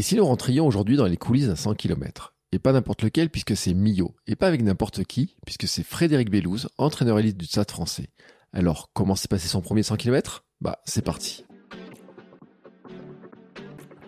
Et si nous rentrions aujourd'hui dans les coulisses à 100 km Et pas n'importe lequel puisque c'est Millau. Et pas avec n'importe qui puisque c'est Frédéric Bellouz, entraîneur élite du Stade français. Alors, comment s'est passé son premier 100 km Bah, c'est parti.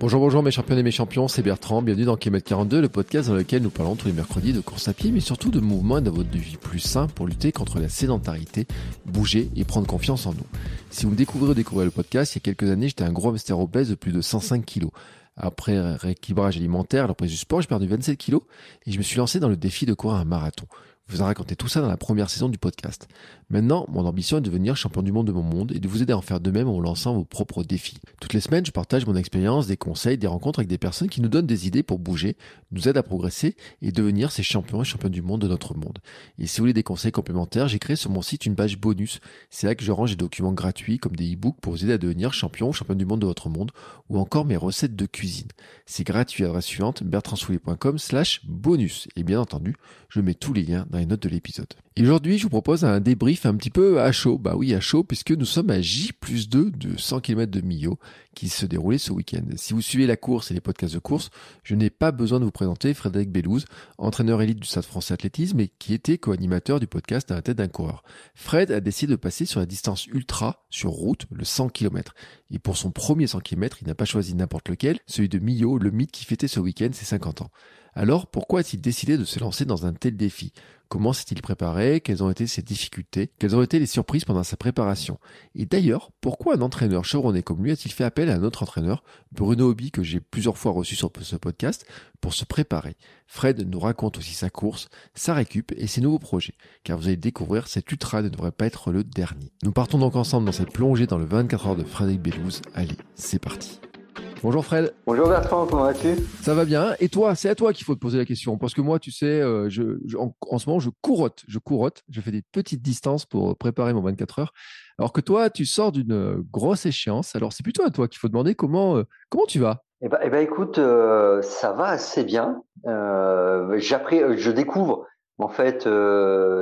Bonjour, bonjour mes champions et mes champions, c'est Bertrand, bienvenue dans Kilomètre 42, le podcast dans lequel nous parlons tous les mercredis de course à pied, mais surtout de mouvement et d'un mode de vie plus sain pour lutter contre la sédentarité, bouger et prendre confiance en nous. Si vous me découvrez ou découvrez le podcast, il y a quelques années, j'étais un gros hamster obèse de plus de 105 kilos. Après rééquilibrage alimentaire, la prise du sport, j'ai perdu 27 kilos et je me suis lancé dans le défi de courir un marathon. Je vous ai raconté tout ça dans la première saison du podcast. Maintenant, mon ambition est de devenir champion du monde de mon monde et de vous aider à en faire de même en lançant vos propres défis. Toutes les semaines, je partage mon expérience, des conseils, des rencontres avec des personnes qui nous donnent des idées pour bouger, nous aident à progresser et devenir ces champions et champions du monde de notre monde. Et si vous voulez des conseils complémentaires, j'ai créé sur mon site une page bonus. C'est là que je range des documents gratuits comme des e-books pour vous aider à devenir champion ou champion du monde de votre monde ou encore mes recettes de cuisine. C'est gratuit à l'adresse suivante bertrandsoulier.com slash bonus. Et bien entendu, je mets tous les liens dans les notes de l'épisode. Et aujourd'hui, je vous propose un débrief un petit peu à chaud. Bah oui, à chaud, puisque nous sommes à J plus 2 de 100 km de Millau qui se déroulait ce week-end. Si vous suivez la course et les podcasts de course, je n'ai pas besoin de vous présenter Frédéric Bellouz, entraîneur élite du Stade français athlétisme et qui était co-animateur du podcast à la tête d'un coureur. Fred a décidé de passer sur la distance ultra sur route, le 100 km. Et pour son premier 100 km, il n'a pas choisi n'importe lequel, celui de Millau, le mythe qui fêtait ce week-end ses 50 ans. Alors pourquoi a-t-il décidé de se lancer dans un tel défi? Comment s'est-il préparé? Quelles ont été ses difficultés? Quelles ont été les surprises pendant sa préparation? Et d'ailleurs, pourquoi un entraîneur chevronné comme lui a-t-il fait appel à un autre entraîneur, Bruno Hobby, que j'ai plusieurs fois reçu sur ce podcast, pour se préparer. Fred nous raconte aussi sa course, sa récup et ses nouveaux projets, car vous allez découvrir, cet ultra ne devrait pas être le dernier. Nous partons donc ensemble dans cette plongée dans le 24 heures de Frédéric Bellouz. Allez, c'est parti Bonjour Fred. Bonjour Bertrand, comment vas-tu? Ça va bien. Et toi, c'est à toi qu'il faut te poser la question. Parce que moi, tu sais, euh, je, en, ce moment, je courotte. Je courotte. Je fais des petites distances pour préparer mon 24 heures. Alors que toi, tu sors d'une grosse échéance. Alors c'est plutôt à toi qu'il faut demander comment, euh, comment tu vas? Eh ben, eh ben écoute, euh, ça va assez bien. je découvre en fait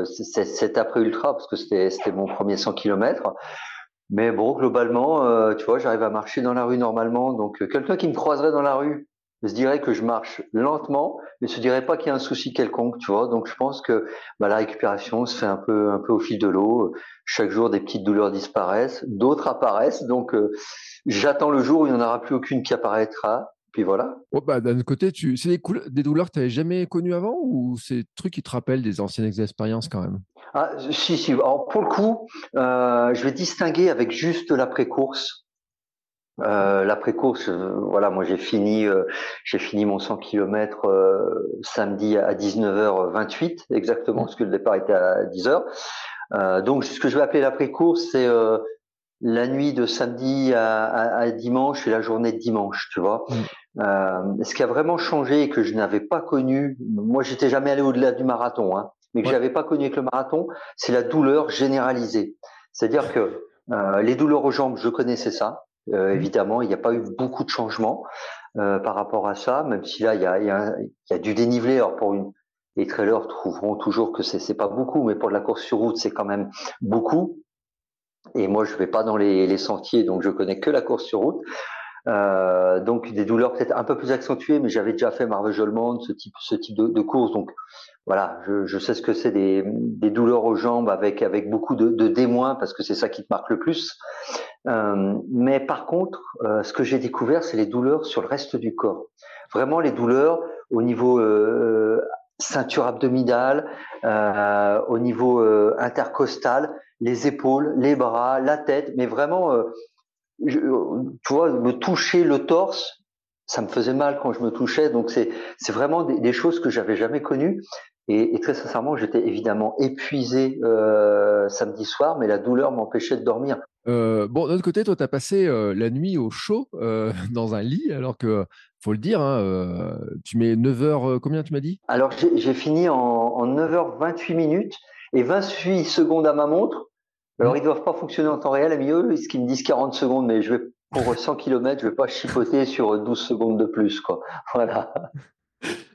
cet après ultra parce que c'était mon premier 100 km mais bon, globalement, euh, tu vois, j'arrive à marcher dans la rue normalement. Donc, euh, quelqu'un qui me croiserait dans la rue se dirait que je marche lentement, mais se dirait pas qu'il y a un souci quelconque, tu vois. Donc, je pense que bah, la récupération se fait un peu, au fil de l'eau. Chaque jour, des petites douleurs disparaissent, d'autres apparaissent. Donc, euh, j'attends le jour où il n'y en aura plus aucune qui apparaîtra. Puis voilà. Oh, bah, D'un côté, tu... c'est des, des douleurs que tu n'avais jamais connues avant ou c'est des trucs qui te rappellent des anciennes expériences quand même? Ah, si, si. Alors, pour le coup, euh, je vais distinguer avec juste l'après-course. Euh, l'après-course, euh, voilà, moi j'ai fini, euh, j'ai fini mon 100 km euh, samedi à 19h28 exactement, parce que le départ était à 10h. donc ce que je vais appeler l'après-course, c'est la nuit de samedi à, à, à, dimanche et la journée de dimanche, tu vois. Mm. ce qui a vraiment changé et que je n'avais pas connu, moi j'étais jamais allé au-delà du marathon, hein mais que je j'avais pas connu avec le marathon, c'est la douleur généralisée. C'est-à-dire que euh, les douleurs aux jambes, je connaissais ça. Euh, mmh. évidemment, il n'y a pas eu beaucoup de changements euh, par rapport à ça, même si là, il y a, y, a, y a, du dénivelé. Alors pour une, les trailers trouveront toujours que c'est, pas beaucoup, mais pour de la course sur route, c'est quand même beaucoup. Et moi, je vais pas dans les, les sentiers, donc je connais que la course sur route. Euh, donc des douleurs peut-être un peu plus accentuées, mais j'avais déjà fait Marvel ce type, ce type de, de course, donc voilà, je, sais ce que c'est des, douleurs aux jambes avec avec beaucoup de, démoins parce que c'est ça qui te marque le plus. Euh, mais par contre, euh, ce que j'ai découvert, c'est les douleurs sur le reste du corps. Vraiment les douleurs au niveau euh, ceinture abdominale, au niveau intercostal, les épaules, les bras, la tête, mais vraiment, tu vois, me toucher le torse, ça me faisait mal quand je me touchais. Donc c'est c'est vraiment des, des choses que j'avais jamais connues. Et, très sincèrement, j'étais évidemment épuisé euh, samedi soir, mais la douleur m'empêchait de dormir. Euh, bon, d'un autre côté, toi, tu as passé euh, la nuit au chaud dans un lit, alors que, faut le dire, hein, tu mets 9 heures, combien tu m'as dit? Alors, j'ai fini en, en 9h28 minutes et 28 secondes à ma montre. Alors, mmh. ils doivent pas fonctionner en temps réel, amis, eux, ce qu'ils me disent 40 secondes, mais je vais pour 100 km, je vais pas chipoter sur 12 secondes de plus, quoi. Voilà.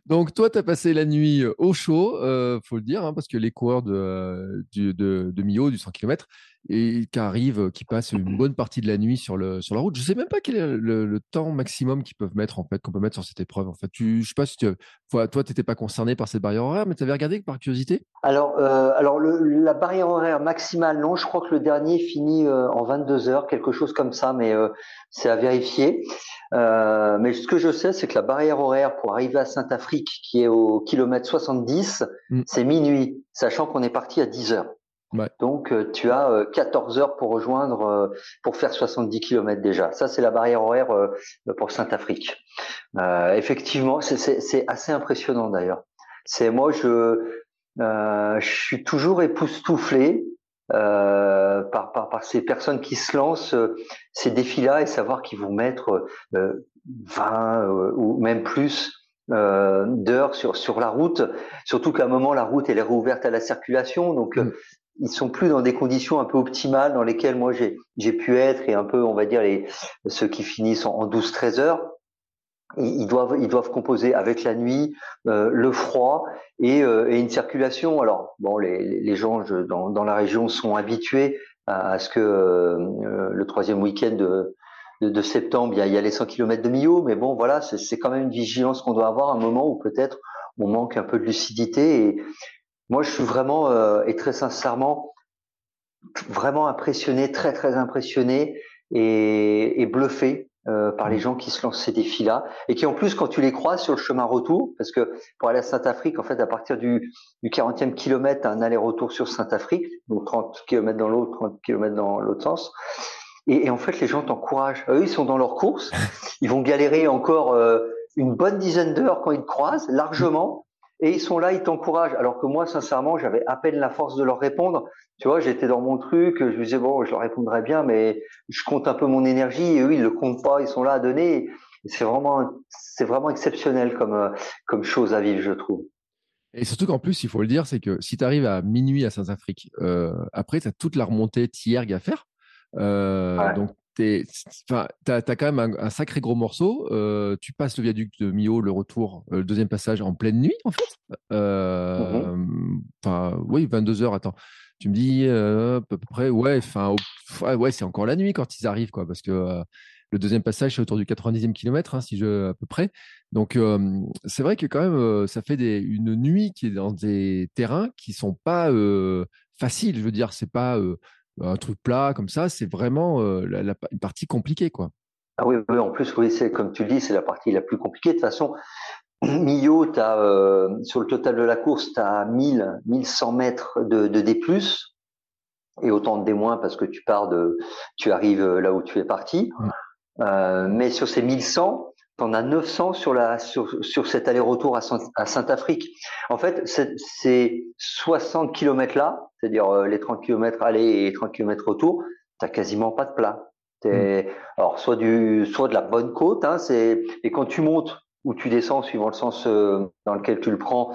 Donc, toi, tu as passé la nuit au chaud, euh, faut le dire, hein, parce que les coureurs de, de, de, de Mio, du 100 km, et qui arrivent, qui passent une bonne partie de la nuit sur, le, sur la route. Je sais même pas quel est le, temps maximum qu'ils peuvent mettre, en fait, qu'on peut mettre sur cette épreuve. En fait, tu, je sais pas si tu, toi, tu n'étais pas concerné par cette barrière horaire, mais tu avais regardé par curiosité? Alors, euh, alors le, la barrière horaire maximale, non, je crois que le dernier finit euh, en 22 heures, quelque chose comme ça, mais euh, c'est à vérifier. Euh, mais ce que je sais, c'est que la barrière horaire pour arriver à Saint-Afrique, qui est au kilomètre 70, mm. c'est minuit, sachant qu'on est parti à 10 heures. Donc, euh, tu as 14 euh, heures pour rejoindre, euh, pour faire 70 km déjà. Ça, c'est la barrière horaire pour Saint-Afrique. effectivement, c'est assez impressionnant d'ailleurs. C'est moi, je, je suis toujours époustouflé par, par, par, ces personnes qui se lancent ces défis-là et savoir qu'ils vont mettre 20 ou même plus d'heures sur sur la route. Surtout qu'à un moment la route elle est rouverte à la circulation, donc mm ils sont plus dans des conditions un peu optimales dans lesquelles moi j'ai j'ai pu être et un peu on va dire les ceux qui finissent en, 12-13 heures. Ils doivent ils doivent composer avec la nuit euh, le froid et, euh, et, une circulation. Alors bon les, les gens dans, dans la région sont habitués à, ce que euh, le troisième week-end de, de, septembre il y, a, il y, a, les 100 km de Millau. Mais bon voilà c'est quand même une vigilance qu'on doit avoir à un moment où peut-être on manque un peu de lucidité et, moi, je suis vraiment, euh, et très sincèrement, vraiment impressionné, très très impressionné et, et bluffé euh, par les mmh. gens qui se lancent ces défis-là et qui en plus, quand tu les croises sur le chemin retour, parce que pour aller à Saint-Afrique, en fait, à partir du, du 40e kilomètre, un aller-retour sur Saint-Afrique, donc 30 km dans l'autre, 30 km dans l'autre sens. Et, et, en fait, les gens t'encouragent. Eux, ils sont dans leur course, ils vont galérer encore euh, une bonne dizaine d'heures quand ils te croisent, largement et ils sont là, ils t'encouragent. Alors que moi, sincèrement, j'avais à peine la force de leur répondre. Tu vois, j'étais dans mon truc, je me disais bon, je leur répondrai bien, mais je compte un peu mon énergie et eux, ils le comptent pas, ils sont là à donner. C'est vraiment, c'est vraiment exceptionnel comme euh, comme chose à vivre, je trouve. Et surtout qu'en plus, il faut le dire, c'est que si tu arrives à minuit à Saint-Afrique, euh, après, tu as toute la remontée Tiergue à faire. Euh, Donc, tu as, quand même un, sacré gros morceau. Euh, tu passes le viaduc de Mio, le retour, euh, le deuxième passage en pleine nuit, en fait. Euh, oui, 22 heures. Attends, tu me dis à peu près, ouais, enfin, ouais, c'est encore la nuit quand ils arrivent, quoi, parce que le deuxième passage, c'est autour du 90e kilomètre, hein, si je, à peu près. Donc, c'est vrai que quand même, ça fait une nuit qui est dans des terrains qui sont pas faciles. Je veux dire, c'est pas un truc plat comme ça, c'est vraiment euh, la, une partie compliquée, quoi. Ah oui, oui en plus, oui, c'est comme tu le dis, c'est la partie la plus compliquée. De toute façon, Millau, as, euh, sur le total de la course, tu as 1000, 1100 mètres de, de D+, et autant de D- parce que tu pars de, tu arrives là où tu es parti. Mmh. Euh, mais sur ces 1100, T'en as 900 sur la sur, sur cet aller-retour à, à Saint-Afrique. En fait, ces 60 km là, c'est-à-dire euh, les 30 km aller et 30 km retour, t'as quasiment pas de plat. T'es, mm. alors soit du soit de la bonne côte, hein, c'est et quand tu montes ou tu descends suivant le sens euh, dans lequel tu le prends,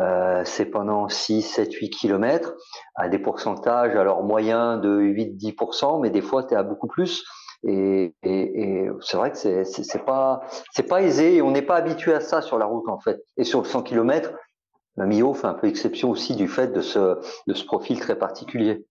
euh, c'est pendant 6, 7, 8 km à des pourcentages alors moyens de 8-10%, mais des fois tu es à beaucoup plus. Et, c'est vrai que c'est c'est pas aisé on n'est pas habitué à ça sur la route en fait. Et sur le 100 km, Mio fait un peu exception aussi du fait de ce profil très particulier.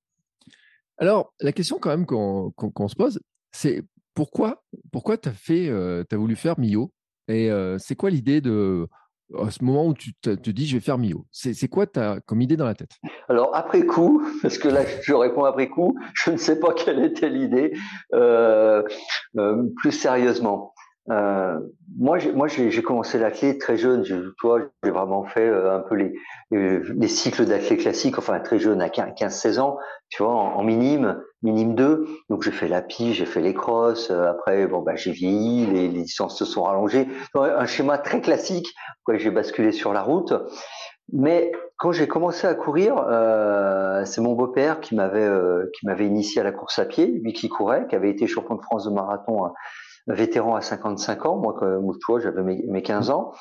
Alors la question quand même qu'on se pose, c'est pourquoi pourquoi t'as fait euh, voulu faire Mio? Et euh, c'est quoi l'idée de à ce moment où tu te, dis je vais faire Mio C'est quoi ta, comme idée dans la tête? Alors après coup, parce que là je réponds après coup, je ne sais pas quelle était l'idée. Euh, euh, plus sérieusement, euh, moi, j'ai, commencé l'athlète très jeune. Je, toi, j'ai vraiment fait un peu les, les, cycles d'athlète classiques, enfin très jeune, à 15-16 ans, tu vois, en, minime, minime 2. Donc, j'ai fait la pige, j'ai fait les crosses. Euh, après, bon, bah, j'ai vieilli, les, distances se sont rallongées. Un schéma très classique. J'ai basculé sur la route. Mais quand j'ai commencé à courir, euh, c'est mon beau-père qui m'avait euh, qui m'avait initié à la course à pied, lui qui courait, qui avait été champion de France de marathon, vétéran à 55 ans, moi, tu vois, j'avais mes, mes, 15 ans,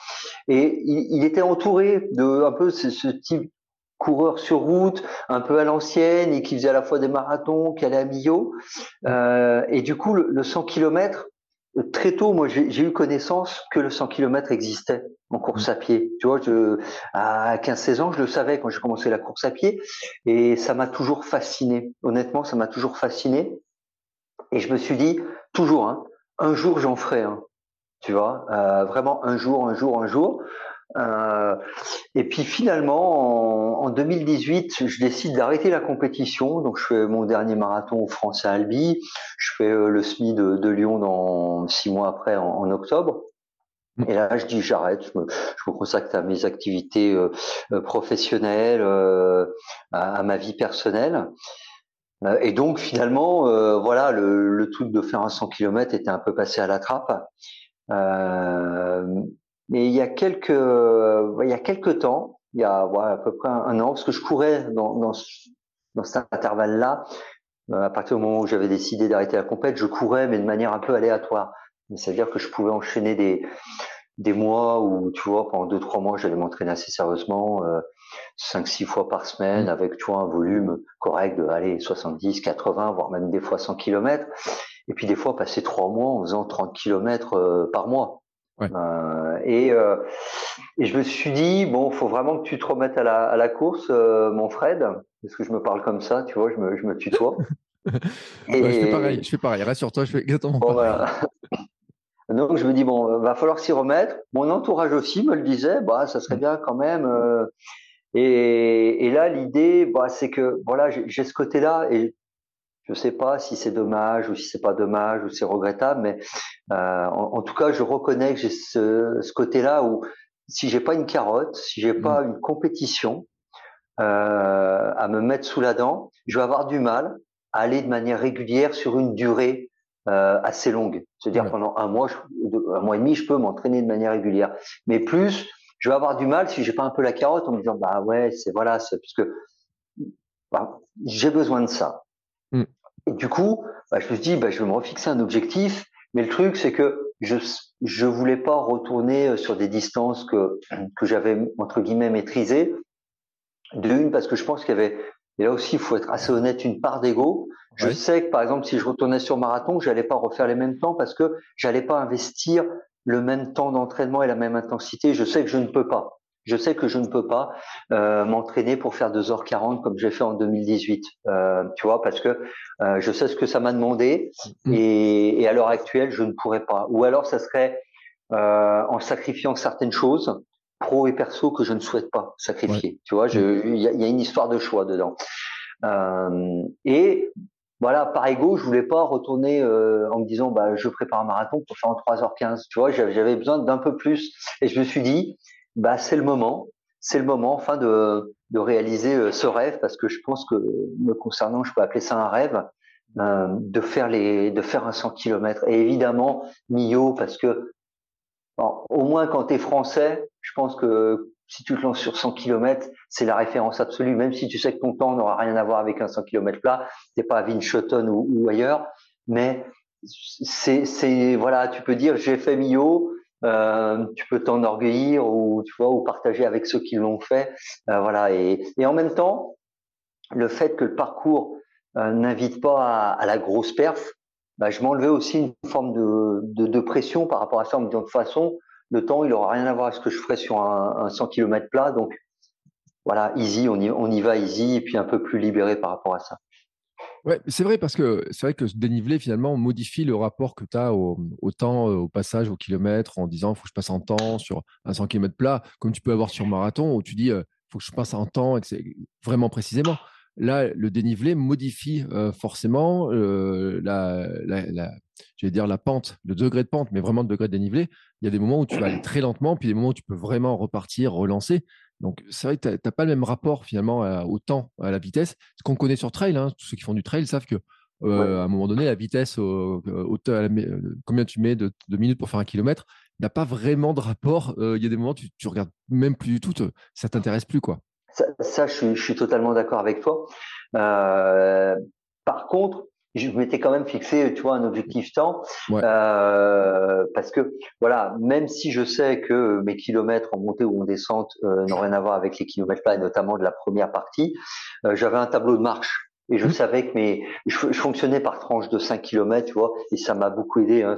et il, était entouré de un peu ce type coureur sur route, un peu à l'ancienne, et qui faisait à la fois des marathons, qui allait à Millau, euh, et du coup le, le 100 km très tôt, moi, j'ai eu connaissance que le 100 km existait en course à pied. Tu vois, je, à 15-16 ans, je le savais quand j'ai commencé la course à pied, et ça m'a toujours fasciné. Honnêtement, ça m'a toujours fasciné. Et je me suis dit, toujours, hein, un jour j'en ferai un. Tu vois, euh, vraiment un jour, un jour, un jour. Euh, et puis finalement, en, en, 2018, je décide d'arrêter la compétition. Donc je fais mon dernier marathon au France à Albi. Je fais euh, le SMI de, de, Lyon dans six mois après, en, en octobre. Mm. Et là, je dis j'arrête, je me, je me, consacre à mes activités euh, professionnelles, à, à, ma vie personnelle. Et donc finalement, voilà, le, le, truc de faire un 100 km était un peu passé à la trappe. Mais il y a quelques, il y a quelques temps, il y a voilà, à peu près un, an, parce que je courais dans, dans, dans cet intervalle-là, euh, à partir du moment où j'avais décidé d'arrêter la compète, je courais, mais de manière un peu aléatoire. C'est-à-dire que je pouvais enchaîner des, des mois où, tu vois, pendant deux, trois mois, j'allais m'entraîner assez sérieusement, euh, cinq, six fois par semaine, avec, tu vois, un volume correct de, allez, 70, 80, voire même des fois 100 kilomètres. Et puis des fois, passer trois mois en faisant 30 kilomètres euh, par mois. Ouais. Euh, et, euh, et, je me suis dit bon, faut vraiment que tu te remettes à la, à la course, euh, mon Fred, parce que je me parle comme ça, tu vois, je me, je me tutoie. et... ouais, je fais pareil, je fais pareil. Rassure-toi, je fais exactement bon, pareil. Voilà. Donc je me dis bon, va falloir s'y remettre. Mon entourage aussi me le disait, bah ça serait bien quand même. Et, et, là l'idée, bah c'est que voilà, j'ai ce côté-là et je sais pas si c'est dommage ou si c'est pas dommage ou c'est regrettable, mais euh, en, en, tout cas, je reconnais que j'ai ce, ce côté-là où si j'ai pas une carotte, si j'ai pas une compétition euh, à me mettre sous la dent, je vais avoir du mal à aller de manière régulière sur une durée euh, assez longue. C'est-à-dire ouais. pendant un mois, je, un mois et demi, je peux m'entraîner de manière régulière. Mais plus, je vais avoir du mal si j'ai pas un peu la carotte en me disant bah ouais, c'est voilà, c'est parce que bah, j'ai besoin de ça. Mm. Et du coup, bah, je me suis dit, bah, je vais me refixer un objectif. Mais le truc, c'est que je je voulais pas retourner euh, sur des distances que que j'avais entre guillemets maîtrisées. De une, parce que je pense qu'il y avait et là aussi, il faut être assez honnête, une part d'ego. Je oui. sais que par exemple, si je retournais sur marathon, j'allais pas refaire les mêmes temps parce que j'allais pas investir le même temps d'entraînement et la même intensité. Je sais que je ne peux pas. Je sais que je ne peux pas euh, m'entraîner pour faire 2h40 comme j'ai fait en 2018, euh, tu vois, parce que euh, je sais ce que ça m'a demandé mmh. et, et, à l'heure actuelle, je ne pourrais pas. Ou alors, ça serait euh, en sacrifiant certaines choses, pro et perso, que je ne souhaite pas sacrifier. Ouais. Tu vois, il y, y, a une histoire de choix dedans. Euh, et voilà, par ego, je voulais pas retourner euh, en me disant, bah, je prépare un marathon pour faire en 3h15. Tu vois, j'avais besoin d'un peu plus. Et je me suis dit, bah c'est le moment, c'est le moment enfin de, de réaliser euh, ce rêve parce que je pense que me concernant, je peux appeler ça un rêve euh, de faire les de faire un 100 km et évidemment Millau parce que au moins quand tu es français, je pense que si tu te lances sur 100 km, c'est la référence absolue. Même si tu sais que ton temps n'aura rien à voir avec un 100 km plat, t'es pas à Winschoten ou, ailleurs, mais c'est c'est voilà, tu peux dire j'ai fait Millau euh, tu peux t'enorgueillir ou tu vois ou partager avec ceux qui l'ont fait. Euh, voilà. Et, et, en même temps le fait que le parcours euh, n'invite pas à, à, la grosse perf bah, je m'enlevais aussi une forme de, de, de, pression par rapport à ça en me disant de toute façon le temps il aura rien à voir avec ce que je ferais sur un, un 100 km plat. Donc voilà easy on y, on y va easy et puis un peu plus libéré par rapport à ça Ouais, c'est vrai parce que c'est vrai que ce dénivelé finalement modifie le rapport que tu as au, temps, au passage, au kilomètre, en disant faut que je passe en temps sur un 100 km plat, comme tu peux avoir sur marathon où tu dis euh, faut que je passe en temps, et que c'est vraiment précisément. Là, le dénivelé modifie euh, forcément euh, la, la, la j'allais dire la pente, le degré de pente, mais vraiment le degré de dénivelé. Il y a des moments où tu vas aller très lentement, puis des moments où tu peux vraiment repartir, relancer. Donc, c'est vrai que tu n'as pas le même rapport finalement à, au temps, à la vitesse. Ce qu'on connaît sur trail, hein, tous ceux qui font du trail savent que euh, ouais. à un moment donné, la vitesse, au, au, la, combien tu mets de, de, minutes pour faire un kilomètre, n'a pas vraiment de rapport. Il euh, y a des moments où tu, tu regardes même plus du tout, te, ça t'intéresse plus. quoi. ça, je, suis, je, suis, totalement d'accord avec toi. Euh, par contre, je m'étais quand même fixé, tu vois, un objectif temps, euh, parce que voilà, même si je sais que mes kilomètres en montée ou en descente euh, n'ont rien à voir avec les kilomètres là, et notamment de la première partie, euh, j'avais un tableau de marche. Et je mmh. savais que mes, je, fonctionnais par tranche de 5 km, tu vois, et ça m'a beaucoup aidé. Hein,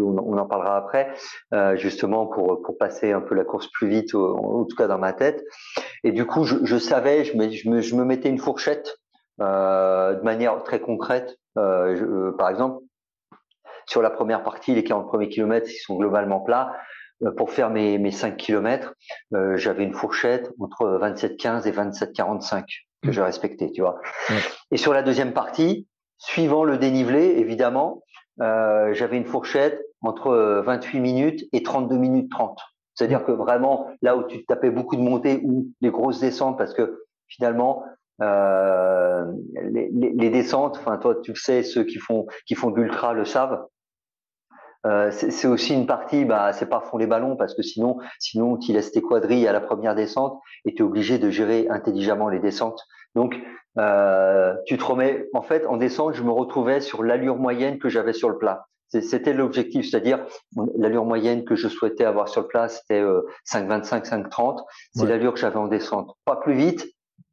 on, en parlera après, euh, justement pour pour passer un peu la course plus vite, en, tout cas dans ma tête. Et du coup, je, je savais, je me, je me, je me mettais une fourchette de manière très concrète. Euh, par exemple, sur la première partie, les 40 premiers kilomètres, ils sont globalement plats. pour faire mes, mes 5 kilomètres, j'avais une fourchette entre 27,15 et 27,45 que je respectais, tu vois. Et sur la deuxième partie, suivant le dénivelé, évidemment, euh, j'avais une fourchette entre 28 minutes et 32 minutes 30. C'est-à-dire que vraiment, là où tu tapais beaucoup de montées ou des grosses descentes, parce que finalement, euh, les, les, les, descentes, enfin toi tu le sais, ceux qui font qui font de l'ultra le savent. Euh, c'est aussi une partie, bah, c'est pas fond les ballons parce que sinon, sinon tu laisses tes quadrilles à la première descente et tu es obligé de gérer intelligemment les descentes. Donc, euh, tu te remets, en fait, en descente, je me retrouvais sur l'allure moyenne que j'avais sur le plat. C'était l'objectif, c'est-à-dire l'allure moyenne que je souhaitais avoir sur le plat, c'était euh, 5,25, 5,30. C'est l'allure que j'avais en descente. Pas plus vite,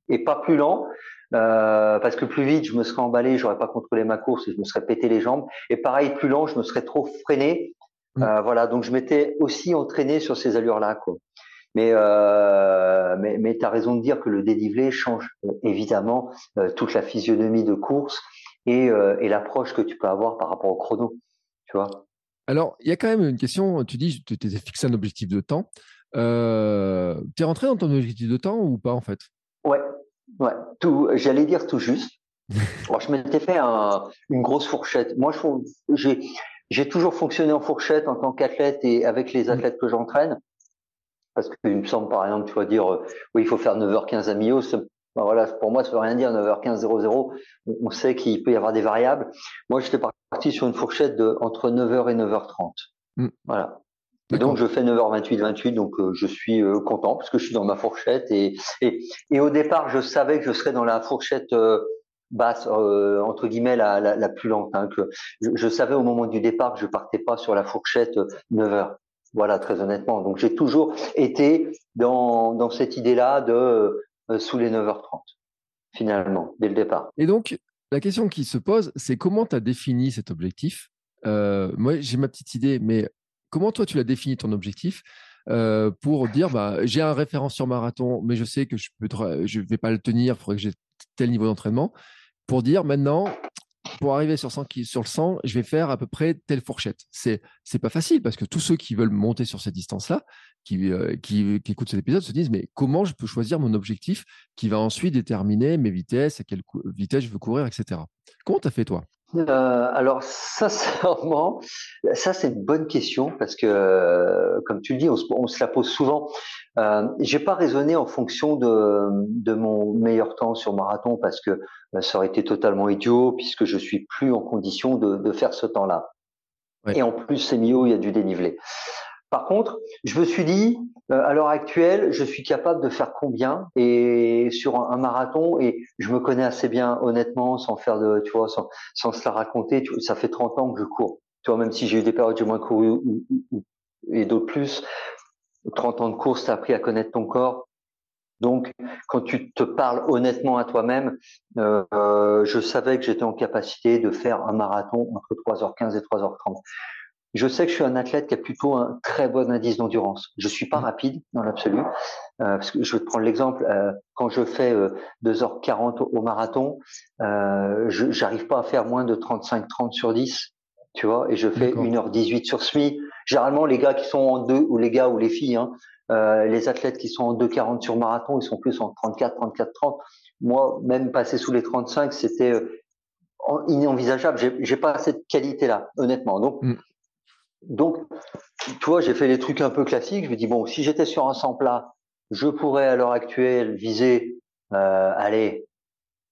et pas plus lent. Euh, parce que plus vite, je me serais emballé, j'aurais pas contrôlé ma course et je me serais pété les jambes. Et pareil, plus lent, je me serais trop freiné. Mm. Euh, voilà, donc je m'étais aussi entraîné sur ces allures-là. Quoi. Mais, euh, mais, mais tu as raison de dire que le dénivelé change euh, évidemment euh, toute la physionomie de course et, euh, et l'approche que tu peux avoir par rapport au chrono. Tu vois Alors, il y a quand même une question. Tu dis, tu t'es fixé un objectif de temps. Euh, tu es rentré dans ton objectif de temps ou pas en fait? Ouais, ouais, tout, j'allais dire tout juste. je m'étais fait un, une grosse fourchette. Moi, j'ai, j'ai toujours fonctionné en fourchette en tant qu'athlète et avec les mmh. athlètes que j'entraîne. Parce qu'il me semble, par exemple, tu vas dire, euh, oui, il faut faire 9h15 à Millau. Ben voilà, pour moi, ça veut rien dire 9h15 00. On sait qu'il peut y avoir des variables. Moi, j'étais parti sur une fourchette de entre 9h et 9h30. Mmh. Voilà. Et donc je fais 9h28, 28, donc euh, je suis euh, content parce que je suis dans ma fourchette et, et, et au départ je savais que je serais dans la fourchette euh, basse entre guillemets la, la, la plus lente. Hein, que je, je, savais au moment du départ que je partais pas sur la fourchette 9h. Voilà très honnêtement. Donc j'ai toujours été dans, dans cette idée-là de sous les 9h30 finalement dès le départ. Et donc la question qui se pose c'est comment tu as défini cet objectif? Moi j'ai ma petite idée mais Comment toi, tu l'as défini ton objectif euh, pour dire bah, j'ai un référent sur marathon, mais je sais que je ne vais pas le tenir, il faudrait que j'ai tel niveau d'entraînement. Pour dire maintenant, pour arriver sur, 100, sur le 100, je vais faire à peu près telle fourchette. C'est n'est pas facile parce que tous ceux qui veulent monter sur cette distance-là, qui, euh, qui, qui, écoutent cet épisode, se disent mais comment je peux choisir mon objectif qui va ensuite déterminer mes vitesses, à quelle vitesse je veux courir, etc. Comment tu as fait toi? Euh, alors sincèrement, ça c'est une bonne question parce que, euh, comme tu le dis, on se, on se la pose souvent. Euh, J'ai pas raisonné en fonction de, de, mon meilleur temps sur marathon parce que euh, ça aurait été totalement idiot puisque je suis plus en condition de, de faire ce temps-là. Et en plus, c'est mieux, il y a du dénivelé. Par contre, je me suis dit, euh, à l'heure actuelle, je suis capable de faire combien et sur un, marathon et je me connais assez bien honnêtement, sans faire de, tu vois, sans, sans se la raconter. Ça fait 30 ans que je cours. Tu vois, même si j'ai eu des périodes j'ai moins couru et d'autres plus, 30 ans de course, t'as appris à connaître ton corps. Donc, quand tu te parles honnêtement à toi-même, euh, euh je savais que j'étais en capacité de faire un marathon entre 3h15 et 3h30. Je sais que je suis un athlète qui a plutôt un très bon indice d'endurance. Je suis pas mmh. rapide dans l'absolu. Euh, parce que je vais te prendre l'exemple. Euh, quand je fais euh, 2h40 au, marathon, euh, je j'arrive pas à faire moins de 35-30 sur 10. Tu vois, et je fais 1h18 sur semi. Généralement, les gars qui sont en deux, ou les gars ou les filles, hein, euh, les athlètes qui sont en 2h40 sur marathon, ils sont plus en 34, 34, 30. Moi, même passer sous les 35, c'était euh, inenvisageable. J'ai pas cette qualité-là, honnêtement. Donc, mmh. Donc, tu vois, j'ai fait les trucs un peu classiques. Je me dis, bon, si j'étais sur un 100 plat, je pourrais à l'heure actuelle viser, euh, allez,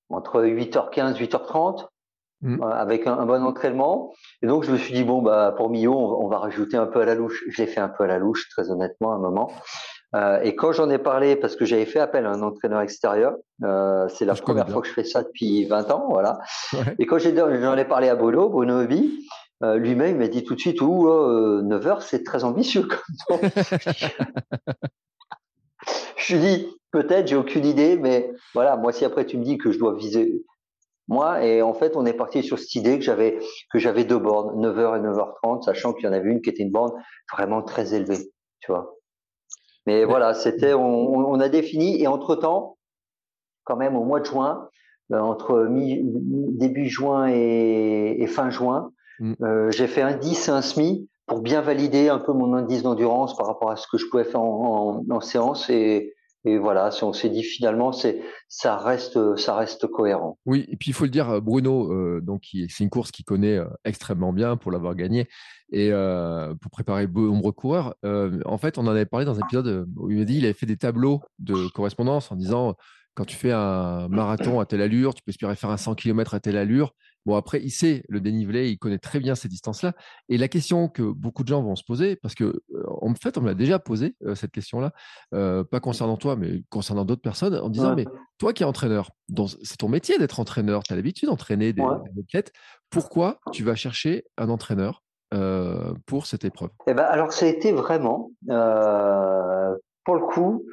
entre 8h15, 8h30, mmh. euh, avec un, bon entraînement. Et donc, je me suis dit, bon, bah, pour Millau, on, va rajouter un peu à la louche. Je l'ai fait un peu à la louche, très honnêtement, à un moment. Euh, et quand j'en ai parlé, parce que j'avais fait appel à un entraîneur extérieur, euh, c'est la première fois que je fais ça depuis 20 ans, voilà. Et quand j'en ai, parlé à Bruno, Bruno Obi, euh, lui-même m'a dit tout de suite, ou 9 heures, c'est très ambitieux. je lui dis, peut-être, j'ai aucune idée, mais voilà, moi si après tu me dis que je dois viser moi, et en fait, on est parti sur cette idée que j'avais que j'avais deux bornes, 9h et 9h30, sachant qu'il y en avait une qui était une borne vraiment très élevée, tu vois. Mais voilà, c'était, on, a défini et entre temps, quand même au mois de juin, euh, entre début juin et, fin juin, mm. euh, j'ai fait un 10 et un SMI pour bien valider un peu mon indice d'endurance par rapport à ce que je pouvais faire en, en séance et, et voilà, on s'est dit finalement, c'est ça reste ça reste cohérent. Oui, et puis il faut le dire, Bruno, euh, donc c'est une course qu'il connaît euh, extrêmement bien pour l'avoir gagnée et euh, pour préparer de nombreux coureurs. en fait, on en avait parlé dans un épisode où il m'a dit il avait fait des tableaux de correspondance en disant quand tu fais un marathon à telle allure, tu peux espérer faire un 100 km à telle allure. Bon, après, il sait le dénivelé, il connaît très bien ces distances-là. Et la question que beaucoup de gens vont se poser, parce que en fait, on me l'a déjà posé, cette question-là, pas concernant toi, mais concernant d'autres personnes, en disant, mais toi qui es entraîneur, c'est ton métier d'être entraîneur, tu as l'habitude d'entraîner des, athlètes, pourquoi tu vas chercher un entraîneur pour cette épreuve? Eh ben, Alors, ça a été vraiment, pour le coup,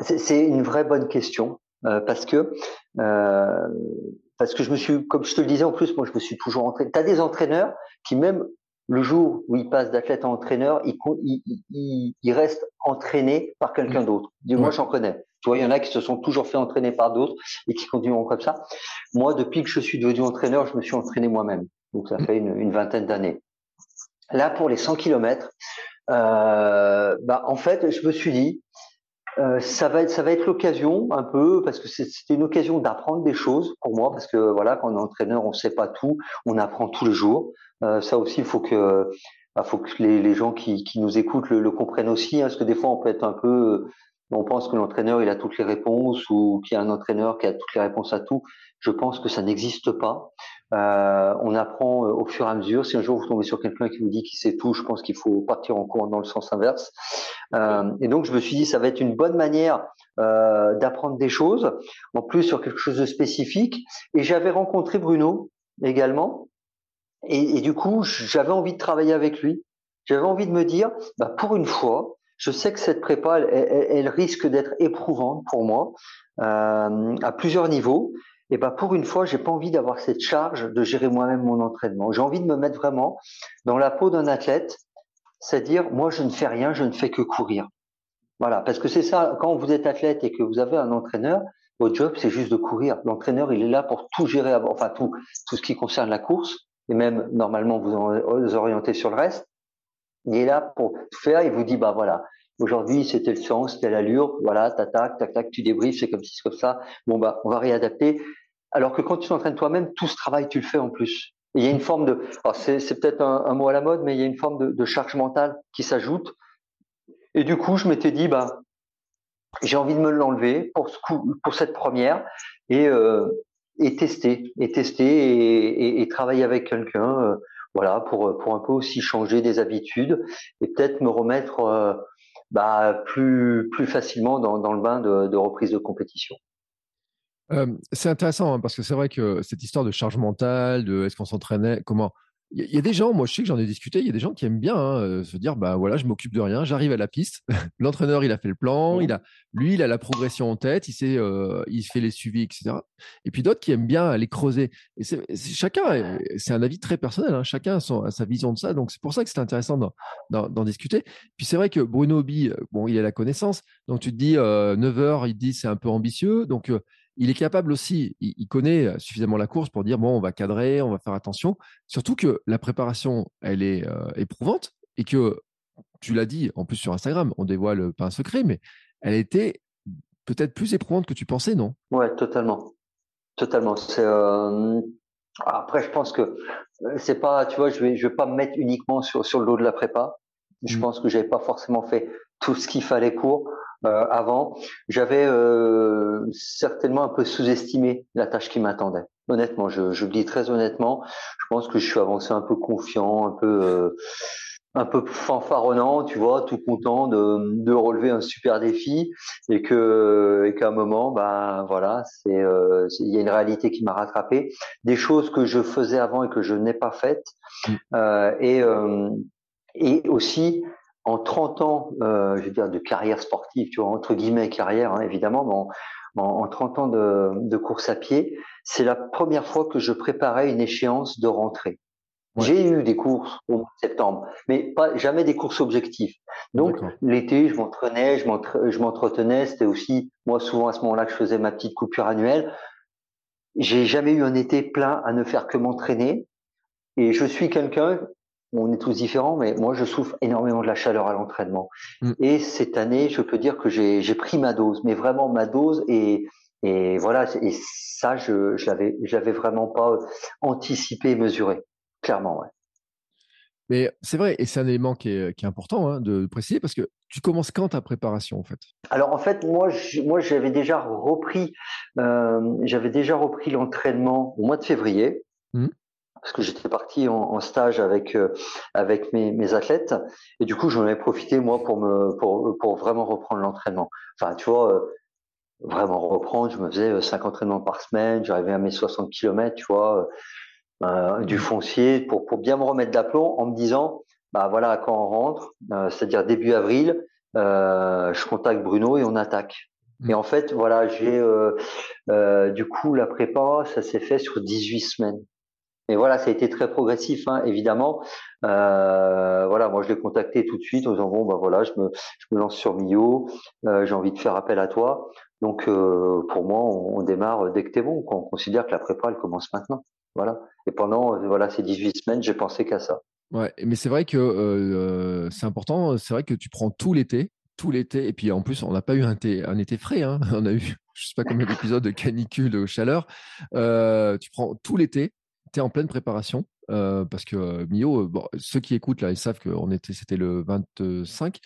c'est une vraie bonne question, parce que parce que je me suis, comme je te le disais en plus, moi je me suis toujours entraîné. Tu as des entraîneurs qui même le jour où ils passent d'athlète à entraîneur, ils, ils, ils, restent entraînés par quelqu'un d'autre. Moi j'en connais. Tu vois, il y en a qui se sont toujours fait entraîner par d'autres et qui continueront comme ça. Moi, depuis que je suis devenu entraîneur, je me suis entraîné moi-même. Donc ça fait une, une vingtaine d'années. Là, pour les 100 km, euh, bah, en fait, je me suis dit, euh, ça va être ça va être l'occasion un peu parce que c'était une occasion d'apprendre des choses pour moi parce que voilà quand on est entraîneur on sait pas tout on apprend tous les jours euh, ça aussi il faut que bah, faut que les, les gens qui, qui nous écoutent le, le comprennent aussi hein, parce que des fois on peut être un peu on pense que l'entraîneur il a toutes les réponses ou qu'il y a un entraîneur qui a toutes les réponses à tout. Je pense que ça n'existe pas. Euh, on apprend euh, au fur et à mesure. Si un jour vous tombez sur quelqu'un qui vous dit qu'il sait tout, je pense qu'il faut partir en cours dans le sens inverse. Euh, et donc je me suis dit ça va être une bonne manière euh, d'apprendre des choses, en plus sur quelque chose de spécifique. Et j'avais rencontré Bruno également. Et, du coup j'avais envie de travailler avec lui. J'avais envie de me dire, bah, pour une fois, je sais que cette prépa, elle, risque d'être éprouvante pour moi euh, à plusieurs niveaux. Et ben pour une fois, j'ai pas envie d'avoir cette charge de gérer moi-même mon entraînement. J'ai envie de me mettre vraiment dans la peau d'un athlète, c'est-à-dire moi je ne fais rien, je ne fais que courir. Voilà, parce que c'est ça. Quand vous êtes athlète et que vous avez un entraîneur, votre job c'est juste de courir. L'entraîneur il est là pour tout gérer, enfin tout tout ce qui concerne la course et même normalement vous vous orienter sur le reste. Il est là pour tout faire. Il vous dit, bah voilà, aujourd'hui c'était le sens, c'était l'allure, voilà, tac, tac, tac, tu débriefes, c'est comme si c'est comme ça. Bon bah, on va réadapter. Alors que quand tu t'entraînes toi-même, tout ce travail tu le fais en plus. il y a une forme de, c'est peut-être un, mot à la mode, mais il y a une forme de, de charge mentale qui s'ajoute. Et du coup, je m'étais dit, bah, j'ai envie de me l'enlever pour ce coup, pour cette première et euh, et tester, et tester et, et, et travailler avec quelqu'un. Euh, voilà, pour, pour un peu aussi changer des habitudes et peut-être me remettre euh, bah, plus, plus facilement dans, dans le bain de, de reprise de compétition. Euh, c'est intéressant hein, parce que c'est vrai que cette histoire de charge mentale, de est-ce qu'on s'entraînait, comment il y, a des gens, moi je sais que j'en ai discuté, il y a des gens qui aiment bien hein, euh, se dire bah voilà, je m'occupe de rien, j'arrive à la piste, l'entraîneur il a fait le plan, il a, lui il a la progression en tête, il sait, euh, il fait les suivis, etc. Et puis d'autres qui aiment bien aller creuser. Et c'est, chacun, c'est un avis très personnel, hein, chacun a, son, sa vision de ça, donc c'est pour ça que c'est intéressant d'en, discuter. Puis c'est vrai que Bruno Bi, euh, bon, il a la connaissance, donc tu te dis 9 heures, il dit c'est un peu ambitieux, donc il est capable aussi, il, connaît euh, suffisamment la course pour dire bon, on va cadrer, on va faire attention. Surtout que la préparation, elle est euh, éprouvante et que tu l'as dit en plus sur Instagram, on dévoile pas un secret, mais elle était peut-être plus éprouvante que tu pensais, non? Ouais, totalement, totalement. Euh, après, je pense que c'est pas, tu vois, je vais, je vais pas me mettre uniquement sur sur le dos de la prépa. Je mmh. pense que j'avais pas forcément fait tout ce qu'il fallait pour. Euh, avant, j'avais euh, certainement un peu sous-estimé la tâche qui m'attendait. Honnêtement, je, je le dis très honnêtement, je pense que je suis avancé un peu confiant, un peu, euh, un peu fanfaronnant, tu vois, tout content de, de relever un super défi et que et qu'à un moment, ben voilà, c'est euh, il y a une réalité qui m'a rattrapé, des choses que je faisais avant et que je n'ai pas faites, mm. euh, et euh, et aussi en 30 ans, euh, je veux dire de carrière sportive, tu vois, entre guillemets carrière, hein, évidemment, mais en, en, 30 ans de, de course à pied, c'est la première fois que je préparais une échéance de rentrée. J'ai eu des courses au mois de septembre, mais pas jamais des courses objectives. Donc l'été, je m'entraînais, je m'entretenais. C'était aussi moi souvent à ce moment-là que je faisais ma petite coupure annuelle. J'ai jamais eu un été plein à ne faire que m'entraîner. Et je suis quelqu'un, on est tous différents, mais moi je souffre énormément de la chaleur à l'entraînement. Mm. Et cette année, je peux dire que j'ai pris ma dose, mais vraiment ma dose. Et, et voilà, et ça, je, je l'avais, j'avais vraiment pas anticipé et mesuré. Clairement, ouais. Mais c'est vrai, et c'est un élément qui est, qui est important hein, de préciser, parce que tu commences quand ta préparation en fait? Alors en fait, moi, moi, j'avais déjà repris, euh, j'avais déjà repris l'entraînement au mois de février. Mmh. Parce que j'étais parti en, stage avec euh, avec mes, mes, athlètes et du coup j'en ai profité moi pour me pour pour vraiment reprendre l'entraînement. Enfin tu vois euh, vraiment reprendre. Je me faisais cinq entraînements par semaine. J'arrivais à mes 60 km, tu vois. Euh, du foncier pour, pour bien me remettre d'aplomb en me disant bah voilà quand on rentre, euh, c'est-à-dire début avril, euh, je contacte Bruno et on attaque. Et en fait voilà j'ai du coup la prépa ça s'est fait sur 18 semaines. Et voilà, ça a été très progressif, hein, évidemment. Euh, voilà, moi je l'ai contacté tout de suite en disant bon bah voilà, je me, lance sur Mio, euh, j'ai envie de faire appel à toi. Donc euh, pour moi, on, démarre dès que t'es bon. On considère que la prépa elle commence maintenant. Voilà. Et pendant voilà ces 18 semaines, j'ai pensé qu'à ça. Ouais, mais c'est vrai que c'est important. C'est vrai que tu prends tout l'été, tout l'été, et puis en plus, on n'a pas eu un un été frais. Hein. On a eu, je sais pas combien d'épisodes de canicule, de chaleur. Tu prends tout l'été, tu es en pleine préparation. parce que Mio, bon, ceux qui écoutent là, ils savent que était, c'était le 25,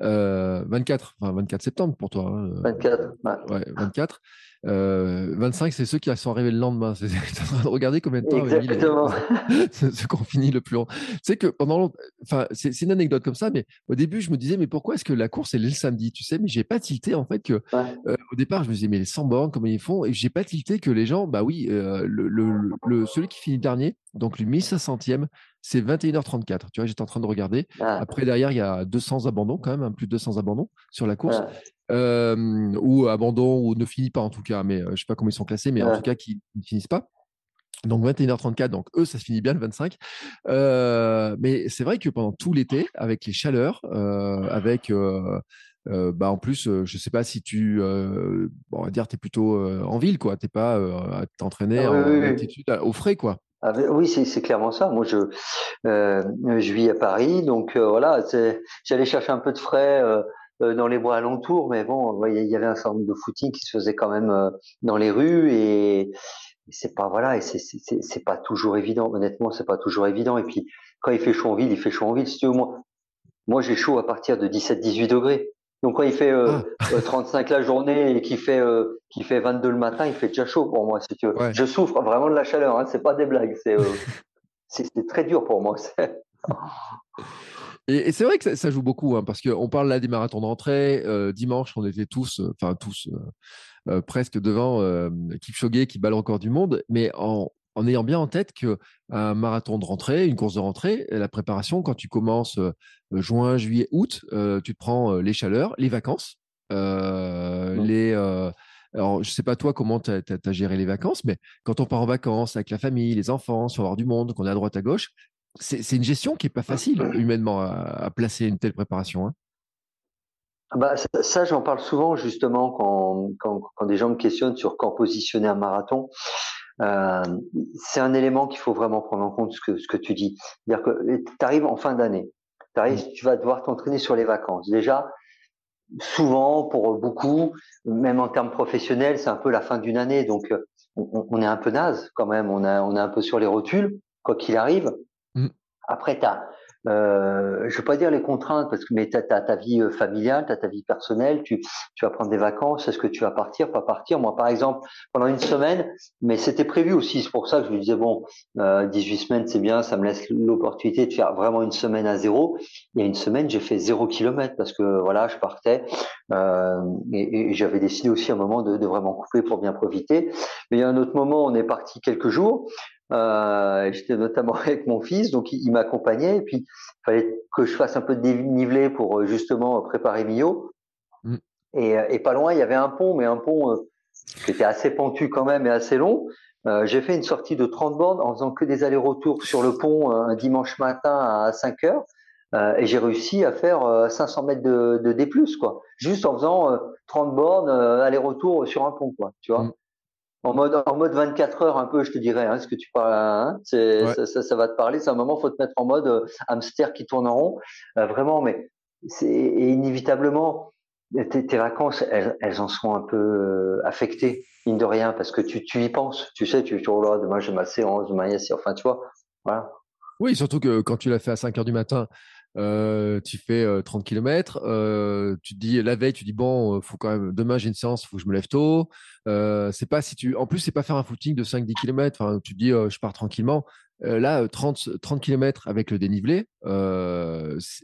24, enfin 24 septembre pour toi. 24. Hein, ouais, 24. 25, euh, c'est ceux qui sont arrivés le lendemain. C'est regarder combien de temps Exactement. ceux qui ont fini le plus long. Sais que pendant enfin, c'est une anecdote comme ça, mais au début, je me disais, mais pourquoi est-ce que la course, elle est le samedi Tu sais, mais j'ai pas tilté en fait que euh, au départ, je me disais, mais les 100 bornes, comment ils font? Et j'ai pas tilté que les gens, bah oui, euh, le, le, celui qui finit dernier, donc le 1500e, c'est 21h34. Tu vois, j'étais en train de regarder. Ah. Après, derrière, il y a 200 abandons quand même, hein, plus de 200 abandons sur la course. Euh, ou abandon, ou ne finit pas en tout cas, mais euh, je sais pas comment ils sont classés, mais en tout cas qui ne finissent pas. Donc 21h34, donc eux, ça se finit bien le 25. Euh, mais c'est vrai que pendant tout l'été, avec les chaleurs, avec bah en plus, je sais pas si tu, bon, on va dire, tu es plutôt en ville, quoi. T'es pas à t'entraîner ah en altitude au frais, quoi. Ah, oui, c'est clairement ça. Moi, je, je vis à Paris, donc voilà, j'allais chercher un peu de frais euh, dans les bois alentours, mais bon, il y avait un certain nombre de footing qui se faisait quand même euh, dans les rues et c'est pas voilà et c'est pas toujours évident. Honnêtement, c'est pas toujours évident. Et puis quand il fait chaud en ville, il fait chaud en ville. Si tu veux, moi, moi j'ai chaud à partir de 17-18 degrés. Donc quand il fait euh, 35 ah. la journée et qu'il fait euh, fait 22 le matin, il fait déjà chaud pour moi. Si tu veux. Je souffre vraiment de la chaleur. Hein, c'est pas des blagues. C'est c'est très dur pour moi. Et, c'est vrai que ça, joue beaucoup, hein, parce qu'on parle là des marathons d'entrée. Euh, dimanche, on était tous, euh, enfin tous, euh, presque devant Kipchoge qui bat le record du monde, mais en, ayant bien en tête que un marathon de rentrée, une course de rentrée, la préparation, quand tu commences juin, juillet, août, tu te prends les chaleurs, les vacances, les. alors, je sais pas toi comment tu as, géré les vacances, mais quand on part en vacances avec la famille, les enfants, sur voir du monde, qu'on est à droite à gauche, c'est une gestion qui n'est pas facile humainement à, placer une telle préparation. Hein. Ah bah, ça, j'en parle souvent justement quand, quand, quand, des gens me questionnent sur quand positionner un marathon. Euh, c'est un élément qu'il faut vraiment prendre en compte ce que, ce que tu dis. C'est-à-dire que tu arrives en fin d'année, mmh. tu vas devoir t'entraîner sur les vacances. Déjà, souvent, pour beaucoup, même en termes professionnels, c'est un peu la fin d'une année, donc on, on, est un peu naze quand même, on, a, on est un peu sur les rotules, quoi qu'il arrive. Après, tu as euh, je veux pas dire les contraintes parce que mais t'as as ta vie euh, familiale, t'as ta vie personnelle, tu tu vas prendre des vacances, est-ce que tu vas partir, pas partir? Moi par exemple pendant une semaine, mais c'était prévu aussi, c'est pour ça que je me disais bon, euh, 18 semaines c'est bien, ça me laisse l'opportunité de faire vraiment une semaine à zéro. Il y a une semaine j'ai fait zéro kilomètre parce que voilà je partais euh, et, j'avais décidé aussi un moment de, de vraiment couper pour bien profiter. Mais il y a un autre moment on est parti quelques jours euh, J'étais notamment avec mon fils, donc il, m'accompagnait. Et puis, il fallait que je fasse un peu de dénivelé pour euh, justement préparer Mio. Mm. Et, euh, et, pas loin, il y avait un pont, mais un pont euh, qui était assez pentu quand même et assez long. Euh, J'ai fait une sortie de 30 bornes en faisant que des allers-retours sur le pont un dimanche matin à 5 heures. Euh, et j'ai réussi à faire 500 mètres de, de D+, quoi. Juste en faisant 30 bornes aller-retour sur un pont, quoi. Tu vois. En mode en mode 24 heures un peu je te dirais hein, ce que tu parles hein, ça, ça, ça, va te parler. C'est un moment faut te mettre en mode euh, hamster qui tourne en rond. Euh, vraiment mais c'est inévitablement tes, tes vacances elles, elles, en sont un peu euh, affectées mine de rien parce que tu, tu y penses. Tu sais tu tu oh là demain j'ai ma séance demain il y a enfin tu vois voilà. Oui surtout que quand tu l'as fait à 5 heures du matin euh, tu fais 30 km, euh, tu te dis la veille, tu dis bon, faut quand même demain j'ai une séance, faut que je me lève tôt. Euh, c'est pas si tu, en plus c'est pas faire un footing de 5-10 km. Enfin, tu te dis je pars tranquillement. là, 30 30 km avec le dénivelé,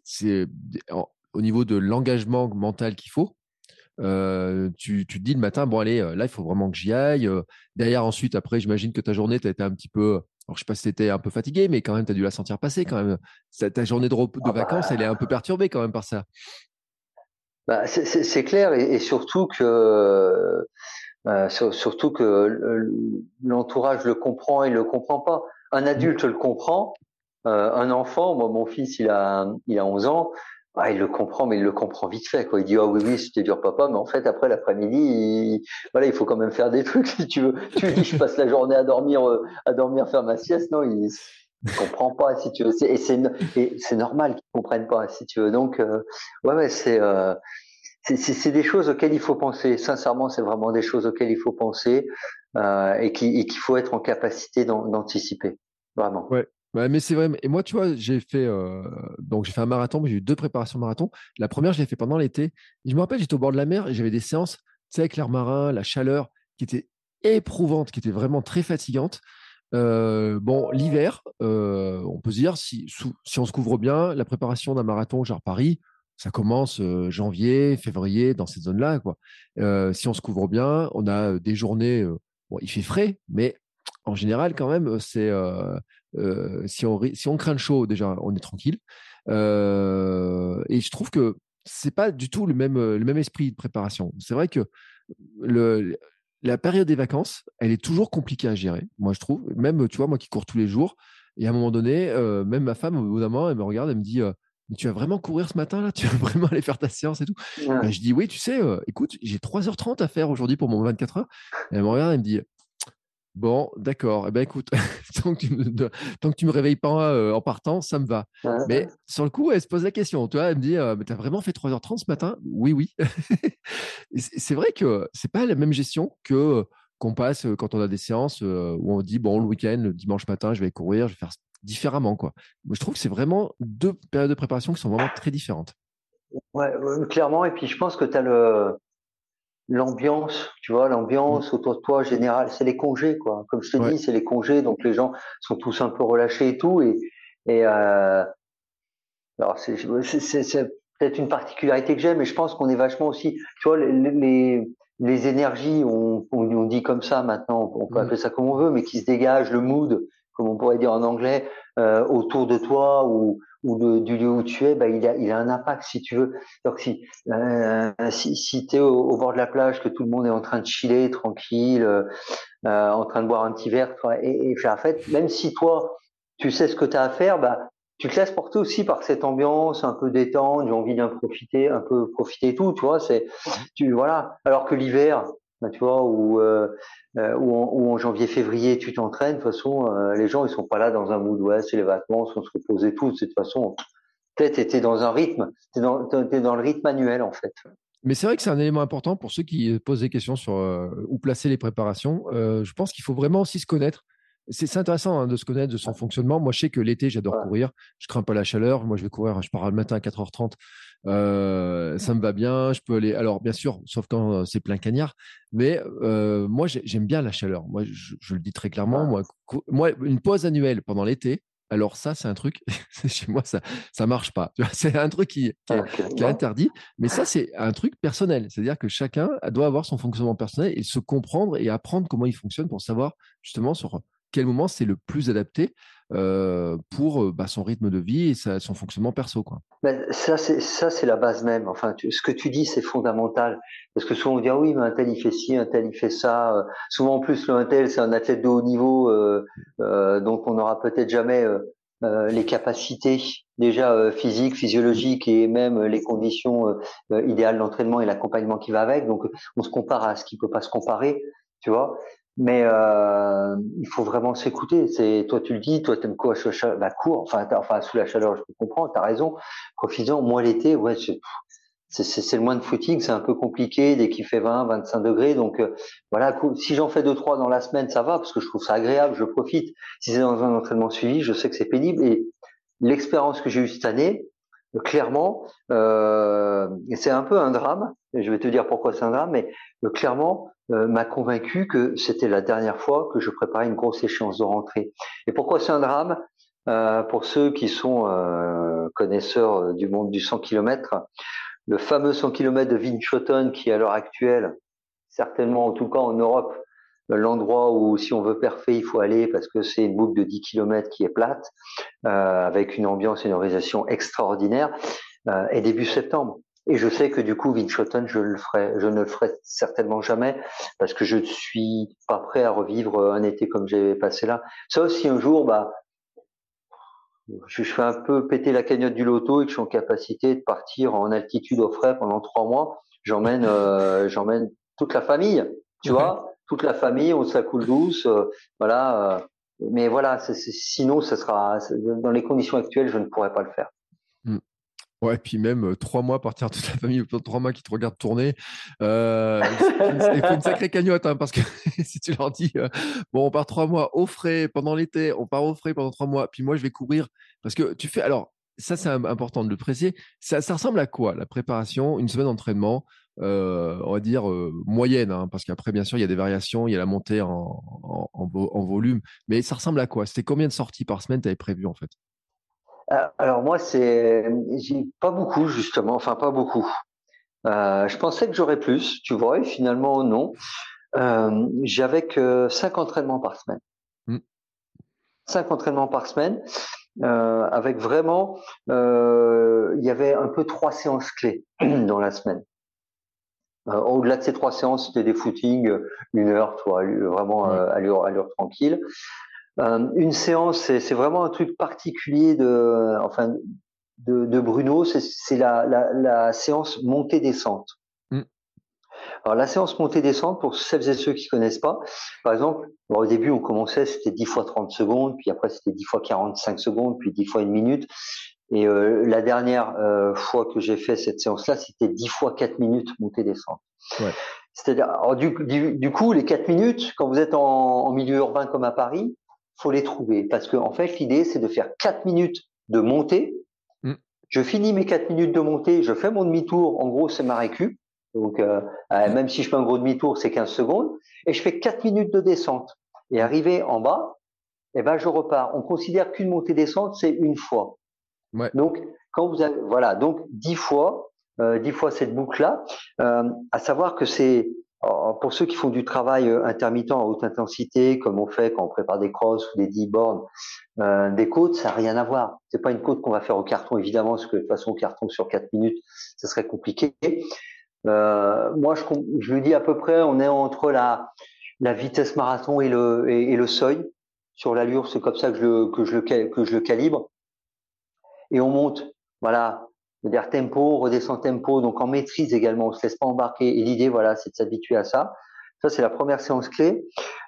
c'est au niveau de l'engagement mental qu'il faut. tu, tu te dis le matin, bon allez, là il faut vraiment que j'y aille. derrière ensuite, après, j'imagine que ta journée, tu as été un petit peu alors, je sais pas si tu un peu fatigué, mais quand même, tu as dû la sentir passer quand même. Ta journée de, de ah bah, vacances, elle est un peu perturbée quand même par ça. Bah, c'est clair, et, surtout que, euh, surtout que l'entourage le comprend et le comprend pas. Un adulte le comprend, euh, un enfant, moi, mon fils, il a, il a 11 ans, ah, il le comprend, mais il le comprend vite fait. Quoi. Il dit, ah oui, oui, c'était dur, papa, mais en fait, après l'après-midi, il... voilà, il faut quand même faire des trucs, si tu veux. Tu dis, je passe la journée à dormir, euh, à dormir, faire ma sieste. Non, il ne comprend pas, si tu veux. Et c'est normal qu'il ne comprenne pas, si tu veux. Donc, euh, ouais, ouais, c'est... Euh, c'est des choses auxquelles il faut penser. Sincèrement, c'est vraiment des choses auxquelles il faut penser euh, et qu'il faut être en capacité d'anticiper. Vraiment. Ouais, mais c'est vrai. Et moi, tu vois, j'ai fait, euh, fait un marathon, j'ai eu deux préparations marathon. La première, je l'ai fait pendant l'été. je me rappelle, j'étais au bord de la mer et j'avais des séances, tu sais, avec l'air marin, la chaleur, qui était éprouvante, qui était vraiment très fatigante. Euh, bon, l'hiver, euh, on peut se dire, si, si on se couvre bien, la préparation d'un marathon, genre Paris, ça commence janvier, février, dans cette zone-là. Quoi. si on se couvre bien, on a des journées, bon, il fait frais, mais en général, quand même, c'est si, on, si on craint le chaud, déjà, on est tranquille. Euh, et je trouve que c'est pas du tout le même, le même esprit de préparation. C'est vrai que le, la période des vacances, elle est toujours compliquée à gérer, moi je trouve. Même, tu vois, moi qui cours tous les jours, et à un moment donné, euh, même ma femme, au bout d'un moment, elle me regarde, elle me dit Mais tu vas vraiment courir ce matin là? Tu vas vraiment aller faire ta séance et tout? Ben, Je dis Oui, tu sais, écoute, j'ai 3h30 à faire aujourd'hui pour mon 24 heures. elle me regarde, elle me dit Bon, d'accord. Eh ben, écoute, tant, que tu me, tant que tu me réveilles pas euh, en partant, ça me va. Mais sur le coup, elle se pose la question. Tu vois, elle me dit, euh, tu as vraiment fait 3h30 ce matin? Oui, oui. c'est vrai que c'est pas la même gestion que qu'on passe euh, quand on a des séances où on dit, bon, le week-end, le dimanche matin, je vais courir, je vais faire différemment. Quoi. Moi, je trouve que c'est vraiment deux périodes de préparation qui sont vraiment très différentes. Ouais, clairement. Et puis, je pense que tu as le l'ambiance, tu vois, l'ambiance autour de toi générale, c'est les congés, quoi. Comme je te dis, c'est les congés, donc les gens sont tous un peu relâchés et tout. Et, et euh, alors c'est, peut-être une particularité que j'ai, mais je pense qu'on est vachement aussi, tu vois, les, les, les énergies, on, on, dit comme ça maintenant, on peut appeler ça comme on veut, mais qui se dégagent, le mood, comme on pourrait dire en anglais, euh, autour de toi ou ou de, du lieu où tu es, bah, il, a, il a un impact si tu veux. Donc si euh, si, si tu es au, bord de la plage, que tout le monde est en train de chiller tranquille, euh, euh en train de boire un petit verre, et, et en fait, même si toi tu sais ce que tu as à faire, bah tu te laisses porter aussi par cette ambiance un peu détente, j'ai envie d'en profiter, un peu profiter et tout, tu vois, c'est tu voilà. Alors que l'hiver, bah, tu vois, ou, euh, euh ou, en, janvier, février, tu t'entraînes, de toute façon, euh, les gens, ils sont pas là dans un mood, ouais, c'est les vacances, on se repose et tout. De toute façon, peut-être t'es dans un rythme, t'es dans, es dans le rythme annuel, en fait. Mais c'est vrai que c'est un élément important pour ceux qui posent des questions sur où placer les préparations. je pense qu'il faut vraiment aussi se connaître. c'est intéressant hein, de se connaître, de son fonctionnement. Moi, je sais que l'été, j'adore courir. Je crains pas la chaleur. Moi, je vais courir. Je pars le matin à 4h30. Euh, ça me va bien. Je peux aller. Alors, bien sûr, sauf quand euh, c'est plein cagnard. Mais euh, moi, j'aime bien la chaleur. Moi, je, le dis très clairement. Moi, moi, une pause annuelle pendant l'été, alors ça, c'est un truc, chez moi, ça ça marche pas. C'est un truc qui, est, interdit, mais ça, c'est un truc personnel. C'est-à-dire que chacun doit avoir son fonctionnement personnel et se comprendre et apprendre comment il fonctionne pour savoir justement sur quel moment c'est le plus adapté euh, pour euh, bah, son rythme de vie et son fonctionnement perso. Quoi. ça, c'est ça, c'est la base même. Enfin, ce que tu dis, c'est fondamental. Parce que souvent on dit ah oui, mais un tel il fait ci, un tel il fait ça. Euh, souvent en plus, le un tel c'est un athlète de haut niveau, donc on n'aura peut-être jamais les capacités déjà physiques, physiologiques et même les conditions idéales d'entraînement et l'accompagnement qui va avec. Donc on se compare à ce qui peut pas se comparer, tu vois. Mais euh, il faut vraiment s'écouter. C'est toi, tu le dis, toi, t'aimes quoi la bah, cour, enfin, enfin, sous la chaleur, je peux comprendre. T'as raison. Profitant. Moi, l'été, ouais, c'est le moins de footing, c'est un peu compliqué dès qu'il fait 20, 25 degrés. Donc euh, voilà, si j'en fais deux trois dans la semaine, ça va parce que je trouve ça agréable, je profite. Si c'est dans un entraînement suivi, je sais que c'est pénible. Et l'expérience que j'ai eue cette année, clairement, euh, c'est un peu un drame. Je vais te dire pourquoi c'est un drame, mais euh, clairement euh, m'a convaincu que c'était la dernière fois que je préparais une grosse échéance de rentrée. Et pourquoi c'est un drame? Euh, Pour ceux qui sont euh, connaisseurs du monde du 100 km, le fameux 100 km de Winschoten qui à l'heure actuelle, certainement en tout cas en Europe, l'endroit où si on veut parfait, il faut aller parce que c'est une boucle de 10 km qui est plate, euh, avec une ambiance et une organisation extraordinaire, euh, et début septembre. Et je sais que du coup, Winschoten, je le ferai, je ne le ferai certainement jamais parce que je ne suis pas prêt à revivre un été comme j'ai passé là. Sauf si un jour, bah, je fais un peu péter la cagnotte du loto et que je suis en capacité de partir en altitude au frais pendant trois mois. J'emmène, euh, j'emmène toute la famille, tu vois, toute la famille, on se la coule douce, euh, voilà. Euh, mais voilà, sinon, ce sera dans les conditions actuelles, je ne pourrais pas le faire. Ouais, puis même trois mois partir toute la famille, trois mois qui te regardent tourner. Euh, il faut une sacrée cagnotte, hein, parce que si tu leur dis, bon, on part trois mois au frais pendant l'été, on part au frais pendant trois mois, puis moi je vais courir, parce que tu fais, alors ça c'est important de le préciser, ça, ressemble à quoi la préparation, une semaine d'entraînement, on va dire moyenne, hein, parce qu'après bien sûr il y a des variations, il y a la montée en, en, volume, mais ça ressemble à quoi? C'était combien de sorties par semaine tu avais prévu en fait? euh, alors moi, c'est pas beaucoup justement, enfin pas beaucoup. Euh, je pensais que j'aurais plus, tu vois, et finalement non. Euh, J'avais que cinq entraînements par semaine. Hmm. Cinq entraînements par semaine, euh, avec vraiment, euh, il y avait un peu trois séances clés dans la semaine. Au-delà de ces trois séances, c'était des footings, une heure, toi, vraiment à allure tranquille. Euh, une séance, c'est vraiment un truc particulier de, enfin, de, de Bruno, c'est la, la, la, séance montée-descente. Mm. Alors la séance montée-descente, pour celles et ceux qui connaissent pas, par exemple, au début on commençait, c'était 10 fois 30 secondes, puis après c'était 10 fois 45 secondes, puis 10 fois une minute. Et euh, la dernière euh, fois que j'ai fait cette séance-là, c'était 10 fois 4 minutes montée-descente. Ouais. C'est-à-dire, du, du, du, coup, les 4 minutes, quand vous êtes en, en milieu urbain comme à Paris, faut les trouver parce que en fait l'idée c'est de faire 4 minutes de montée. Mm. Je finis mes 4 minutes de montée, je fais mon demi-tour, en gros c'est ma récup. Donc euh, euh, même si je fais un gros demi-tour, c'est 15 secondes et je fais 4 minutes de descente. Et arrivé en bas, eh ben je repars. On considère qu'une montée descente c'est une fois. Ouais. Donc quand vous avez voilà, donc 10 fois euh, 10 fois cette boucle là, euh, à savoir que c'est pour ceux qui font du travail euh, intermittent à haute intensité, comme on fait quand on prépare des crosses ou des 10 bornes, euh, des côtes, ça n'a rien à voir. C'est pas une côte qu'on va faire au carton, évidemment, parce que de toute façon, au carton sur 4 minutes, ça serait compliqué. Euh, moi, je, je lui dis à peu près, on est entre la, vitesse marathon et le, le seuil. Sur l'allure, c'est comme ça que je, le, que je le calibre. Et on monte, voilà, c'est-à-dire tempo, redescend tempo, donc en maîtrise également, on se laisse pas embarquer. Et l'idée, voilà, c'est de s'habituer à ça. Ça, c'est la première séance clé.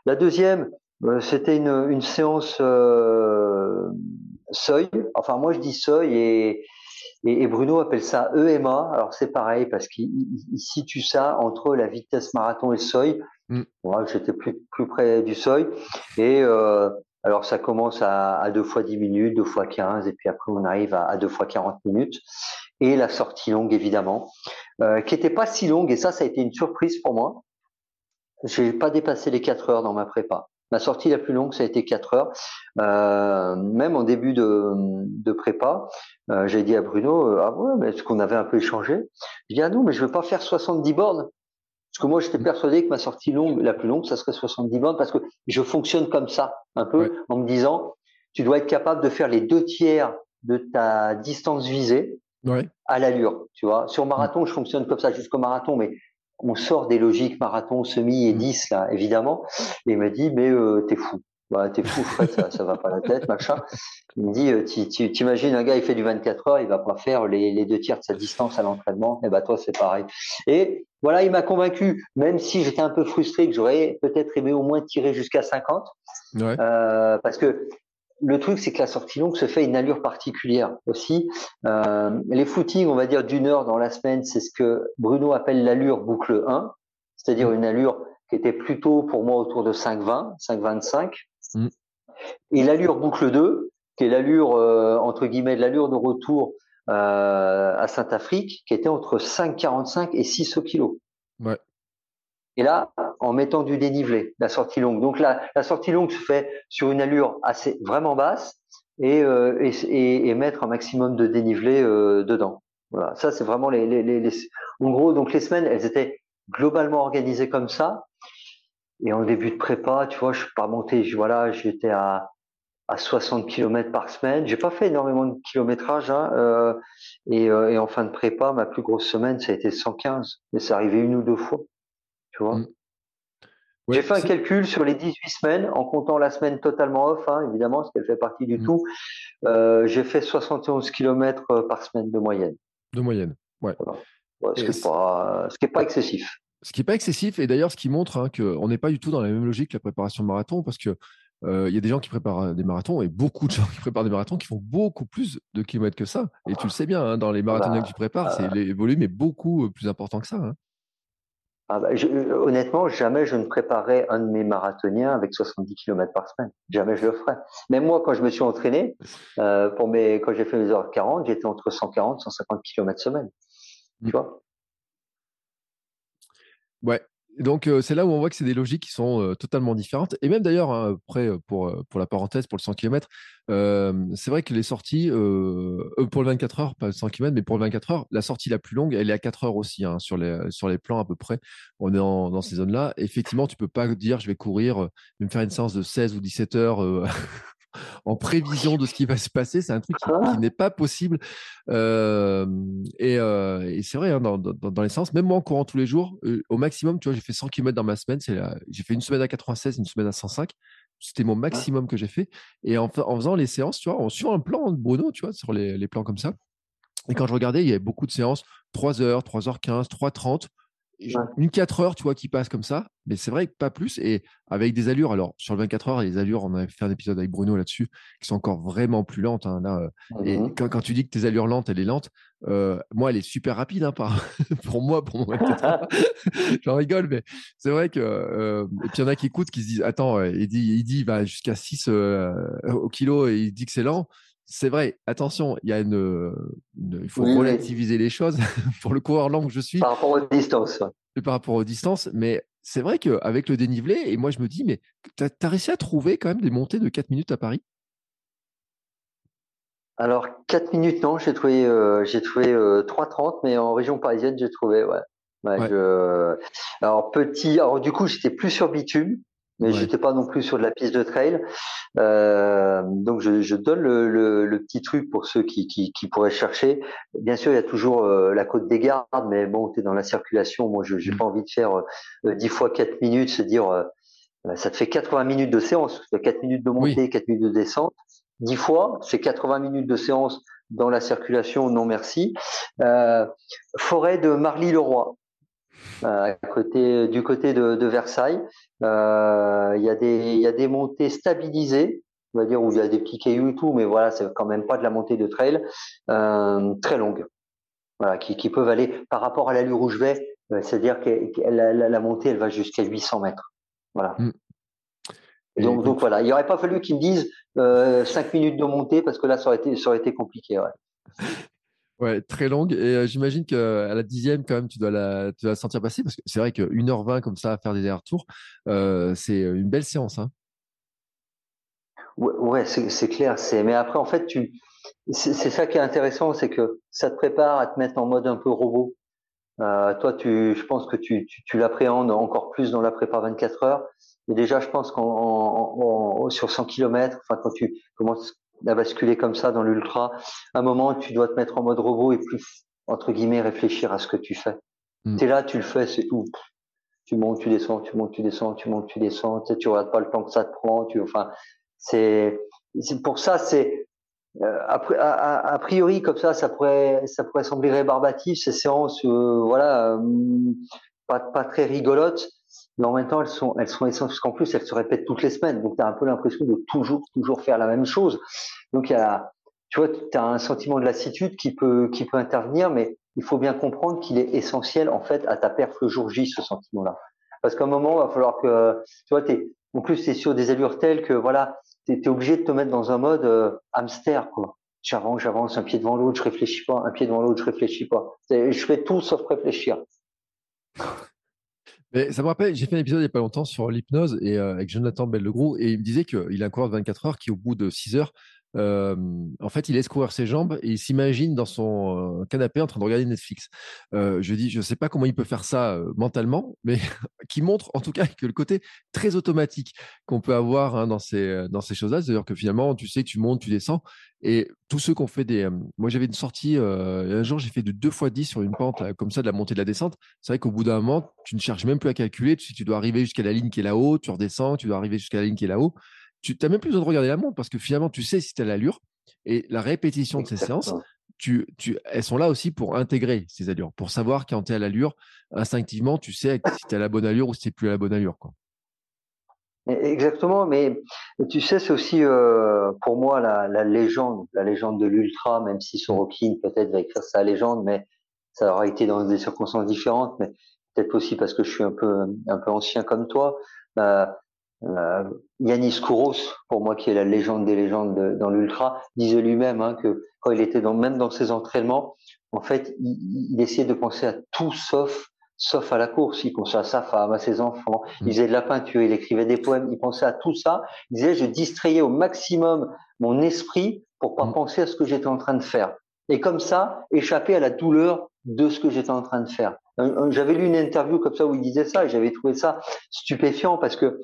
La deuxième, euh, c'était une, une séance euh, seuil. Enfin, moi, je dis seuil et, et, Bruno appelle ça EMA. Alors, c'est pareil parce qu'il situe ça entre la vitesse marathon et le seuil. Mm. Moi, j'étais plus, plus près du seuil. Et euh, Alors ça commence à, à 2 fois 10 minutes, 2 fois 15, et puis après on arrive à, à 2 fois 40 minutes. Et la sortie longue, évidemment, euh, qui était pas si longue, et ça, ça a été une surprise pour moi. J'ai pas dépassé les 4 heures dans ma prépa. Ma sortie la plus longue, ça a été 4 heures. Euh, même en début de, prépa, euh, j'ai dit à Bruno, ah ouais, mais est-ce qu'on avait un peu échangé? Je dis, ah non, mais je veux pas faire 70 bornes. Parce que moi, j'étais persuadé que ma sortie longue, la plus longue, ça serait 70 bornes, parce que je fonctionne comme ça, un peu, en me disant, tu dois être capable de faire les deux tiers de ta distance visée à l'allure. Tu vois, sur marathon, je fonctionne comme ça jusqu'au marathon, mais on sort des logiques marathon, semi et 10 là, évidemment. Et il m'a dit, mais euh, t'es fou. Bah, t'es fou, Fred, ça, ça va pas la tête, machin. Il me dit, euh, tu t'imagines un gars, il fait du 24 heures, il va pas faire les, les deux tiers de sa distance à l'entraînement. Et eh bah, toi, c'est pareil. Et voilà, il m'a convaincu, même si j'étais un peu frustré que j'aurais peut-être aimé au moins tirer jusqu'à 50. Ouais. Euh, parce que le truc, c'est que la sortie longue se fait une allure particulière aussi. Euh, les footings, on va dire d'une heure dans la semaine, c'est ce que Bruno appelle l'allure boucle 1, c'est-à-dire une allure qui était plutôt pour moi autour de 5,20, 5,25. Mm. Et l'allure boucle 2, qui est l'allure, euh, entre guillemets, l'allure de retour euh, à Saint-Afrique, qui était entre 5,45 et 6 au kilo. Ouais. Et là, en mettant du dénivelé, la sortie longue. Donc la, la sortie longue se fait sur une allure assez vraiment basse et, euh, et, et, mettre un maximum de dénivelé dedans. Voilà, ça c'est vraiment les, les, les, En gros, donc les semaines, elles étaient globalement organisées comme ça. Et en début de prépa, tu vois, je suis pas monté. Voilà, j'étais à à 60 km par semaine. J'ai pas fait énormément de kilométrage. Hein, euh, et, euh, et, en fin de prépa, ma plus grosse semaine, ça a été 115. Mais c'est arrivé une ou deux fois. Mm. J'ai fait un calcul sur les 18 semaines, en comptant la semaine totalement off, hein, évidemment, parce qu'elle fait partie du mm. tout. Euh, j'ai fait 71 km par semaine de moyenne. De moyenne, ouais. ce, qui n'est pas, pas, excessif. Ce qui n'est pas excessif, et d'ailleurs, ce qui montre hein, qu'on n'est pas du tout dans la même logique que la préparation de marathon, parce que euh, il y a des gens qui préparent des marathons et beaucoup de gens qui préparent des marathons qui font beaucoup plus de kilomètres que ça. Et tu le sais bien, hein, dans les marathons bah, que tu prépares, c'est les volumes est beaucoup plus important que ça. Ah bah, je, honnêtement, jamais je ne préparais un de mes marathoniens avec 70 km par semaine. Jamais je le ferais. Même moi, quand je me suis entraîné, euh, pour mes, quand j'ai fait mes heures 40, j'étais entre 140 et 150 km semaine. Tu mmh. vois? Ouais, donc, c'est là où on voit que c'est des logiques qui sont totalement différentes. Et même d'ailleurs, hein, après, pour, pour la parenthèse, pour le 100 km, c'est vrai que les sorties, pour le 24 heures, pas le 100 km, mais pour le 24 heures, la sortie la plus longue, elle est à 4 heures aussi, hein, sur, les, sur les plans à peu près. On est dans ces zones-là. Effectivement, tu peux pas dire, je vais courir, me faire une séance de 16 ou 17 heures en prévision de ce qui va se passer. C'est un truc qui, ah. n'est pas possible. Euh, et, c'est vrai, hein, dans, dans, les sens, même moi en courant tous les jours, au maximum, tu vois, j'ai fait 100 km dans ma semaine. J'ai fait une semaine à 96, une semaine à 105. C'était mon maximum que j'ai fait. Et en, en, faisant les séances, tu vois, on suit un plan de Bruno, tu vois, sur les, les plans comme ça. Et quand je regardais, il y avait beaucoup de séances, 3 heures, 3h15, 3h30 une 4 heures, tu vois, qui passe comme ça. Mais c'est vrai que pas plus. Et avec des allures, alors sur le 24 heures, les allures, on avait fait un épisode avec Bruno là-dessus, qui sont encore vraiment plus lentes. Hein, là, euh, Et mmh quand, tu dis que tes allures lentes, elle est lente, euh, moi, elle est super rapide hein, par... pour moi, pour mon 24 heures. J'en rigole, mais c'est vrai que. Euh, et puis il y en a qui écoutent, qui se disent Attends, il dit, il dit va jusqu'à 6 au kilo et il dit que c'est lent c'est vrai, attention, il y a une, il faut relativiser les choses pour le coureur lent que je suis. Par rapport aux distances. Par rapport aux distances, mais c'est vrai qu'avec le dénivelé, et moi je me dis, mais tu as, réussi à trouver quand même des montées de 4 minutes à Paris? Alors 4 minutes, non, j'ai trouvé, euh, j'ai trouvé 3,30, euh, mais en région parisienne, j'ai trouvé, ouais. Alors petit, alors du coup, j'étais plus sur bitume mais je j'étais pas non plus sur de la piste de trail. Euh, donc je, je donne le, le, le, petit truc pour ceux qui, qui, qui, pourraient chercher. Bien sûr, il y a toujours euh, la côte des gardes, mais bon, tu es dans la circulation. Moi, je n'ai pas envie de faire euh, 10 fois 4 minutes, se dire euh, ça te fait 80 minutes de séance, 4 minutes de montée, 4 minutes de descente. 10 fois, c'est 80 minutes de séance dans la circulation, non merci. Euh, forêt de Marly-le-Roi. Euh, à côté, du côté de, de Versailles. Euh, il y, a des, y a des montées stabilisées, on va dire, où il y a des petits cailloux et tout, mais voilà, c'est quand même pas de la montée de trail euh, très longue. Voilà, qui, qui, peuvent aller par rapport à l'allure où je vais, c'est-à-dire que la, la, montée, elle va jusqu'à 800 mètres. Voilà. Mm. donc, donc, voilà, il n'y aurait pas fallu qu'ils me disent euh, 5 minutes de montée parce que là, ça aurait été, ça aurait été compliqué. Ouais. Ouais, très longue. Et euh, j'imagine qu'à la dixième, quand même, tu dois la, tu la sentir passer parce que c'est vrai que 1h20 comme ça à faire des allers-retours, euh, c'est une belle séance. Hein. Ouais, c'est clair. Mais après, en fait, tu, c'est ça qui est intéressant, c'est que ça te prépare à te mettre en mode un peu robot. Euh, toi, tu, je pense que tu, tu, l'appréhendes encore plus dans la prépa 24 heures. Mais déjà, je pense qu'en sur 100 km, enfin, quand tu commences à basculer comme ça dans l'ultra, à un moment, tu dois te mettre en mode robot et plus, entre guillemets, réfléchir à ce que tu fais. Mm. Tu es là, tu le fais, c'est tout. Tu montes, tu descends, tu montes, tu descends, tu montes, tu descends. Tu, sais, tu regardes pas le temps que ça te prend. Tu, enfin, c'est, pour ça, c'est, euh, a, a, priori, comme ça, ça pourrait, ça pourrait sembler rébarbatif, ces séances, euh, voilà, euh, pas, pas très rigolotes mais en même temps, elles sont, elles sont essentielles parce qu'en plus, elles se répètent toutes les semaines. Donc, tu as un peu l'impression de toujours, toujours faire la même chose. Donc, tu vois, tu as un sentiment de lassitude qui peut, qui peut intervenir, mais il faut bien comprendre qu'il est essentiel, en fait, à ta perf le jour J, ce sentiment-là. Parce qu'à un moment, il va falloir que, tu vois, en plus, c'est sur des allures telles que, voilà, tu es, obligé de te mettre dans un mode euh, hamster, quoi. J'avance, j'avance, un pied devant l'autre, je réfléchis pas, un pied devant l'autre, je réfléchis pas. Je fais tout sauf réfléchir. Mais ça me rappelle, j'ai fait un épisode il n'y a pas longtemps sur l'hypnose et euh, avec Jonathan Bellegroux et il me disait qu'il a un coureur de 24 heures qui, au bout de 6 heures, euh, en fait, il laisse courir ses jambes et il s'imagine dans son euh, canapé en train de regarder Netflix. Euh, je dis, je ne sais pas comment il peut faire ça mentalement, mais qui montre en tout cas que le côté très automatique qu'on peut avoir hein, dans ces, dans ces choses-là, c'est-à-dire que finalement, tu sais que tu montes, tu descends. Et tous ceux qui ont fait des. moi, j'avais une sortie, un jour, j'ai fait de 2 fois 10 sur une pente, comme ça, de la montée de la descente. C'est vrai qu'au bout d'un moment, tu ne cherches même plus à calculer. Tu, tu dois arriver jusqu'à la ligne qui est là-haut, tu redescends, tu dois arriver jusqu'à la ligne qui est là-haut tu n'as même plus besoin de regarder la montre parce que finalement, tu sais si tu as l'allure. Et la répétition de ces séances, tu, tu, elles sont là aussi pour intégrer ces allures, pour savoir quand tu es à l'allure, instinctivement, tu sais si tu es à la bonne allure ou si tu n'es plus à la bonne allure. Quoi. Exactement, mais tu sais, c'est aussi euh, pour moi la, la, légende, la légende de l'ultra, même si Sorokin peut-être va écrire sa légende, mais ça aura été dans des circonstances différentes, mais peut-être aussi parce que je suis un peu un peu ancien comme toi. Bah, euh, Yanis Kouros, pour moi qui est la légende des légendes dans l'ultra, disait lui-même hein, que quand il était dans, même dans ses entraînements, en fait, il, il, essayait de penser à tout sauf sauf à la course. Il pensait à sa femme, à ses enfants. Il mm. faisait de la peinture, il écrivait des poèmes. Il pensait à tout ça. Il disait je distrayais au maximum mon esprit pour pas mm. penser à ce que j'étais en train de faire. Et comme ça, échapper à la douleur de ce que j'étais en train de faire. J'avais lu une interview comme ça où il disait ça et j'avais trouvé ça stupéfiant parce que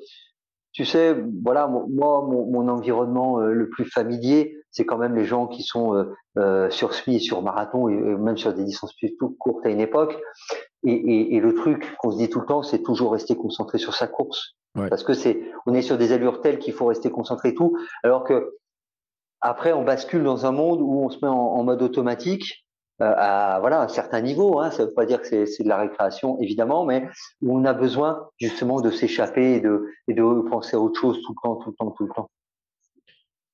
tu sais, voilà, moi, mon, mon environnement euh, le plus familier, c'est quand même les gens qui sont euh, euh sur semi, sur marathon et, même sur des distances plus courtes à une époque. Et, et, et le truc qu'on se dit tout le temps, c'est toujours rester concentré sur sa course, parce que c'est, on est sur des allures telles qu'il faut rester concentré et tout, alors que après, on bascule dans un monde où on se met en, en mode automatique à voilà un certain niveau. Hein, ça ne veut pas dire que c'est de la récréation évidemment, mais où on a besoin justement de s'échapper et de, de penser à autre chose tout le temps, tout le temps, tout le temps.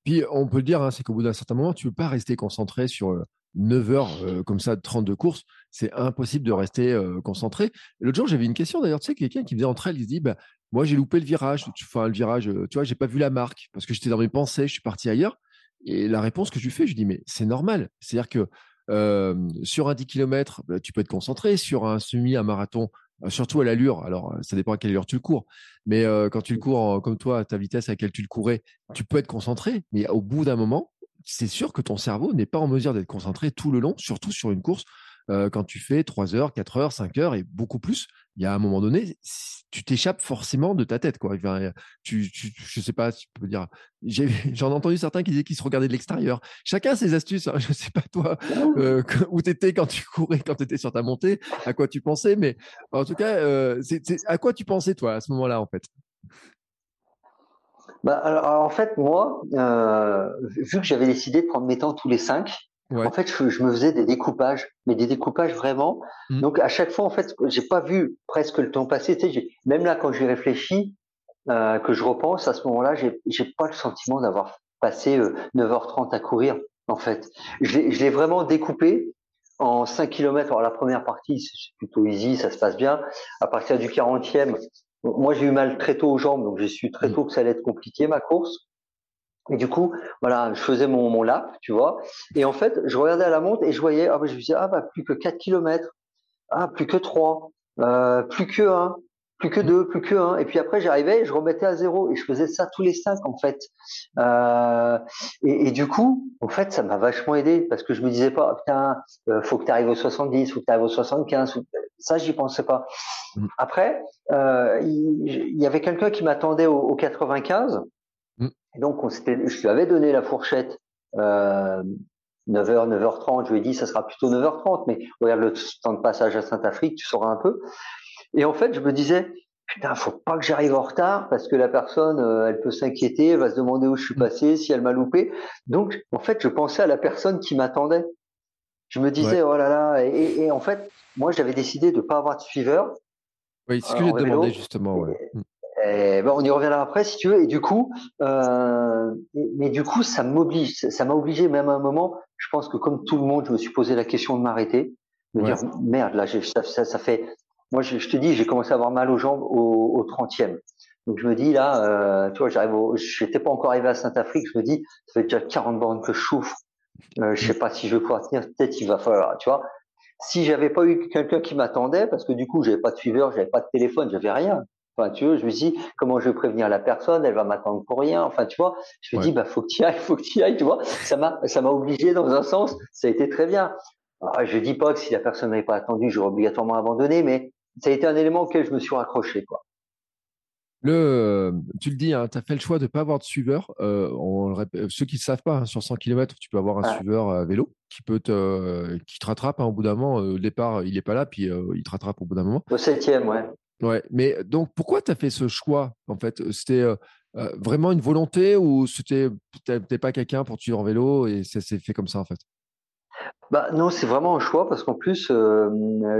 Puis on peut dire, hein, c'est qu'au bout d'un certain moment, tu ne peux pas rester concentré sur 9 euh, heures euh, comme ça, 32 courses. C'est impossible de rester concentré. L'autre jour, j'avais une question d'ailleurs, tu sais, quelqu'un qui faisait entre elles, il se dit, bah, moi j'ai loupé le virage, enfin le virage, tu vois, j'ai pas vu la marque parce que j'étais dans mes pensées, je suis parti ailleurs. Et la réponse que je lui fais, je lui dis, mais c'est normal. C'est-à-dire que sur un 10 km, bah, tu peux être concentré. Sur un semi, un marathon, bah, surtout à l'allure. Alors, ça dépend à quelle allure tu le cours. Mais quand tu le cours comme toi, à ta vitesse à laquelle tu le courais, tu peux être concentré. Mais au bout d'un moment, c'est sûr que ton cerveau n'est pas en mesure d'être concentré tout le long, surtout sur une course euh, quand tu fais 3 heures, 4 heures, 5 heures et beaucoup plus, il y a un moment donné, tu t'échappes forcément de ta tête. Quoi. Enfin, tu, tu, je sais pas, tu peux dire. J'en ai, entendu certains qui disaient qu'ils se regardaient de l'extérieur. Chacun ses astuces. Hein. Je sais pas toi euh, où tu étais quand tu courais, quand tu étais sur ta montée, à quoi tu pensais. Mais en tout cas, euh, à quoi tu pensais toi à ce moment-là en fait? Bah, alors, en fait, moi, euh, vu que j'avais décidé de prendre mes temps tous les cinq, en fait, je, me faisais des découpages, mais des découpages vraiment. Mmh. Donc à chaque fois, en fait, j'ai pas vu presque le temps passer. Tu sais, même là, quand j'y réfléchis, euh, que je repense, à ce moment-là, j'ai, j'ai pas le sentiment d'avoir passé 9h30 euh, à courir. En fait, je l'ai, je l'ai vraiment découpé en 5 km. Alors la première partie, c'est plutôt easy, ça se passe bien. À partir du 40e, moi j'ai eu mal très tôt aux jambes, donc j'ai su très mm. tôt que ça allait être compliqué ma course. Et du coup, voilà, je faisais mon, mon lap, tu vois. Et en fait, je regardais à la montre et je voyais, ah, bah, je me disais, ah, bah, plus que 4 km, ah, plus que 3, euh, plus que 1, plus que 2, plus que 1. Et puis après, j'arrivais je remettais à zéro. Et je faisais ça tous les 5, en fait. Euh, et, et, du coup, en fait, ça m'a vachement aidé parce que je me disais pas, putain, euh, faut que tu arrives au 70, faut que tu arrives au 75. Ça, j'y pensais pas. Mm. Après, euh, il, y, avait quelqu'un qui m'attendait au, au 95. Et donc, on je lui avais donné la fourchette euh, 9h, 9h30. Je lui ai dit, ça sera plutôt 9h30, mais regarde le temps de passage à Saint-Afrique, tu sauras un peu. Et en fait, je me disais, putain, faut pas que j'arrive en retard parce que la personne, euh, elle peut s'inquiéter, elle va se demander où je suis passé, si elle m'a loupé. Donc, en fait, je pensais à la personne qui m'attendait. Je me disais, oh là là, et, et, en fait, moi, j'avais décidé de pas avoir de suiveur. Oui, ce que je demandais justement. Ouais. Mm. Et, on y reviendra après si tu veux. Et du coup, euh, mais du coup, ça m'oblige, ça m'a obligé même à un moment. Je pense que comme tout le monde, je me suis posé la question de m'arrêter, de dire merde, là, ça, ça, ça, fait. Moi, je, je te dis, j'ai commencé à avoir mal aux jambes au, au 30e. Donc je me dis là, euh, tu vois, j'arrive, je n'étais pas encore arrivé à Saint-Afrique. Je me dis, ça fait déjà 40 bornes que je souffre. Euh, je sais pas si je vais pouvoir tenir. Peut-être il va falloir, tu vois. Si j'avais pas eu quelqu'un qui m'attendait, parce que du coup, j'avais pas de suiveur, j'avais pas de téléphone, j'avais rien. Enfin, tu vois, je me dis, comment je vais prévenir la personne Elle va m'attendre pour rien. Enfin, tu vois, je me dis, bah, faut que tu ailles, faut que tu y ailles, tu vois. Ça m'a, ça m'a obligé dans un sens. Ça a été très bien. Alors, je dis pas que si la personne n'avait pas attendu, j'aurais obligatoirement abandonné, mais ça a été un élément auquel je me suis raccroché, quoi. Le, tu le dis, hein, tu as fait le choix de ne pas avoir de suiveur. Euh, on, ceux qui ne savent pas, hein, sur 100 km, tu peux avoir un suiveur à vélo qui peut te, qui te rattrape hein, au bout d'un moment. au départ, il n'est pas là, puis euh, il te rattrape au bout d'un moment. Au septième, ouais. Ouais, mais donc pourquoi tu as fait ce choix en fait? C'était euh, euh, vraiment une volonté ou c'était n'étais pas quelqu'un pour tuer en vélo et ça s'est fait comme ça en fait? Bah non, c'est vraiment un choix parce qu'en plus euh,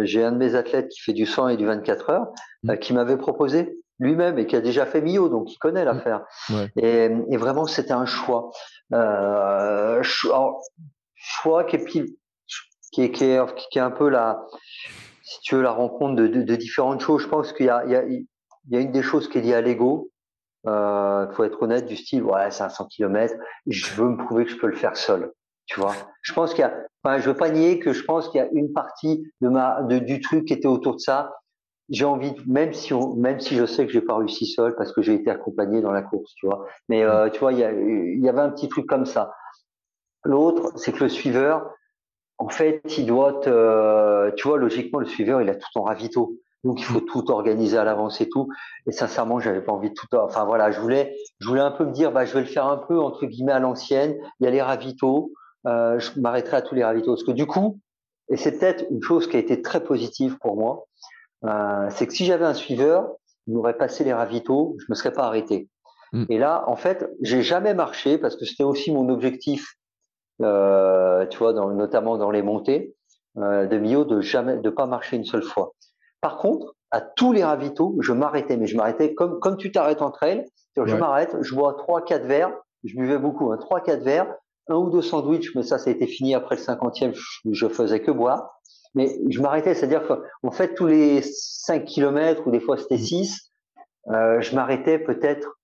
j'ai un de mes athlètes qui fait du 100 et du 24 heures mmh. qui m'avait proposé lui-même et qui a déjà fait Mio, donc il connaît mmh. l'affaire. Et, et, vraiment c'était un choix, choix qui est, qui est, qui est, qui est un peu la si tu veux, la rencontre de, de, de différentes choses. Je pense qu'il y a, il y, a, il y a une des choses qui est liée à l'ego. Il euh, faut être honnête, du style, ouais, 500 km, je veux me prouver que je peux le faire seul. Tu vois, je pense qu'il y a, enfin, je veux pas nier que je pense qu'il y a une partie de ma, de, du truc qui était autour de ça. J'ai envie, même si on, même si je sais que j'ai pas réussi seul parce que j'ai été accompagné dans la course, tu vois. Mais euh, tu vois, il y, a, il y avait un petit truc comme ça. L'autre, c'est que le suiveur, en fait, il doit, te, tu vois, logiquement, le suiveur, il a tout en ravito. Donc, il faut tout organiser à l'avance et tout. Et sincèrement, j'avais pas envie de tout. Enfin, voilà, je voulais, je voulais un peu me dire, bah, je vais le faire un peu, entre guillemets, à l'ancienne. Il y a les ravitaux. Euh, je m'arrêterai à tous les ravitaux. Parce que du coup, et c'est peut-être une chose qui a été très positive pour moi, euh, c'est que si j'avais un suiveur, il m'aurait passé les ravitaux, je me serais pas arrêté. Mm. Et là, en fait, j'ai jamais marché parce que c'était aussi mon objectif euh, tu vois, dans, notamment dans les montées euh, de Mio, de jamais, de pas marcher une seule fois. Par contre, à tous les ravitaux, je m'arrêtais, mais je m'arrêtais comme comme tu t'arrêtes entre elles. Je m'arrête, je bois trois, quatre verres. Je buvais beaucoup, hein, trois, quatre verres, un ou deux sandwichs, mais ça, ça a été fini après le cinquantième. Je, faisais que boire. Mais je m'arrêtais, c'est-à-dire qu'en fait, tous les 5 kilomètres, ou des fois c'était 6, euh, je m'arrêtais peut-être,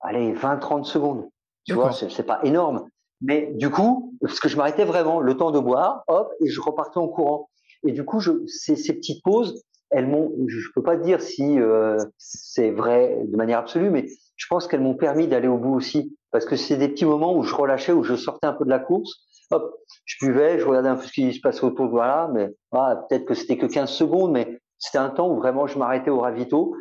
allez, 20-30 secondes. Tu vois, c'est pas énorme. Mais du coup, parce que je m'arrêtais vraiment, le temps de boire, hop, et je repartais en courant. Et du coup, je, ces, ces petites pauses, elles m'ont, je peux pas dire si euh, c'est vrai de manière absolue, mais je pense qu'elles m'ont permis d'aller au bout aussi, parce que c'est des petits moments où je relâchais, où je sortais un peu de la course, hop, je buvais, je regardais un peu ce qui se passait autour, voilà, mais ah, peut-être que c'était que 15 secondes, mais c'était un temps où vraiment je m'arrêtais au ravito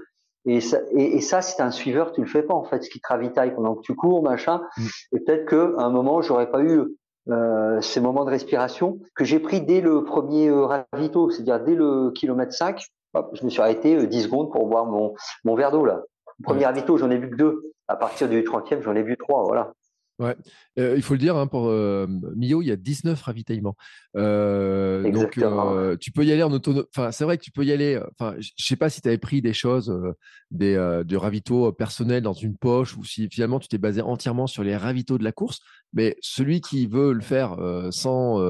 et ça, et, ça c'est un suiveur, tu le fais pas en fait, ce qui te ravitaille pendant que tu cours, machin. Mm. Et peut-être que à un moment, j'aurais pas eu euh, ces moments de respiration que j'ai pris dès le premier euh, ravito, c'est-à-dire dès le kilomètre 5. Hop, je me suis arrêté euh, 10 secondes pour boire mon, mon verre d'eau là. Le premier ravito, j'en ai vu que deux. À partir du 30e, j'en ai vu trois, voilà. Ouais, euh, il faut le dire, hein, pour euh, Mio, il y a 19 ravitaillements. Euh, donc, euh, tu peux y aller en autonomie. Enfin, c'est vrai que tu peux y aller. Enfin, je sais pas si tu avais pris des choses, des, de ravitaux personnels dans une poche ou si finalement tu t'es basé entièrement sur les ravitaux de la course. Mais celui qui veut le faire sans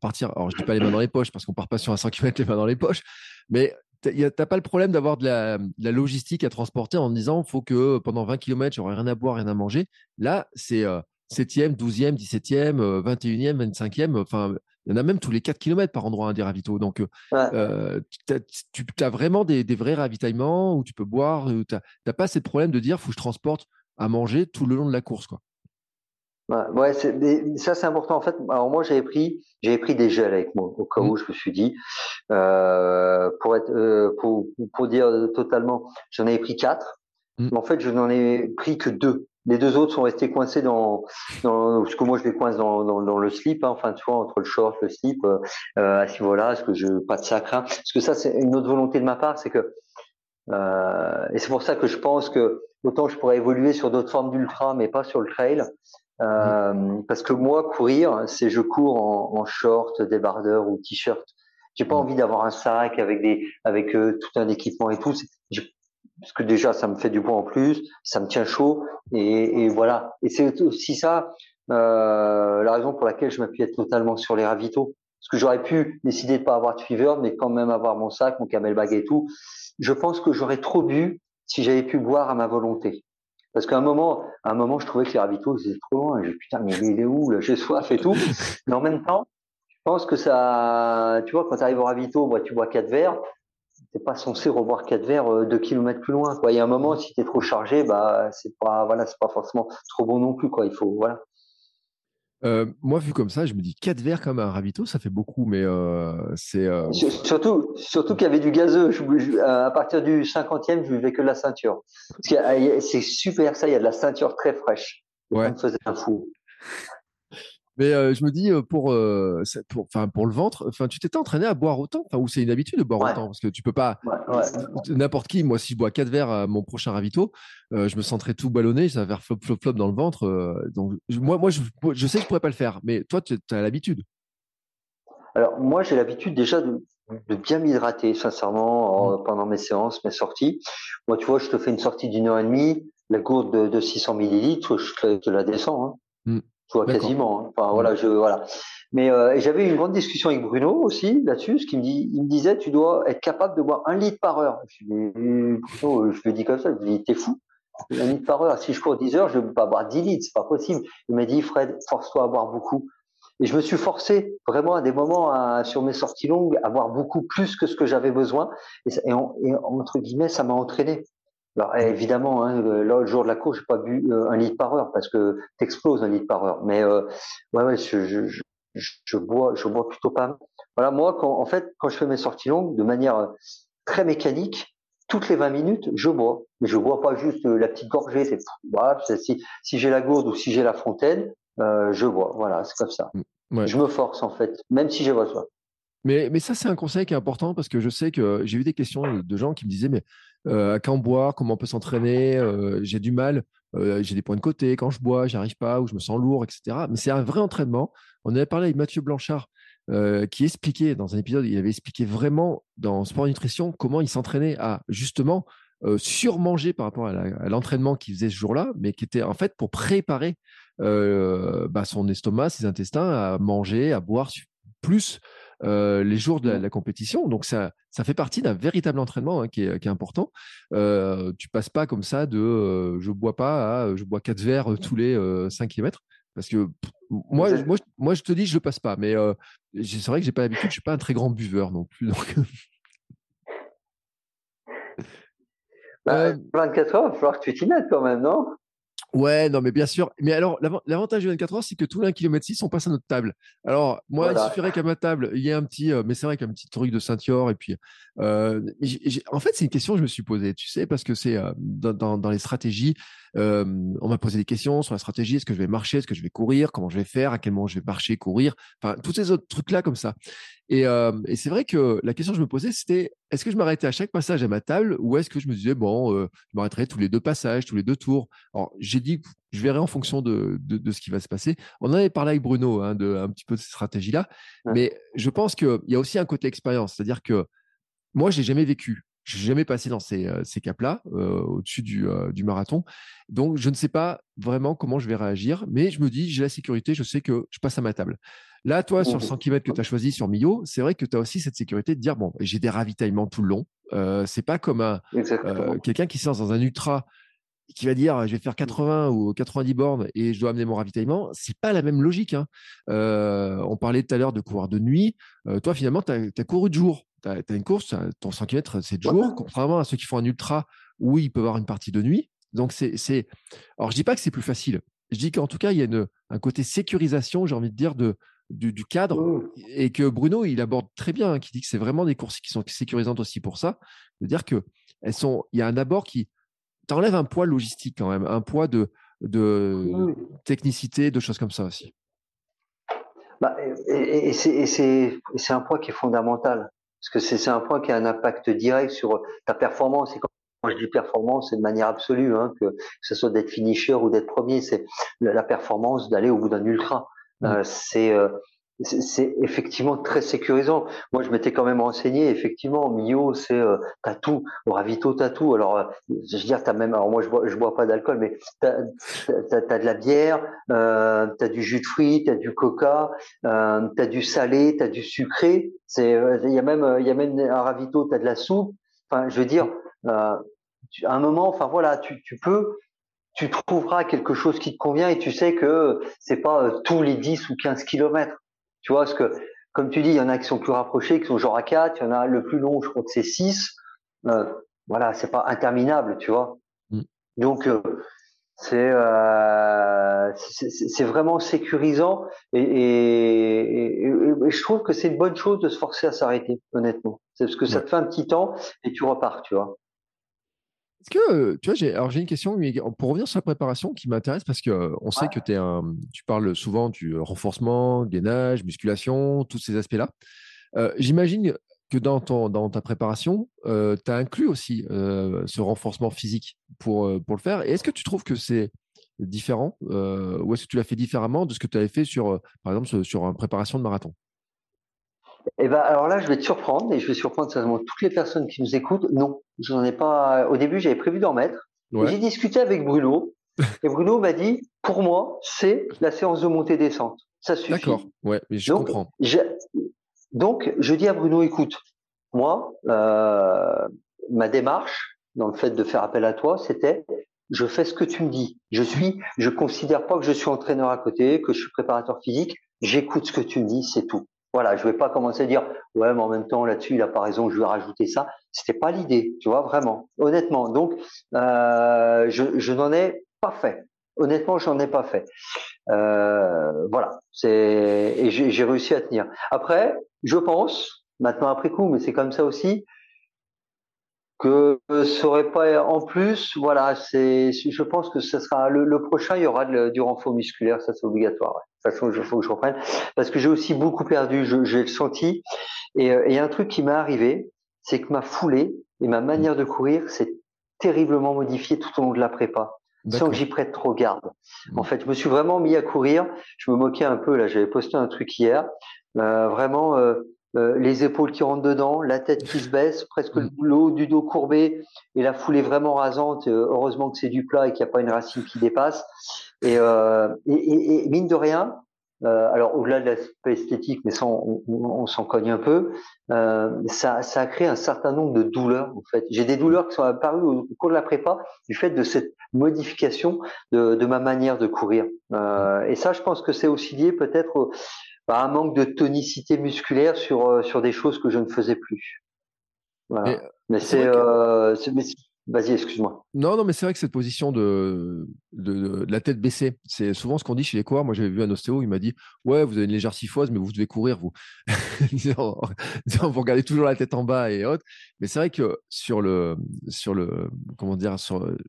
partir, alors je dis pas les mains dans les poches parce qu'on part pas sur un 100 km les mains dans les poches, mais n'as pas le problème d'avoir de la, logistique à transporter en disant faut que pendant 20 km, j'aurai rien à boire, rien à manger. Là, c'est 7e, 12e, 17e, 21e, 25e. Enfin, il y en a même tous les 4 km par endroit, hein, des ravitaux. Donc, euh, tu as vraiment des, vrais ravitaillements où tu peux boire. Tu n'as pas ce problème de dire faut que je transporte à manger tout le long de la course. Quoi. Ouais, ça c'est important. En fait, alors moi j'avais pris, j'avais pris des gels avec moi au cas mmh. où je me suis dit, euh, pour être, euh, pour, pour dire totalement, j'en avais pris quatre. Mmh. Mais en fait, je n'en ai pris que deux. Les deux autres sont restés coincés dans, dans parce que moi je les coince dans, dans, dans le slip, hein, enfin tu vois entre le short, le slip, euh, à ce niveau-là, parce que je pas de sacre. Hein. Parce que ça c'est une autre volonté de ma part, c'est que et c'est pour ça que je pense que autant je pourrais évoluer sur d'autres formes d'ultra, mais pas sur le trail. Euh, parce que moi, courir, c'est je cours en, en short, débardeur ou t-shirt. J'ai pas envie d'avoir un sac avec des, avec euh, tout un équipement et tout. parce que déjà, ça me fait du poids en plus, ça me tient chaud et, et voilà. Et c'est aussi ça euh, la raison pour laquelle je m'appuie totalement sur les ravitaux. Parce que j'aurais pu décider de pas avoir de fever, mais quand même avoir mon sac, mon camel bag et tout. Je pense que j'aurais trop bu si j'avais pu boire à ma volonté. Parce qu'à un moment, à un moment, je trouvais que les ravitaux, étaient trop loin. J'ai putain, mais il est où J'ai soif et tout. Mais en même temps, je pense que ça, tu vois, quand tu arrives au ravito, moi, tu bois quatre verres. T'es pas censé revoir quatre verres euh, deux kilomètres plus loin. Quoi. Il y a un moment, si tu es trop chargé, bah, c'est pas, voilà, c'est pas forcément trop bon non plus. Quoi. Il faut, voilà. Euh, moi, vu comme ça, je me dis 4 verres comme un ravito, ça fait beaucoup, mais euh, c'est. Euh, surtout, surtout qu'il y avait du gazeux. à partir du 50e, je buvais que de la ceinture. C'est super, ça, il y a de la ceinture très fraîche. Ouais. Ça me faisait un fou. Mais euh, je me dis, euh, pour, euh, pour, pour le ventre, enfin, tu t'étais entraîné à boire autant Ou c'est une habitude de boire autant Parce que tu peux pas. N'importe qui, moi, si je bois 4 verres à mon prochain ravito, je me sentirais tout ballonné, ça va faire flop, flop, flop dans le ventre. donc, moi, moi je, je, sais que je pourrais pas le faire. Mais toi, tu as l'habitude. Alors, moi, j'ai l'habitude déjà de, bien m'hydrater, sincèrement, pendant mes séances, mes sorties. Moi, tu vois, je te fais une sortie d'une heure et demie, la gourde de, 600 millilitres, je te, la descends. Hein. Mmh vois quasiment. Hein. Enfin voilà, je voilà. Mais euh, j'avais une grande discussion avec Bruno aussi là-dessus, ce qui me dit, il me disait, tu dois être capable de boire un litre par heure. Je, Bruno, je lui dis comme ça, je lui dis, t'es fou. Un litre par heure. Si je cours 10 heures, je ne peux pas boire 10 litres, c'est pas possible. Il m'a dit, Fred, force-toi à boire beaucoup. Et je me suis forcé vraiment à des moments à, sur mes sorties longues à boire beaucoup plus que ce que j'avais besoin. Et, et, et, entre guillemets, ça m'a entraîné. Alors évidemment, hein, là, le jour de la course, j'ai pas bu euh, un litre par heure parce que t'exploses un litre par heure. Mais euh, ouais, ouais, je, je, je, bois, je bois plutôt pas. Voilà, moi, quand, en fait, quand je fais mes sorties longues, de manière euh, très mécanique, toutes les 20 minutes, je bois. Mais je bois pas juste la petite gorgée. C'est voilà, si, si j'ai la gourde ou si j'ai la fontaine, euh, je bois. Voilà, c'est comme ça. Je me force en fait, même si j'ai soif. Mais, ça, c'est un conseil qui est important parce que je sais que j'ai eu des questions de gens qui me disaient, mais euh, quand boire, comment on peut s'entraîner, euh, j'ai du mal, euh, j'ai des points de côté, quand je bois, j'arrive pas, ou je me sens lourd, etc. Mais c'est un vrai entraînement. On avait parlé avec Mathieu Blanchard, qui expliquait dans un épisode, il avait expliqué vraiment dans Sport Nutrition comment il s'entraînait à justement surmanger par rapport à l'entraînement qu'il faisait ce jour-là, mais qui était en fait pour préparer bah, son estomac, ses intestins à manger, à boire plus euh, les jours de la, compétition. Donc ça, ça fait partie d'un véritable entraînement hein, qui, est, qui, est, important. Euh, tu passes pas comme ça de euh, je bois pas à je bois quatre verres tous les 5 km. Parce que moi, moi, moi, je te dis, je le passe pas. Mais c'est vrai que j'ai pas l'habitude, je suis pas un très grand buveur non plus. Donc... 24 bah, heures, il va falloir que tu t'y mettes quand même, non? Ouais, non, mais bien sûr. Mais alors, l'avantage de 24 heures, c'est que tous les 1 km 6, on passe à notre table. Alors, moi, il suffirait qu'à ma table, il y ait un petit, euh, mais c'est vrai qu'un petit truc de ceinture. Et puis, euh, en fait, c'est une question que je me suis posée, tu sais, parce que c'est euh, dans, dans, les stratégies, on m'a posé des questions sur la stratégie. Est-ce que je vais marcher Est-ce que je vais courir Comment je vais faire À quel moment je vais marcher, courir Enfin, tous ces autres trucs-là comme ça. Et, et c'est vrai que la question que je me posais, c'était est-ce que je m'arrêtais à chaque passage à ma table ou est-ce que je me disais, bon, je m'arrêterai tous les deux passages, tous les deux tours? Alors, j'ai dit je verrai en fonction de, de, ce qui va se passer. On en avait parlé avec Bruno hein, de un petit peu de cette stratégie-là, mais je pense qu'il y a aussi un côté expérience, c'est-à-dire que moi, je n'ai jamais vécu. Je n'ai jamais passé dans ces, euh, ces caps-là, euh, au-dessus du, euh, du, marathon. Donc, je ne sais pas vraiment comment je vais réagir, mais je me dis, j'ai la sécurité, je sais que je passe à ma table. Là, toi, sur le 100 km que tu as choisi sur Millau, c'est vrai que tu as aussi cette sécurité de dire bon, j'ai des ravitaillements tout le long. Euh, c'est pas comme un quelqu'un qui lance dans un ultra qui va dire je vais faire 80 ou 90 bornes et je dois amener mon ravitaillement, c'est pas la même logique. Hein. Euh, on parlait tout à l'heure de courir de nuit. toi, finalement, tu as, couru de jour. Tu as, une course, ton 100 km, c'est de jour, contrairement à ceux qui font un ultra où il peut avoir une partie de nuit. Donc, c'est. Alors, je dis pas que c'est plus facile. Je dis qu'en tout cas, il y a une, un côté sécurisation, j'ai envie de dire, de, du, cadre mmh. et que Bruno, il aborde très bien, hein, qui dit que c'est vraiment des courses qui sont sécurisantes aussi pour ça. De dire que elles sont, il y a un abord qui t'enlève un poids logistique quand même, un poids de, de mmh. technicité, de choses comme ça aussi. Bah, et, c'est un poids qui est fondamental parce que c'est un point qui a un impact direct sur ta performance. Et quand je dis performance, c'est de manière absolue, hein, que, ce soit d'être finisher ou d'être premier, c'est la performance d'aller au bout d'un ultra. Mmh. Euh, c'est euh, c'est effectivement très sécurisant. Moi, je m'étais quand même renseigné. Effectivement, Mio, c'est euh. Au ravito, t'as tout. Alors, euh, je veux dire, t'as même. Alors moi, je bois, je bois pas d'alcool, mais t'as as, de la bière, euh, t'as du jus de fruits, t'as du coca, euh, t'as du salé, t'as du sucré. C'est, euh, il y a même, il y a même un ravito, t'as de la soupe. Enfin, je veux dire, euh, à un moment, enfin voilà, tu, tu peux tu trouveras quelque chose qui te convient et tu sais que c'est pas tous les 10 ou 15 kilomètres. Tu vois, parce que, comme tu dis, il y en a qui sont plus rapprochés, qui sont genre à 4, il y en a le plus long, je crois que c'est 6. Euh, voilà, c'est pas interminable, tu vois. Mm. Donc, euh, euh, c'est vraiment sécurisant et, et, et, je trouve que c'est une bonne chose de se forcer à s'arrêter, honnêtement. C'est parce que ça te fait un petit temps et tu repars, tu vois. Est-ce que, tu vois, j'ai, alors j'ai une question, pour revenir sur la préparation qui m'intéresse parce que on sait que es un, tu parles souvent du renforcement, gainage, musculation, tous ces aspects-là. Euh, j'imagine que dans, ton, dans ta préparation, euh, tu as inclus aussi euh, ce renforcement physique pour, pour le faire. Et est-ce que tu trouves que c'est différent ou est-ce que tu l'as fait différemment de ce que tu avais fait sur, par exemple, sur une préparation de marathon? Eh ben, alors là, je vais te surprendre et je vais surprendre certainement toutes les personnes qui nous écoutent. Non, je n'en ai pas. Au début, j'avais prévu d'en mettre. J'ai discuté avec Bruno et Bruno m'a dit, pour moi, c'est la séance de montée-descente. Ça suffit. D'accord. Ouais, mais je comprends. Donc, je dis à Bruno, écoute, moi, euh, ma démarche dans le fait de faire appel à toi, c'était je fais ce que tu me dis. Je suis, je considère pas que je suis entraîneur à côté, que je suis préparateur physique. J'écoute ce que tu me dis, c'est tout. Voilà, je vais pas commencer à dire ouais, mais en même temps là-dessus il a pas raison, je vais rajouter ça. C'était pas l'idée, tu vois vraiment, honnêtement. Donc euh, je, je n'en ai pas fait. Honnêtement, j'en ai pas fait. Euh, voilà, c'est et j'ai réussi à tenir. Après, je pense maintenant après coup, mais c'est comme ça aussi que serait pas en plus. Voilà, c'est je pense que ce sera le, le prochain. Il y aura du renfort musculaire, ça c'est obligatoire. Ouais toute façon, il faut que je reprenne. Parce que j'ai aussi beaucoup perdu, j'ai le senti. Euh, et il y a un truc qui m'est arrivé, c'est que ma foulée et ma manière de courir s'est terriblement modifiée tout au long de la prépa sans que j'y prête trop garde. Mmh. En fait, je me suis vraiment mis à courir. Je me moquais un peu là. J'avais posté un truc hier. Euh, vraiment, euh, euh, les épaules qui rentrent dedans, la tête qui se baisse, presque mmh. le haut du dos courbé et la foulée vraiment rasante. heureusement que c'est du plat et qu'il n'y a pas une racine qui dépasse. Euh, et, et, et, mine de rien, euh, alors au-delà de l'aspect esthétique, mais ça on, on, s'en cogne un peu, euh, ça, ça, a créé un certain nombre de douleurs en fait. J'ai des douleurs qui sont apparues au, cours de la prépa du fait de cette modification de, de ma manière de courir. Euh, et ça, je pense que c'est aussi lié peut-être à un manque de tonicité musculaire sur sur des choses que je ne faisais plus. Voilà. mais c'est euh, Vas-y, excuse-moi. Non, non, mais c'est vrai que cette position de, de, la tête baissée, c'est souvent ce qu'on dit chez les coureurs. Moi, j'avais vu un ostéo, il m'a dit Ouais, vous avez une légère syphose, mais vous devez courir, vous. vous regardez toujours la tête en bas et autres. Mais c'est vrai que sur le, sur le, comment dire,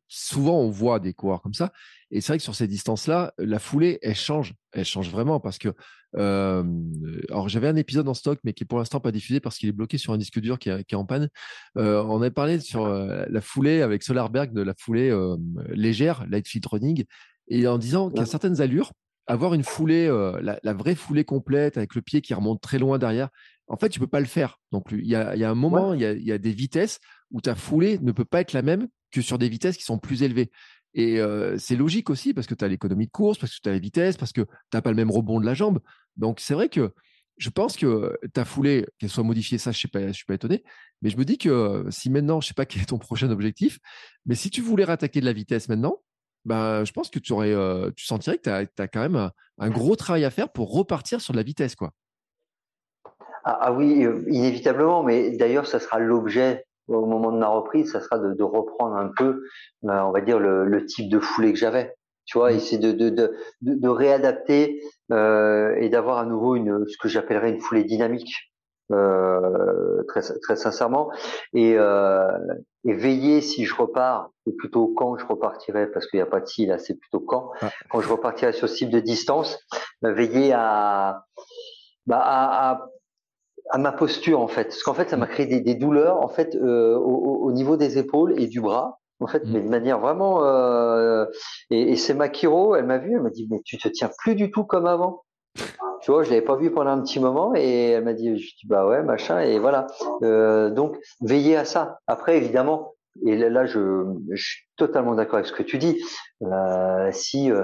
souvent on voit des coureurs comme ça. Et c'est vrai que sur ces distances-là, la foulée, elle change. Elle change vraiment parce que euh, alors j'avais un épisode en stock, mais qui est pour l'instant pas diffusé parce qu'il est bloqué sur un disque dur qui, est en panne. Euh, on avait parlé sur euh, la foulée avec Solarberg de la foulée légère, light fit running, et en disant a certaines allures, avoir une foulée, la, la, vraie foulée complète avec le pied qui remonte très loin derrière, en fait, tu peux pas le faire non plus. Il y a, il y a un moment, il, y a, il y a des vitesses où ta foulée ne peut pas être la même que sur des vitesses qui sont plus élevées. Et c'est logique aussi parce que tu as l'économie de course, parce que tu as la vitesse, parce que tu n'as pas le même rebond de la jambe. Donc c'est vrai que je pense que ta foulée, qu'elle soit modifiée, ça, je ne suis pas étonné. Mais je me dis que si maintenant, je ne sais pas quel est ton prochain objectif, mais si tu voulais rattaquer de la vitesse maintenant, ben, je pense que tu, aurais, tu sentirais que tu as, quand même un, gros travail à faire pour repartir sur de la vitesse. quoi. Ah, ah oui, inévitablement, mais d'ailleurs, ça sera l'objet au moment de ma reprise, ça sera de, reprendre un peu, on va dire, le type de foulée que j'avais. Tu vois, essayer de, de, de, de réadapter euh, et d'avoir à nouveau une, ce que j'appellerais une foulée dynamique, euh, très, très sincèrement, et, euh, et veiller si je repars, ou plutôt quand je repartirai, parce qu'il n'y a pas de si là, c'est plutôt quand, ah. quand je repartirai sur ce type de distance, veiller à, bah, à, à à ma posture en fait, parce qu'en fait ça m'a créé des, des, douleurs en fait euh, au, au, niveau des épaules et du bras en fait, mm. mais de manière vraiment. Euh, et, et c'est Makiro, elle m'a vu, elle m'a dit, mais tu te tiens plus du tout comme avant. Tu vois, je l'avais pas vu pendant un petit moment et elle m'a dit, je dis bah ouais, machin, et voilà. Euh, donc, veillez à ça. Après, évidemment, et là, je, je suis totalement d'accord avec ce que tu dis. Euh, si euh,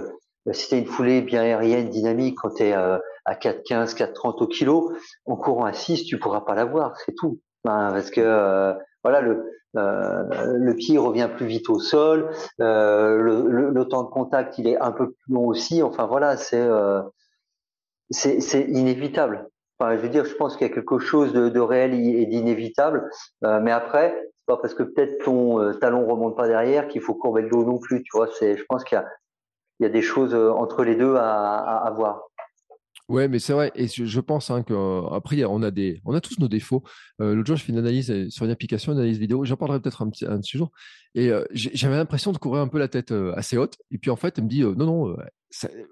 si tu as une foulée bien aérienne, dynamique, quand tu es euh, à 4,15, 4,30 au kilo, en courant à 6, tu pourras pas l'avoir, c'est tout. parce que euh, voilà, le, euh, le pied revient plus vite au sol, euh, le, temps de contact il est un peu plus long aussi. Enfin voilà, c'est inévitable. Enfin, je veux dire, je pense qu'il y a quelque chose de, réel et d'inévitable. mais après, c'est pas parce que peut-être ton talon remonte pas derrière qu'il faut courber le dos non plus. Tu vois, c'est, je pense qu'il y a, des choses entre les deux à voir. Ouais, mais c'est vrai. Et je pense hein, qu'après, on a des, on a tous nos défauts. Euh, L'autre jour, je fais une analyse euh, sur une application, une analyse vidéo. J'en parlerai peut-être un, petit, un de ces jours. Et euh, j'avais l'impression de courir un peu la tête euh, assez haute. Et puis en fait, elle me dit non, non.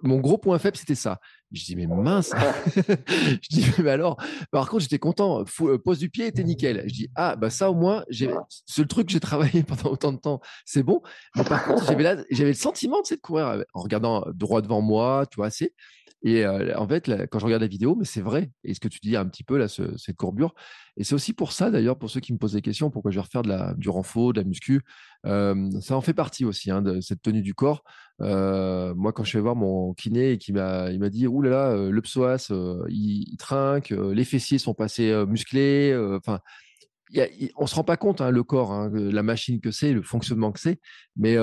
mon gros point faible, c'était ça. Je dis mais mince. je dis mais alors. Par contre, j'étais content. pose du pied était nickel. Je dis ah bah ça au moins, ce truc que j'ai travaillé pendant autant de temps, c'est bon. Mais par contre, j'avais j'avais le sentiment de courir en regardant droit devant moi, tu vois, assez. Et en fait, quand je regarde la vidéo, mais c'est vrai. Et ce que tu dis un petit peu là, cette courbure. Et c'est aussi pour ça, d'ailleurs, pour ceux qui me posent des questions, pourquoi je vais refaire de la, du renfort, de la muscu, ça en fait partie aussi hein, de cette tenue du corps. moi, quand je vais voir mon kiné et qui m'a, il m'a dit, ouh là là, le psoas, il, trinque, les fessiers sont passés musclés. Enfin. on se rend pas compte hein, le corps, hein, la machine que c'est, le fonctionnement que c'est, mais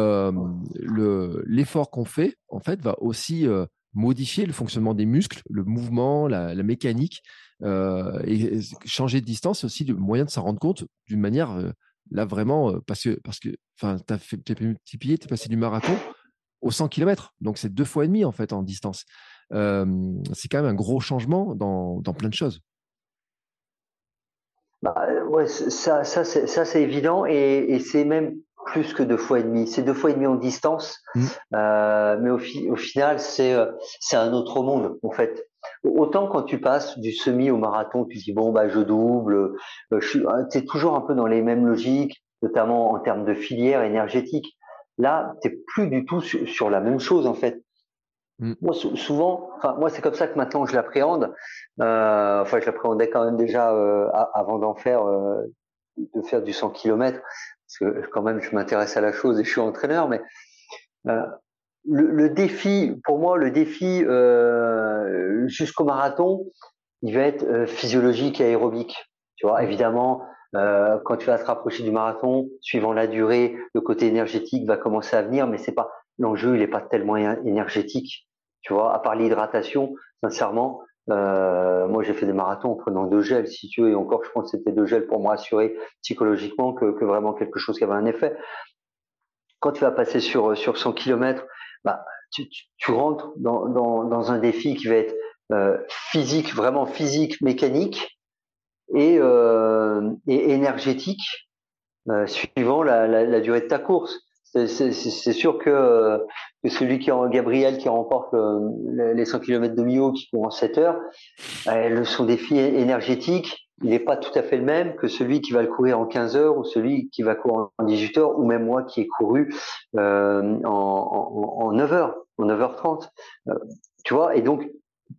l'effort qu'on fait en fait va aussi modifier le fonctionnement des muscles, le mouvement, la, mécanique, euh, et changer de distance, c'est aussi le moyen de s'en rendre compte d'une manière, euh, là vraiment, euh, parce que, parce que, tu as pieds, tu es passé du marathon au 100 km, donc c'est deux fois et demi en fait en distance. c'est quand même un gros changement dans, dans plein de choses. Bah, ça, ça c'est évident et c'est même plus que deux fois et demi. C'est deux fois et demi en distance, mmh. euh, mais au, au final, c'est euh, c'est un autre monde en fait. Autant quand tu passes du semi au marathon, tu dis bon bah je double, euh, euh, es toujours un peu dans les mêmes logiques, notamment en termes de filière énergétique. Là, t'es plus du tout sur, la même chose en fait. Mmh. Moi, souvent, enfin moi c'est comme ça que maintenant je l'appréhende. Enfin, je l'appréhendais quand même déjà avant d'en faire, de faire du 100 km parce que quand même je m'intéresse à la chose et je suis entraîneur, mais euh, le, défi, pour moi, le défi euh, jusqu'au marathon, il va être euh, physiologique et aérobique. Tu vois, évidemment, quand tu vas te rapprocher du marathon, suivant la durée, le côté énergétique va commencer à venir, mais c'est pas l'enjeu, il est pas tellement énergétique. Tu vois, à part l'hydratation, sincèrement, euh, moi, j'ai fait des marathons en prenant deux gels, si tu veux, et encore, je pense que c'était deux gels pour me rassurer psychologiquement que, que, vraiment quelque chose qui avait un effet. Quand tu vas passer sur sur 100 km, bah, tu, tu, tu rentres dans, dans, dans, un défi qui va être euh, physique, vraiment physique, mécanique et, euh, et énergétique, euh, suivant la, la, la durée de ta course c'est sûr que, que, celui qui en Gabriel qui remporte les 100 km de Mio qui court en 7 heures, euh, son défi énergétique, il n'est pas tout à fait le même que celui qui va le courir en 15 heures ou celui qui va courir en 18 heures ou même moi qui ai couru euh, en, en, en, 9 heures, en 9h30. Euh, tu vois, et donc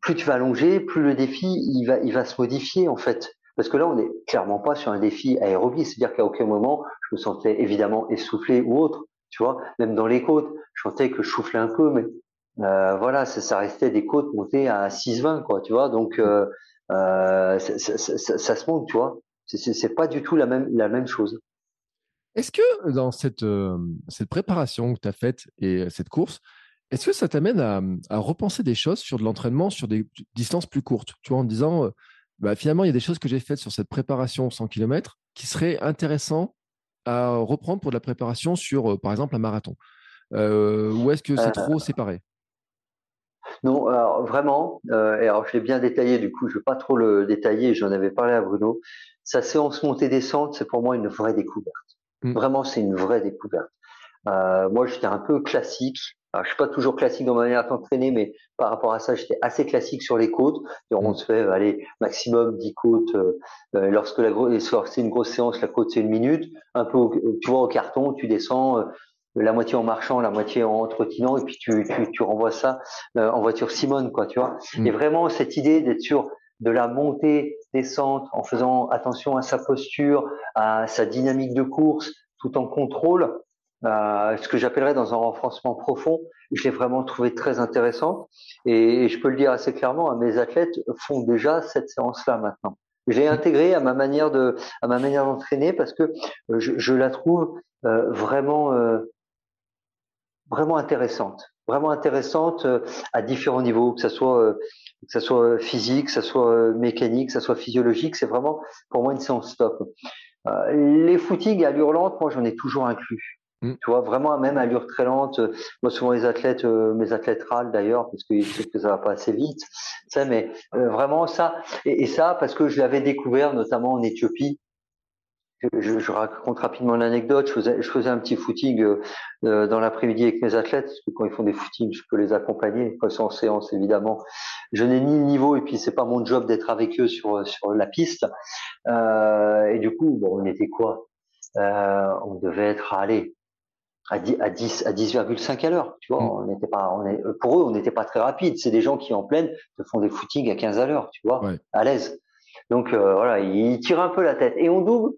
plus tu vas allonger, plus le défi il va, il va se modifier en fait. Parce que là, on n'est clairement pas sur un défi aérobie, c'est-à-dire qu'à aucun moment je me sentais évidemment essoufflé ou autre tu vois. Même dans les côtes, je sentais que je soufflais un peu, mais euh, voilà, ça, restait des côtes montées à 6,20, quoi, tu vois. Donc, euh, euh, ça, se monte, tu vois. C'est pas du tout la même, la même chose. Est-ce que dans cette, cette préparation que tu as faite et cette course, est-ce que ça t'amène à, à, repenser des choses sur de l'entraînement sur des distances plus courtes? Tu vois, en disant, bah, finalement, il y a des choses que j'ai faites sur cette préparation 100 km qui seraient intéressantes à reprendre pour de la préparation sur, par exemple, un marathon euh, Ou est-ce que c'est trop séparé? Non, alors vraiment, euh, et alors je l'ai bien détaillé, du coup je ne vais pas trop le détailler, j'en avais parlé à Bruno. Sa séance montée-descente, c'est pour moi une vraie découverte. Mm. Vraiment, c'est une vraie découverte. Euh, moi, j'étais un peu classique. Alors, je suis pas toujours classique dans ma manière d'entraîner, mais par rapport à ça, j'étais assez classique sur les côtes. On mm. se fait, aller maximum 10 côtes. Euh, euh, lorsque la c'est une grosse séance, la côte c'est une minute. Un peu, tu vois, au carton, tu descends euh, la moitié en marchant, la moitié en trottinant, et puis tu, tu, tu renvoies ça en voiture Simone, quoi, tu vois. Mm. Et vraiment cette idée d'être sur de la montée, descente, en faisant attention à sa posture, à sa dynamique de course, tout en contrôle, euh, ce que j'appellerais dans un renforcement profond, je l'ai vraiment trouvé très intéressant. Et, je peux le dire assez clairement, hein, mes athlètes font déjà cette séance-là maintenant. Je l'ai intégré à ma manière de, à ma manière d'entraîner parce que euh, je, la trouve euh, vraiment, euh, vraiment intéressante, vraiment intéressante à différents niveaux, que ça soit, que ça soit physique, que ça soit mécanique, que ça soit physiologique. C'est vraiment pour moi une séance top. les footings à l'urlante, moi j'en ai toujours inclus. Mm. Tu vois, vraiment même allure très lente. Moi, souvent les athlètes, euh, mes athlètes râlent d'ailleurs parce qu'ils savent que ça va pas assez vite. Ça, mais euh, vraiment ça et, ça parce que je l'avais découvert notamment en Éthiopie. Je, je raconte rapidement l'anecdote. Je faisais, je faisais un petit footing euh, dans l'après-midi avec mes athlètes parce que quand ils font des footings, je peux les accompagner. Quand ils sont en séance, évidemment, je n'ai ni le niveau et puis c'est pas mon job d'être avec eux sur sur la piste. et du coup, bon, on était quoi? On devait être allé à 10 à 10 à 10,5 à l'heure. Tu vois, mm. on n'était pas, on est, pour eux, on n'était pas très rapide. C'est des gens qui en pleine te font des footings à 15 à l'heure, tu vois, à l'aise. Donc euh, voilà, ils tirent un peu la tête et on double,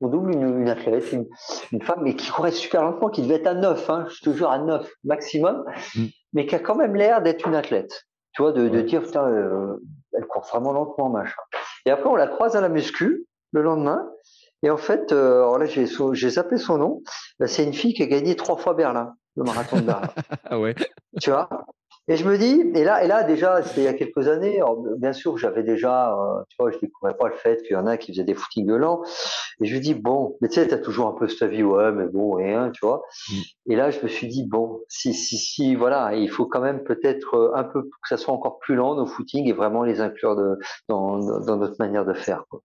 on double une, une athlète, une, une, femme, mais qui courait super lentement, qui devait être à 9, hein, je te jure à 9 maximum, mm. mais qui a quand même l'air d'être une athlète. Tu vois, de, de dire putain, euh, elle court vraiment lentement, machin. Et après, on la croise à la muscu le lendemain. Et en fait, euh, alors là, j'ai, j'ai zappé son nom. Bah, c'est une fille qui a gagné trois fois Berlin, le marathon de Berlin. ah ouais. Tu vois? Et je me dis, et là, et là déjà, c'était il y a quelques années. Alors, bien sûr, j'avais déjà, euh, tu vois, je découvrais pas le fait qu'il y en a qui faisaient des footings lents. Et je me dis, bon, mais tu sais, t'as toujours un peu cette vie, ouais, mais bon, rien, tu vois. Mm. Et là, je me suis dit, bon, si, si, si, voilà, il faut quand même peut-être euh, un peu que ça soit encore plus lent nos footings et vraiment les inclure de, dans, dans notre manière de faire. Quoi.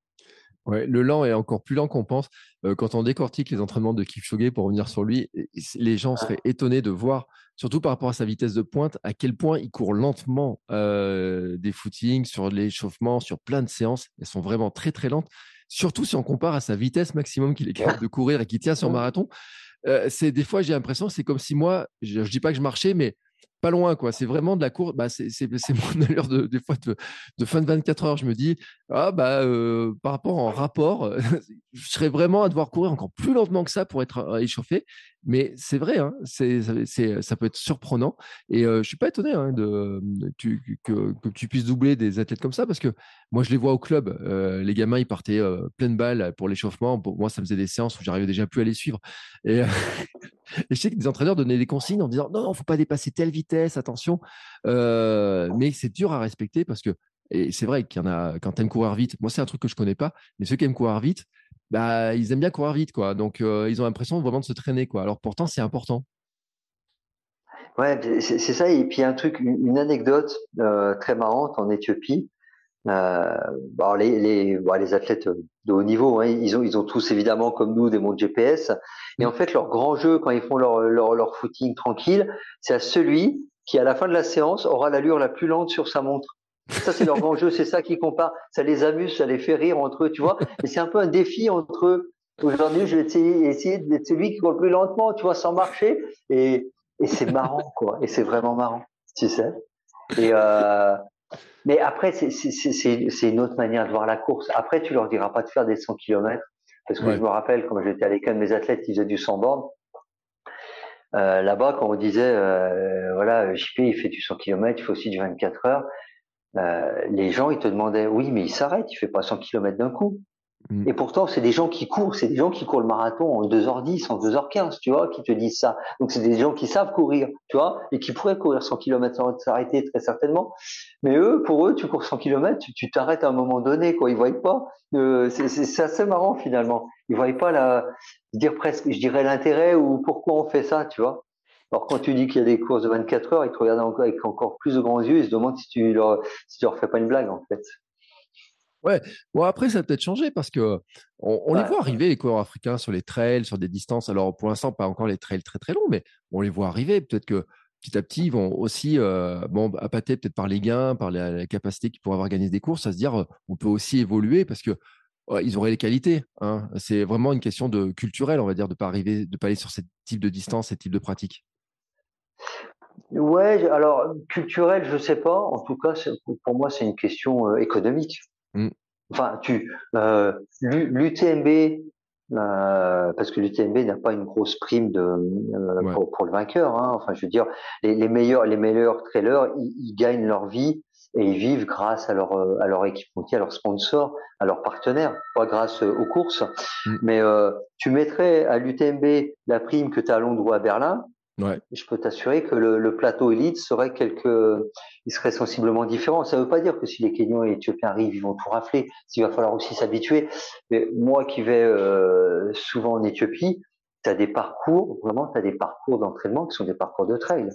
Ouais, le lent est encore plus lent qu'on pense. Euh, quand on décortique les entraînements de Kipchoge pour revenir sur lui, les gens seraient étonnés de voir, surtout par rapport à sa vitesse de pointe, à quel point il court lentement euh, des footings, sur l'échauffement, sur plein de séances. Elles sont vraiment très très lentes. Surtout si on compare à sa vitesse maximum qu'il est capable de courir et qui tient sur marathon. Euh, c'est des fois j'ai l'impression c'est comme si moi, je, je dis pas que je marchais, mais pas loin, quoi. C'est vraiment de la course. Bah, c'est mon allure de, des fois de, fin de 24 heures. Je me dis, ah, bah, euh, par rapport en rapport, je serais vraiment à devoir courir encore plus lentement que ça pour être euh, échauffé. Mais c'est vrai, hein, c'est, ça peut être surprenant. Et euh, je suis pas étonné hein, de, que, que, tu puisses doubler des athlètes comme ça parce que moi, je les vois au club. Euh, les gamins, ils partaient euh, pleine balle pour l'échauffement. Pour moi, ça faisait des séances où j'arrivais déjà plus à les suivre. Et, et je sais que des entraîneurs donnaient des consignes en disant non, non, faut pas dépasser telle vitesse, attention. Euh, mais c'est dur à respecter parce que et c'est vrai qu'il y en a quand tu aimes courir vite. Moi, c'est un truc que je connais pas, mais ceux qui aiment courir vite, bah, ils aiment bien courir vite, quoi. Donc, euh, ils ont l'impression vraiment de se traîner, quoi. Alors, pourtant, c'est important. Ouais, c'est ça. Et puis, un truc, une anecdote euh, très marrante en Éthiopie. Euh, bon, les, athlètes de haut niveau, hein, ils, ont, tous évidemment, comme nous, des montres GPS. Et en fait, leur grand jeu, quand ils font leur, footing tranquille, c'est à celui qui, à la fin de la séance, aura l'allure la plus lente sur sa montre. Ça, c'est leur grand jeu, c'est ça qui compare. Ça les amuse, ça les fait rire entre eux, tu vois. Et c'est un peu un défi entre eux. Aujourd'hui, je vais essayer, d'être celui qui court le plus lentement, tu vois, sans marcher. Et, et c'est marrant, quoi. Et c'est vraiment marrant, tu sais. Et euh, mais après, c'est une autre manière de voir la course. Après, tu leur diras pas de faire des 100 km. Parce que je me rappelle, quand j'étais à l'école, mes athlètes qui faisaient du 100 bornes, Euh, là-bas, quand on disait, euh, voilà, JP, il fait du 100 km, il fait aussi du 24 heures, euh, les gens, ils te demandaient, oui, mais il s'arrête, il fait pas 100 km d'un coup. Mm. Et pourtant, c'est des gens qui courent, c'est des gens qui courent le marathon en 2h10, en 2h15, tu vois, qui te disent ça. Donc, c'est des gens qui savent courir, tu vois, et qui pourraient courir 100 km sans s'arrêter, très certainement. Mais eux, pour eux, tu cours 100 km, tu t'arrêtes à un moment donné, quoi. Ils voient pas. Euh, c'est assez marrant, finalement. Ils voient pas la, dire presque, je dirais l'intérêt ou pourquoi on fait ça, tu vois. Alors quand tu dis qu'il y a des courses de 24 heures, ils te regardent avec encore plus de grands yeux, ils se demandent si tu leur, si tu leur fais pas une blague en fait. Ouais, bon après ça a peut-être changé parce que on, les voit arriver les coureurs africains sur les trails, sur des distances. Alors pour l'instant pas encore les trails très très longs, mais on les voit arriver. Peut-être que petit à petit ils vont aussi euh, bon appâter peut-être par les gains, par la, capacité qu'ils pourraient avoir gagné des courses, à se dire on peut aussi évoluer parce que ils auraient les qualités. Hein. C'est vraiment une question de culturelle, on va dire, de pas arriver, de pas aller sur ce type de distance, ce type de pratique. Ouais, alors culturel, je sais pas. En tout cas, pour moi, c'est une question économique. Mm. Enfin, tu euh, l'UTMB, euh, parce que l'UTMB n'a pas une grosse prime de euh, pour, le vainqueur. Hein. Enfin, je veux dire, les, meilleurs les meilleurs trailers, ils, gagnent leur vie et ils vivent grâce à leur à leur équipementier, à leurs sponsors, à leurs partenaires, pas grâce aux courses. Mm. Mais tu mettrais à l'UTMB la prime que tu as à Londres ou à Berlin, Je peux t'assurer que le, plateau élite serait quelque, il serait sensiblement différent. Ça ne veut pas dire que si les Kenyans et les Éthiopiens arrivent, ils vont tout rafler. Il va falloir aussi s'habituer. Mais moi qui vais euh, souvent en Éthiopie, tu as des parcours, vraiment, tu des parcours d'entraînement qui sont des parcours de trail.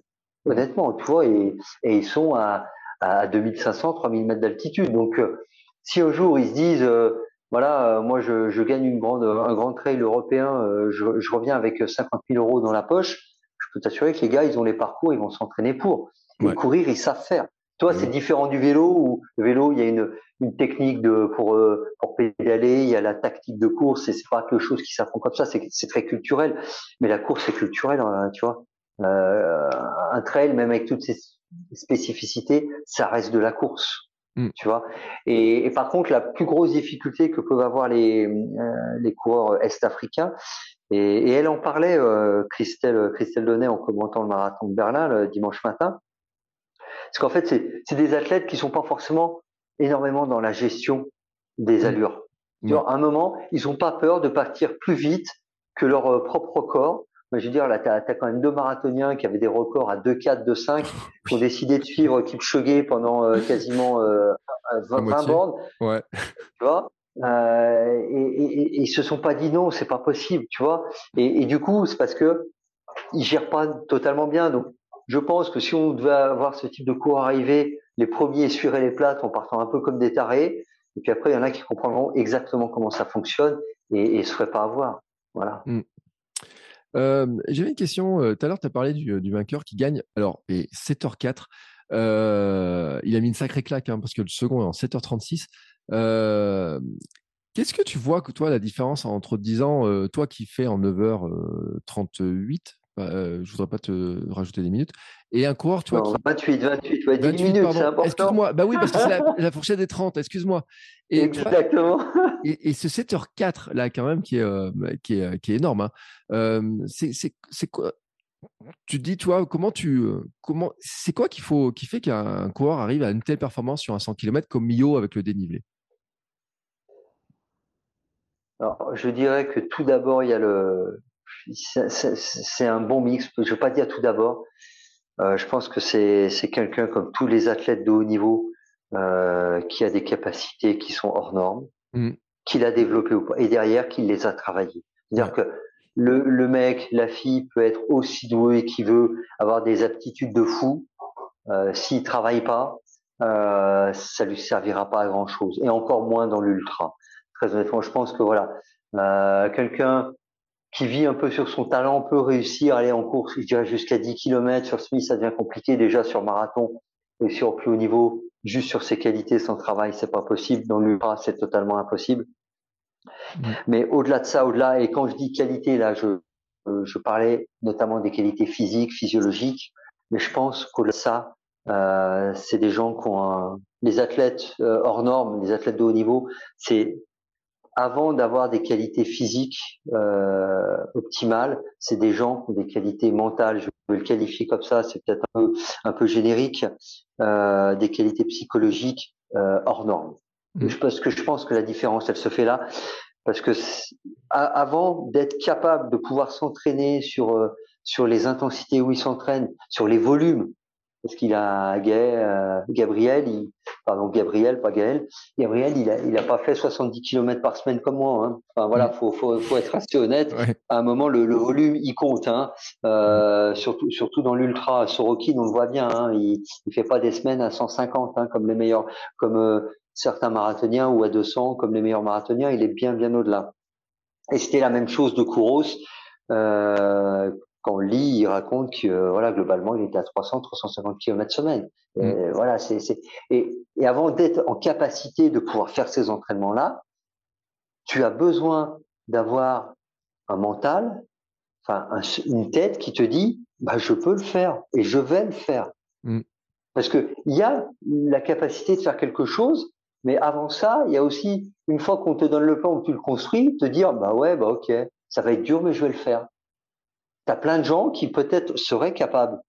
Honnêtement, tu vois, et, ils sont à, à 2500, 3000 mètres d'altitude. Donc, euh, si un jour ils se disent, euh, voilà, moi je, gagne une grande, un grand trail européen, je, reviens avec 50 000 euros dans la poche, peux t'assurer que les gars, ils ont les parcours, ils vont s'entraîner pour. Et courir, ils savent faire. Toi, c'est différent du vélo où le vélo, il y a une, une technique de pour euh, pour pédaler, il y a la tactique de course et c'est pas quelque chose qui s'apprend comme ça, c'est c'est très culturel. Mais la course, c'est culturel, hein, tu vois. Euh, un trail, même avec toutes ses spécificités, ça reste de la course. Mm. Tu vois. Et, et, par contre, la plus grosse difficulté que peuvent avoir les euh, les coureurs est-africains, et, et, elle en parlait, euh, Christelle, Christelle Donnet, en commentant le marathon de Berlin le dimanche matin. Parce qu'en fait, c'est des athlètes qui sont pas forcément énormément dans la gestion des mmh. allures. Vois, à un moment, ils ont pas peur de partir plus vite que leur euh, propre corps. Mais je veux dire, là, tu as, quand même deux marathoniens qui avaient des records à 2,4, 2,5, qui ont décidé de suivre Kipchoge pendant euh, quasiment euh, 20 bornes. Ouais. Tu vois? Euh, et, ils se sont pas dit non, c'est pas possible, tu vois. Et, du coup, c'est parce que ils gèrent pas totalement bien. Donc, je pense que si on devait avoir ce type de cours arriver, les premiers essuieraient les plates en partant un peu comme des tarés. Et puis après, il y en a qui comprendront exactement comment ça fonctionne et, et se feraient pas avoir. Voilà. Mm. Euh, J'avais une question. Euh, tout à l'heure, tu as parlé du, vainqueur qui gagne. Alors, et 7h04. Euh, il a mis une sacrée claque hein, parce que le second est en 7h36. Euh, qu'est-ce que tu vois que toi la différence entre disant euh, toi qui fais en 9h38 bah, euh, je voudrais pas te rajouter des minutes. Et un coureur, tu vois. 28, 28, ouais, 10 minutes, c'est important. Excuse-moi, bah oui, parce que c'est la, fourchette des 30, excuse-moi. Exactement. et, ce 7h4, là, quand même, qui est, qui est, qui est énorme, hein. c'est quoi tu te dis, toi, comment tu, comment, c'est quoi qu'il faut, qui fait qu'un coureur arrive à une telle performance sur un 100 km comme Mio avec le dénivelé? Alors, je dirais que tout d'abord, il y a le, c'est un bon mix. Je ne veux pas dire tout d'abord. Euh, je pense que c'est quelqu'un comme tous les athlètes de haut niveau euh, qui a des capacités qui sont hors normes, mmh. qu'il a développées ou pas, et derrière qu'il les a travaillées. C'est-à-dire que le, le, mec, la fille peut être aussi doué qu'il veut, avoir des aptitudes de fou. Euh, S'il travaille pas, euh, ça lui servira pas à grand chose, et encore moins dans l'ultra très honnêtement. Je pense que voilà, euh, quelqu'un qui vit un peu sur son talent peut réussir à aller en course, je dirais jusqu'à 10 km. Sur Smith, ça devient compliqué déjà sur marathon et sur plus haut niveau. Juste sur ses qualités, son travail, c'est pas possible. Dans l'ultra, c'est totalement impossible. Mm. Mais au-delà de ça, au-delà, et quand je dis qualité, là, je, euh, je parlais notamment des qualités physiques, physiologiques, mais je pense qu'au-delà de ça, euh, c'est des gens qui ont un, les athlètes euh, hors normes, les athlètes de haut niveau, c'est avant d'avoir des qualités physiques euh, optimales, c'est des gens qui ont des qualités mentales. Je vais le qualifier comme ça, c'est peut-être un peu, un peu générique, euh, des qualités psychologiques euh, hors normes. Mmh. Parce que je pense que la différence, elle se fait là, parce que avant d'être capable de pouvoir s'entraîner sur euh, sur les intensités où il s'entraîne, sur les volumes parce qu'il a euh, Gabriel, il, pardon Gabriel, pas Gaël. Gabriel, il a, il a pas fait 70 km par semaine comme moi. Hein. Enfin voilà, mm. faut, faut, faut être assez honnête. À un moment, le, le volume, il compte. Hein. Euh, surtout, surtout dans l'ultra. Sorokin, on le voit bien. Hein. Il, il fait pas des semaines à 150 hein, comme les meilleurs, comme euh, certains marathoniens ou à 200 comme les meilleurs marathoniens. Il est bien, bien au-delà. Et c'était la même chose de Kouros. Euh, quand on lit, il raconte que voilà globalement il était à 300 350 km semaine. Mm. voilà, c'est et, et avant d'être en capacité de pouvoir faire ces entraînements là, tu as besoin d'avoir un mental, enfin une tête qui te dit bah je peux le faire et je vais le faire. Mm. Parce que il y a la capacité de faire quelque chose, mais avant ça, il y a aussi une fois qu'on te donne le plan, que tu le construis, te dire bah ouais bah ok, ça va être dur mais je vais le faire tu as plein de gens qui peut-être seraient capables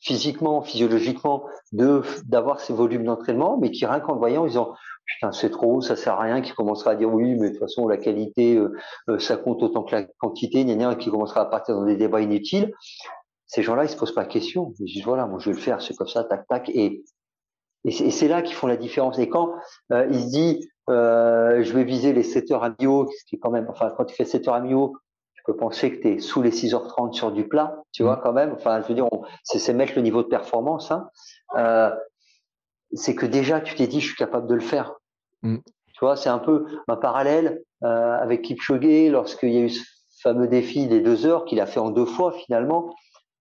physiquement, physiologiquement, de d'avoir ces volumes d'entraînement, mais qui rien qu'en le voyant, ils disant putain c'est trop, ça sert à rien, qui commencera à dire oui, mais de toute façon la qualité, euh, euh, ça compte autant que la quantité, gna, qui commencera à partir dans des débats inutiles. Ces gens-là, ils se posent pas de questions. Ils disent voilà, moi je vais le faire, c'est comme ça, tac tac, et et c'est là qu'ils font la différence. Et quand euh, il se dit je vais viser les 7 heures à bio, ce qui est quand même, enfin quand tu fais 7 heures à bio, peux penser que tu es sous les 6h30 sur du plat, tu vois, mm. quand même. Enfin, je veux dire, c'est mettre le niveau de performance. Hein. Euh, c'est que déjà, tu t'es dit, je suis capable de le faire. Mm. Tu vois, c'est un peu un parallèle euh, avec Kipchoge lorsqu'il y a eu ce fameux défi des deux heures qu'il a fait en deux fois finalement.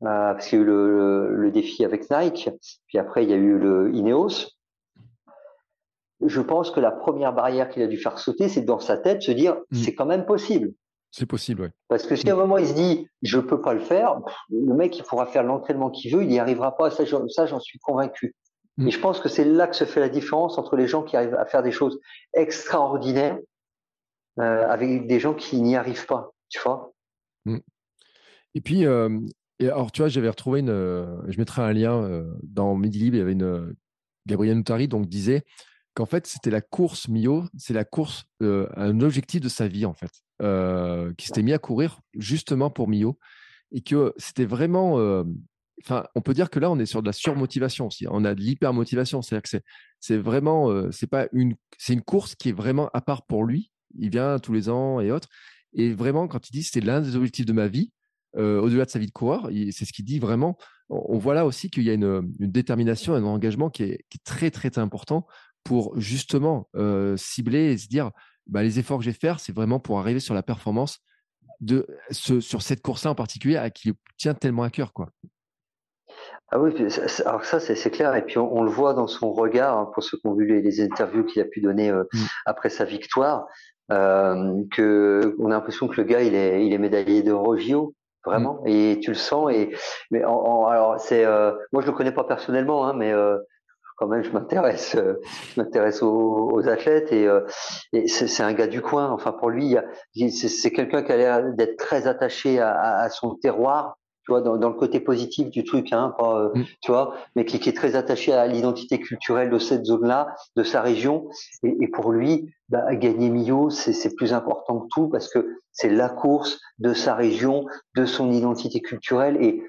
Euh, parce qu'il y a eu le, le, défi avec Nike, puis après il y a eu le Ineos. Je pense que la première barrière qu'il a dû faire sauter, c'est dans sa tête se dire mm. c'est quand même possible. C'est possible, oui. Parce que si à un moment il se dit je peux pas le faire, le mec il pourra faire l'entraînement qu'il veut, il n'y arrivera pas. Ça, j'en suis convaincu. Mm. Et je pense que c'est là que se fait la différence entre les gens qui arrivent à faire des choses extraordinaires euh, avec des gens qui n'y arrivent pas. Tu vois mm. Et puis, euh, et alors tu vois, j'avais retrouvé une. Euh, je mettrai un lien dans Midi Libre. Il y avait une Gabrielle Noutari donc disait qu'en fait c'était la course Mio, c'est la course, un objectif de sa vie en fait. Euh, qui s'était mis à courir justement pour Mio et que c'était vraiment. Euh, enfin, on peut dire que là, on est sur de la surmotivation aussi. On a de l'hypermotivation. C'est-à-dire que c'est vraiment, euh, c'est pas une, une course qui est vraiment à part pour lui. Il vient tous les ans et autres. Et vraiment, quand il dit c'était l'un des objectifs de ma vie, au-delà de sa vie de coureur, c'est ce qu'il dit vraiment. On, voit là aussi qu'il y a une, détermination, un engagement qui est, qui est, très, très important pour justement cibler et se dire bah, les efforts que je vais faire, c'est vraiment pour arriver sur la performance de ce, sur cette course-là en particulier à qui tient tellement à cœur. Quoi. Ah oui, alors ça c'est clair, et puis on, le voit dans son regard, hein, pour ceux qui ont vu les, interviews qu'il a pu donner euh, mm. après sa victoire, euh, que on a l'impression que le gars il est, il est médaillé de Rogio, vraiment, mm. et tu le sens. Et mais alors c'est, euh, moi je le connais pas personnellement, hein, mais quand même, je m'intéresse, euh, je m'intéresse aux, athlètes et, euh, et c'est un gars du coin. Enfin, pour lui, c'est quelqu'un qui a l'air d'être très attaché à, à, son terroir, tu vois, dans, dans, le côté positif du truc, hein, pas, euh, mm. tu vois, mais qui, qui, est très attaché à l'identité culturelle de cette zone-là, de sa région. Et, et pour lui, bah, gagner Millau, c'est plus important que tout parce que c'est la course de sa région, de son identité culturelle et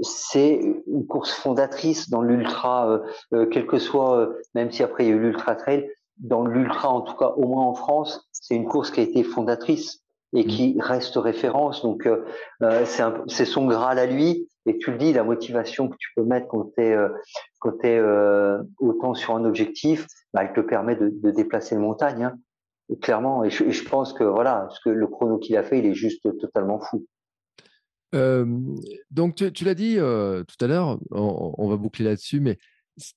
c'est une course fondatrice dans l'ultra, euh, euh, quel que soit, euh, même si après il y a eu l'ultra trail, dans l'ultra en tout cas au moins en France, c'est une course qui a été fondatrice et qui mmh. reste référence. Donc c'est son graal à lui. Et tu le dis, la motivation que tu peux mettre quand tu es, autant sur un objectif, bah, elle te permet de, de déplacer une montagne, hein, clairement. Et je, et je, pense que voilà, ce que le chrono qu'il a fait, il est juste totalement fou donc, tu, l'as dit tout à l'heure, on, va boucler là-dessus, mais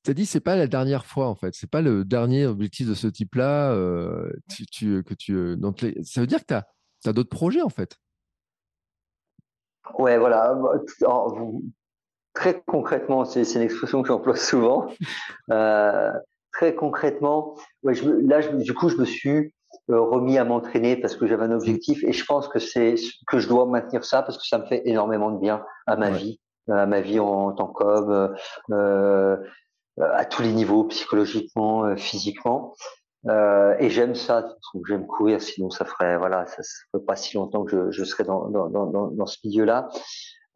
tu as dit c'est pas la dernière fois en fait, c'est pas le dernier objectif de ce type-là. que tu, donc, ça veut dire que tu as, d'autres projets en fait. Ouais, voilà. très concrètement, c'est une expression que j'emploie souvent. très concrètement, là, du coup, je me suis remis à m'entraîner parce que j'avais un objectif et je pense que c'est que je dois maintenir ça parce que ça me fait énormément de bien à ma vie, à ma vie en, tant qu'homme, euh, à tous les niveaux, psychologiquement, physiquement. Euh, et j'aime ça, j'aime courir, sinon ça ferait, voilà, ça, ça ferait pas si longtemps que je, je serais dans, dans, dans, dans ce milieu-là.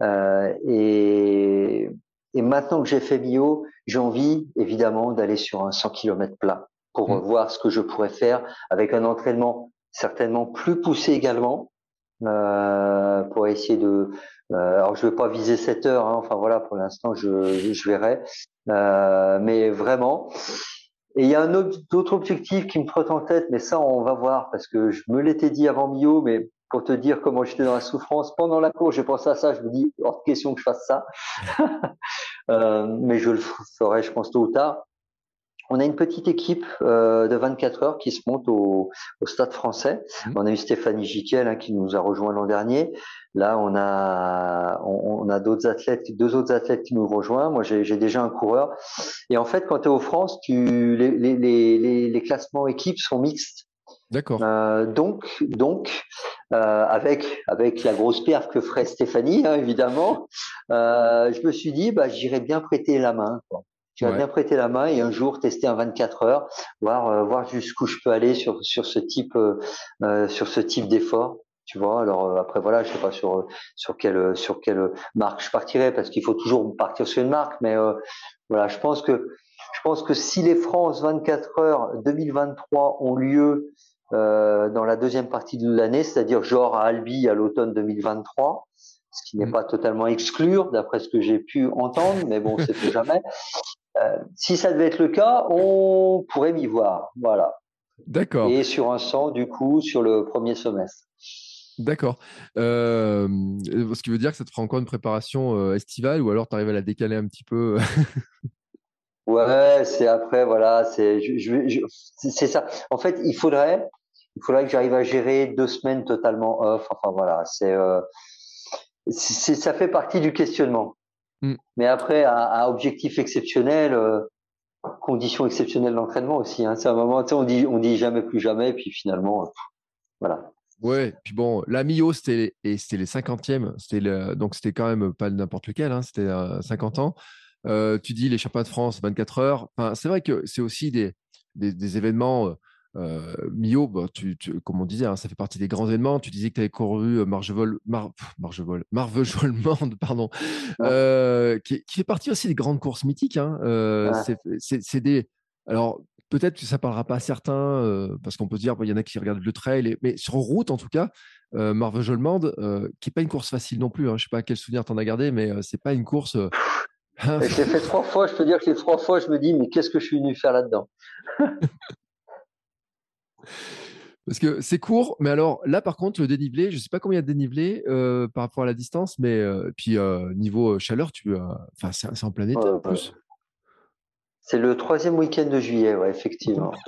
Euh, et, et maintenant que j'ai fait Mio, j'ai envie évidemment d'aller sur un 100 km plat pour mmh. voir ce que je pourrais faire avec un entraînement certainement plus poussé également euh, pour essayer de. Euh, alors je vais pas viser 7 heures, hein, enfin voilà, pour l'instant je, je verrai, euh, mais vraiment. Et il y a un autre objectif qui me trotte en tête, mais ça on va voir parce que je me l'étais dit avant Mio, mais pour te dire comment j'étais dans la souffrance pendant la course, j'ai pensé à ça, je me dis hors de question que je fasse ça, euh, mais je le ferai, je pense tôt ou tard. On a une petite équipe euh, de 24 heures qui se monte au, au Stade Français. Mmh. On a eu Stéphanie Giquel hein, qui nous a rejoint l'an dernier. Là, on a on, on a d'autres athlètes, deux autres athlètes qui nous rejoignent. Moi, j'ai déjà un coureur. Et en fait, quand tu es au France, tu les, les, les, les classements équipes sont mixtes. D'accord. Euh, donc, donc, euh, avec avec la grosse perf que ferait Stéphanie, hein, évidemment, euh, je me suis dit, bah, j'irais bien prêter la main. Quoi. J'irais ouais. bien prêter la main et un jour tester un 24 heures, voir euh, voir jusqu'où je peux aller sur sur ce type euh, euh, sur ce type d'effort. Tu vois, alors après voilà, je sais pas sur sur quelle sur quelle marque je partirais parce qu'il faut toujours partir sur une marque, mais voilà, je pense que je pense que si les France 24 heures 2023 ont lieu euh, dans la deuxième partie de l'année, c'est-à-dire genre à Albi à l'automne 2023, ce qui n'est mmh. pas totalement exclure d'après ce que j'ai pu entendre, mais bon, c'est plus jamais. Euh, si ça devait être le cas, on pourrait m'y voir, voilà. D'accord. Et sur un 100, du coup, sur le premier semestre. D'accord. Euh, ce qui veut dire que ça te fera encore une préparation euh, estivale ou alors tu arrives à la décaler un petit peu Ouais, c'est après, voilà, c'est, je, je, c'est ça. En fait, il faudrait, il faudrait que j'arrive à gérer deux semaines totalement off. Enfin voilà, c'est, euh, c'est, ça fait partie du questionnement. Mm. Mais après, à, à objectif exceptionnel, euh, conditions exceptionnelles d'entraînement aussi. Hein, c'est un moment, on dit, on dit jamais plus jamais, puis finalement, euh, voilà. Ouais, puis bon, la Mio, c'était les cinquantièmes, c'était le, donc c'était quand même pas n'importe lequel, hein, c'était euh, 50 ans. Euh, tu dis les championnats de France 24 heures. Enfin, c'est vrai que c'est aussi des, des, des événements. Mio, bah, tu, tu, comme on disait, hein, ça fait partie des grands événements. Tu disais que tu avais couru Margevol, Mar, Margevol, pardon, qui, qui, fait partie aussi des grandes courses mythiques. Hein. C'est des. Alors, peut-être que ça parlera pas à certains, euh, parce qu'on peut se dire, il y en a qui regardent le trail, mais sur route, en tout cas, euh, euh, qui est pas une course facile non plus. Hein. Je sais pas quel souvenir t'en as gardé, mais c'est pas une course je l'ai fait trois fois, je peux dire que les trois fois, je me dis, mais qu'est-ce que je suis venu faire là-dedans? Parce que c'est court, mais alors là, par contre, le dénivelé, je ne sais pas combien il y a de dénivelé euh, par rapport à la distance, mais euh, puis euh, niveau chaleur, tu, enfin, c'est en plein été en plus. C'est le troisième week-end de juillet, ouais, effectivement.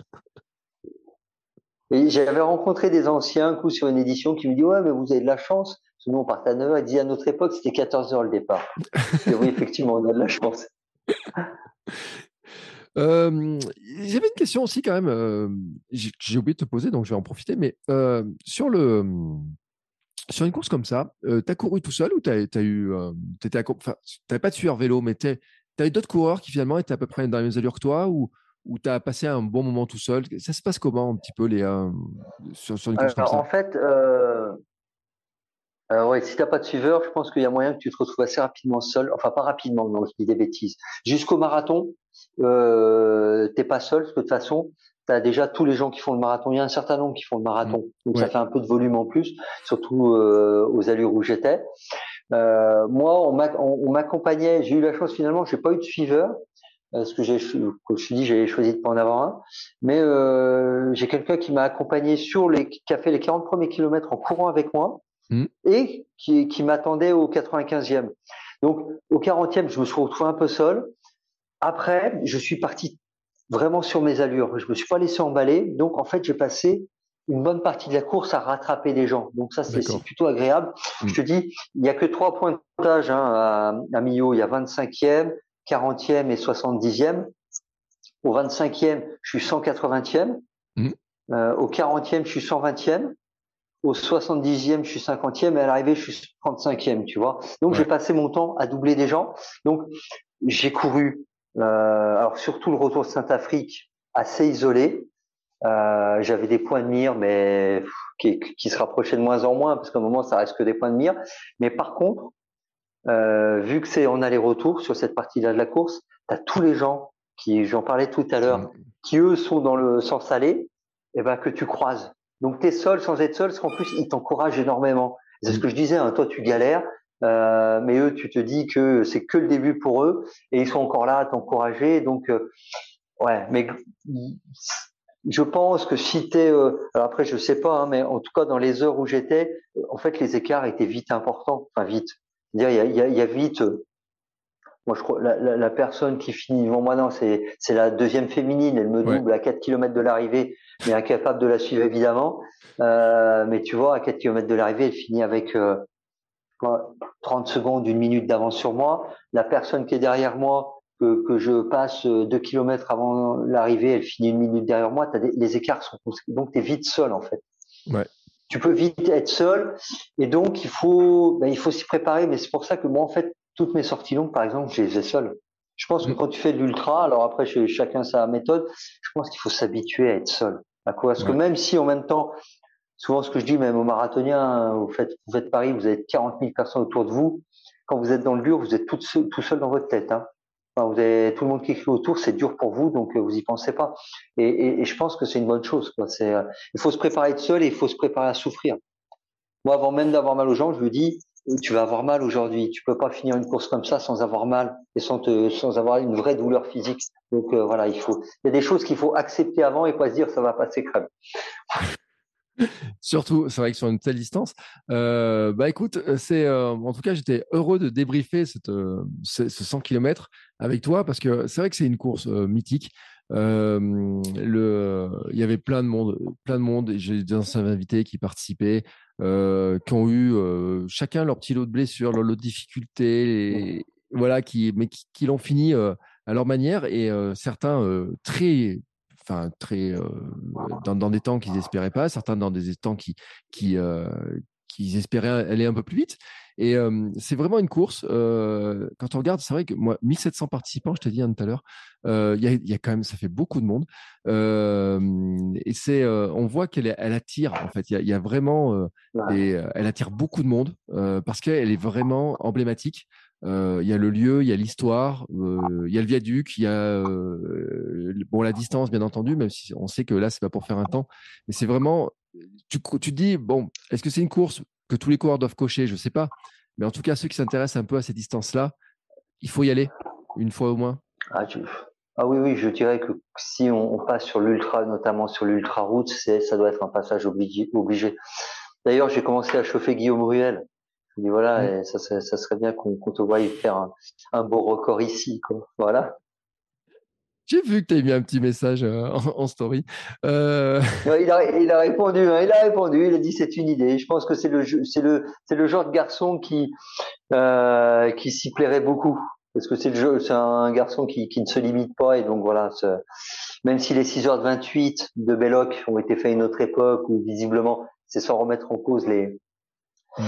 Et j'avais rencontré des anciens, un coup sur une édition, qui me dit ouais, mais vous avez de la chance nous, on partait à 9 h Elle dit à notre époque, c'était 14 h le départ. Et oui, effectivement, on a de la chance. Euh, J'avais une question aussi quand même. Euh, J'ai oublié de te poser, donc je vais en profiter. Mais euh, sur le sur une course comme ça, tu as couru tout seul ou tu eu, t'avais pas de sueur vélo, mais tu as eu d'autres coureurs qui finalement étaient à peu près dans les mêmes allures que toi ou ou tu as passé un bon moment tout seul? Ça se passe comment un petit peu les, sur, sur, une course Alors, comme ça? En fait, euh, alors ouais, si t'as pas de suiveur, je pense qu'il y a moyen que tu te retrouves assez rapidement seul. Enfin, pas rapidement, non, je dis des bêtises. Jusqu'au marathon, euh, t'es pas seul, parce que de toute façon, tu as déjà tous les gens qui font le marathon. Il y a un certain nombre qui font le marathon, mmh. donc ouais. ça fait un peu de volume en plus, surtout euh, aux allures où j'étais. Euh, moi, on m'accompagnait. J'ai eu la chance finalement, j'ai pas eu de suiveur parce que j'ai, comme je suis dit, j'avais choisi de pas en avoir un. Mais euh, j'ai quelqu'un qui m'a accompagné sur les, qui a fait les 40 premiers kilomètres en courant avec moi mmh. et qui, qui m'attendait au 95e. Donc au 40e, je me suis retrouvé un peu seul. Après, je suis parti vraiment sur mes allures. Je me suis pas laissé emballer. Donc en fait, j'ai passé une bonne partie de la course à rattraper des gens. Donc ça, c'est plutôt agréable. Mmh. Je te dis, il y a que trois points de montage hein, à, à Millau. Il y a 25e, 40e et 70e. Au 25e, je suis 180e. Mmh. Euh, au 40e, je suis 120e. Au 70e, je suis 50e. Et à l'arrivée, je suis 35e, tu vois. Donc, j'ai passé mon temps à doubler des gens. Donc, j'ai couru, euh, alors surtout le retour de Saint-Afrique, assez isolé. Euh, j'avais des points de mire, mais qui, qui, se rapprochaient de moins en moins, parce qu'à un moment, ça reste que des points de mire. Mais par contre, euh, vu que c'est en aller-retour sur cette partie-là de la course, tu as tous les gens qui, j'en parlais tout à l'heure, qui eux sont dans le sens aller, et ben que tu croises. Donc tu es seul sans être seul, parce qu'en plus ils t'encouragent énormément. C'est ce que je disais, hein, toi tu galères, euh, mais eux tu te dis que c'est que le début pour eux, et ils sont encore là à t'encourager. Donc euh, ouais, mais je pense que si tu euh, alors après je sais pas, hein, mais en tout cas dans les heures où j'étais, en fait les écarts étaient vite importants, enfin vite. Dire il y a, y a, vite moi, je crois la, la, la, personne qui finit devant moi, non, c'est c'est la deuxième féminine. Elle me double à 4 km de l'arrivée, mais incapable de la suivre évidemment. Euh, mais tu vois, à 4 km de l'arrivée, elle finit avec euh, 30 secondes, une minute d'avance sur moi. La personne qui est derrière moi, que, que je passe 2 euh, km avant l'arrivée, elle finit une minute derrière moi. As des, les écarts sont donc tu es vite seul en fait. Ouais. Tu peux vite être seul et donc il faut ben, il faut s'y préparer. Mais c'est pour ça que moi en fait toutes mes sorties longues, par exemple, je les ai seules. Je pense que mm. quand tu fais de l'ultra, alors après, chacun sa méthode, je pense qu'il faut s'habituer à être seul. Parce que même si en même temps, souvent ce que je dis, même aux marathoniens, vous faites, vous faites Paris, vous avez 40 000 personnes autour de vous. Quand vous êtes dans le dur, vous êtes tout seul, tout seul dans votre tête. Hein. Enfin, vous avez tout le monde qui écrit autour, c'est dur pour vous, donc euh, vous y pensez pas. Et, et, et je pense que c'est une bonne chose. Quoi. C'est, euh, il faut se préparer à être seul et il faut se préparer à souffrir. Moi, avant même d'avoir mal aux jambes, je me dis, tu vas avoir mal aujourd'hui. Tu peux pas finir une course comme ça sans avoir mal et sans avoir une vraie douleur physique. Donc euh, voilà, il faut, y a des choses qu'il faut accepter avant et pas se dire ça va passer crème. Surtout, c'est vrai que sur une telle distance, euh, bah écoute, c'est euh, en tout cas j'étais heureux de débriefer ce, ce, 100 km avec toi parce que c'est vrai que c'est une course mythique. Le, il y avait plein de monde, plein de monde. J'ai des anciens invités qui participaient. Euh, qui ont eu euh, chacun leur petit lot de blessures, leur lot de difficultés, et, voilà, qui, mais qui, qui l'ont fini euh, à leur manière et certains très enfin très dans, dans, des temps qu'ils n'espéraient pas, certains dans des temps qui qui qui espéraient aller un peu plus vite. Et euh, c'est vraiment une course. Euh, quand on regarde, c'est vrai que moi, 1700 participants, je t'ai dit hein, tout à l'heure, euh, il y, a, y, a, quand même, ça fait beaucoup de monde. et c'est, on voit qu'elle elle attire. En fait, il y a, y a, vraiment, et, elle attire beaucoup de monde parce qu'elle est vraiment emblématique. Il y a le lieu, il y a l'histoire, il y a le viaduc, il y a bon la distance bien entendu, même si on sait que là c'est pas pour faire un temps, mais c'est vraiment tu, tu dis bon, est-ce que c'est une course que tous les coureurs doivent cocher, je ne sais pas. Mais en tout cas, ceux qui s'intéressent un peu à ces distances-là, il faut y aller une fois au moins. Ah, ah oui, oui, je dirais que si on, passe sur l'ultra, notamment sur l'ultra route, ça doit être un passage obligé. obligé. D'ailleurs, j'ai commencé à chauffer Guillaume Ruel. Je dis voilà, mmh. ça, ça, serait bien qu'on te voie faire un, un, beau record ici, quoi. Voilà. J'ai vu que tu as mis un petit message euh, en, story. Euh... Il, a, il, a, répondu, hein, il a répondu, il a dit c'est une idée. Je pense que c'est le, c'est le, c'est le genre de garçon qui, euh, qui s'y plairait beaucoup. Parce que c'est le c'est un garçon qui, qui ne se limite pas et donc voilà, même si les 6h28 de Belloc ont été faits à une autre époque où visiblement c'est sans remettre en cause les, Mm.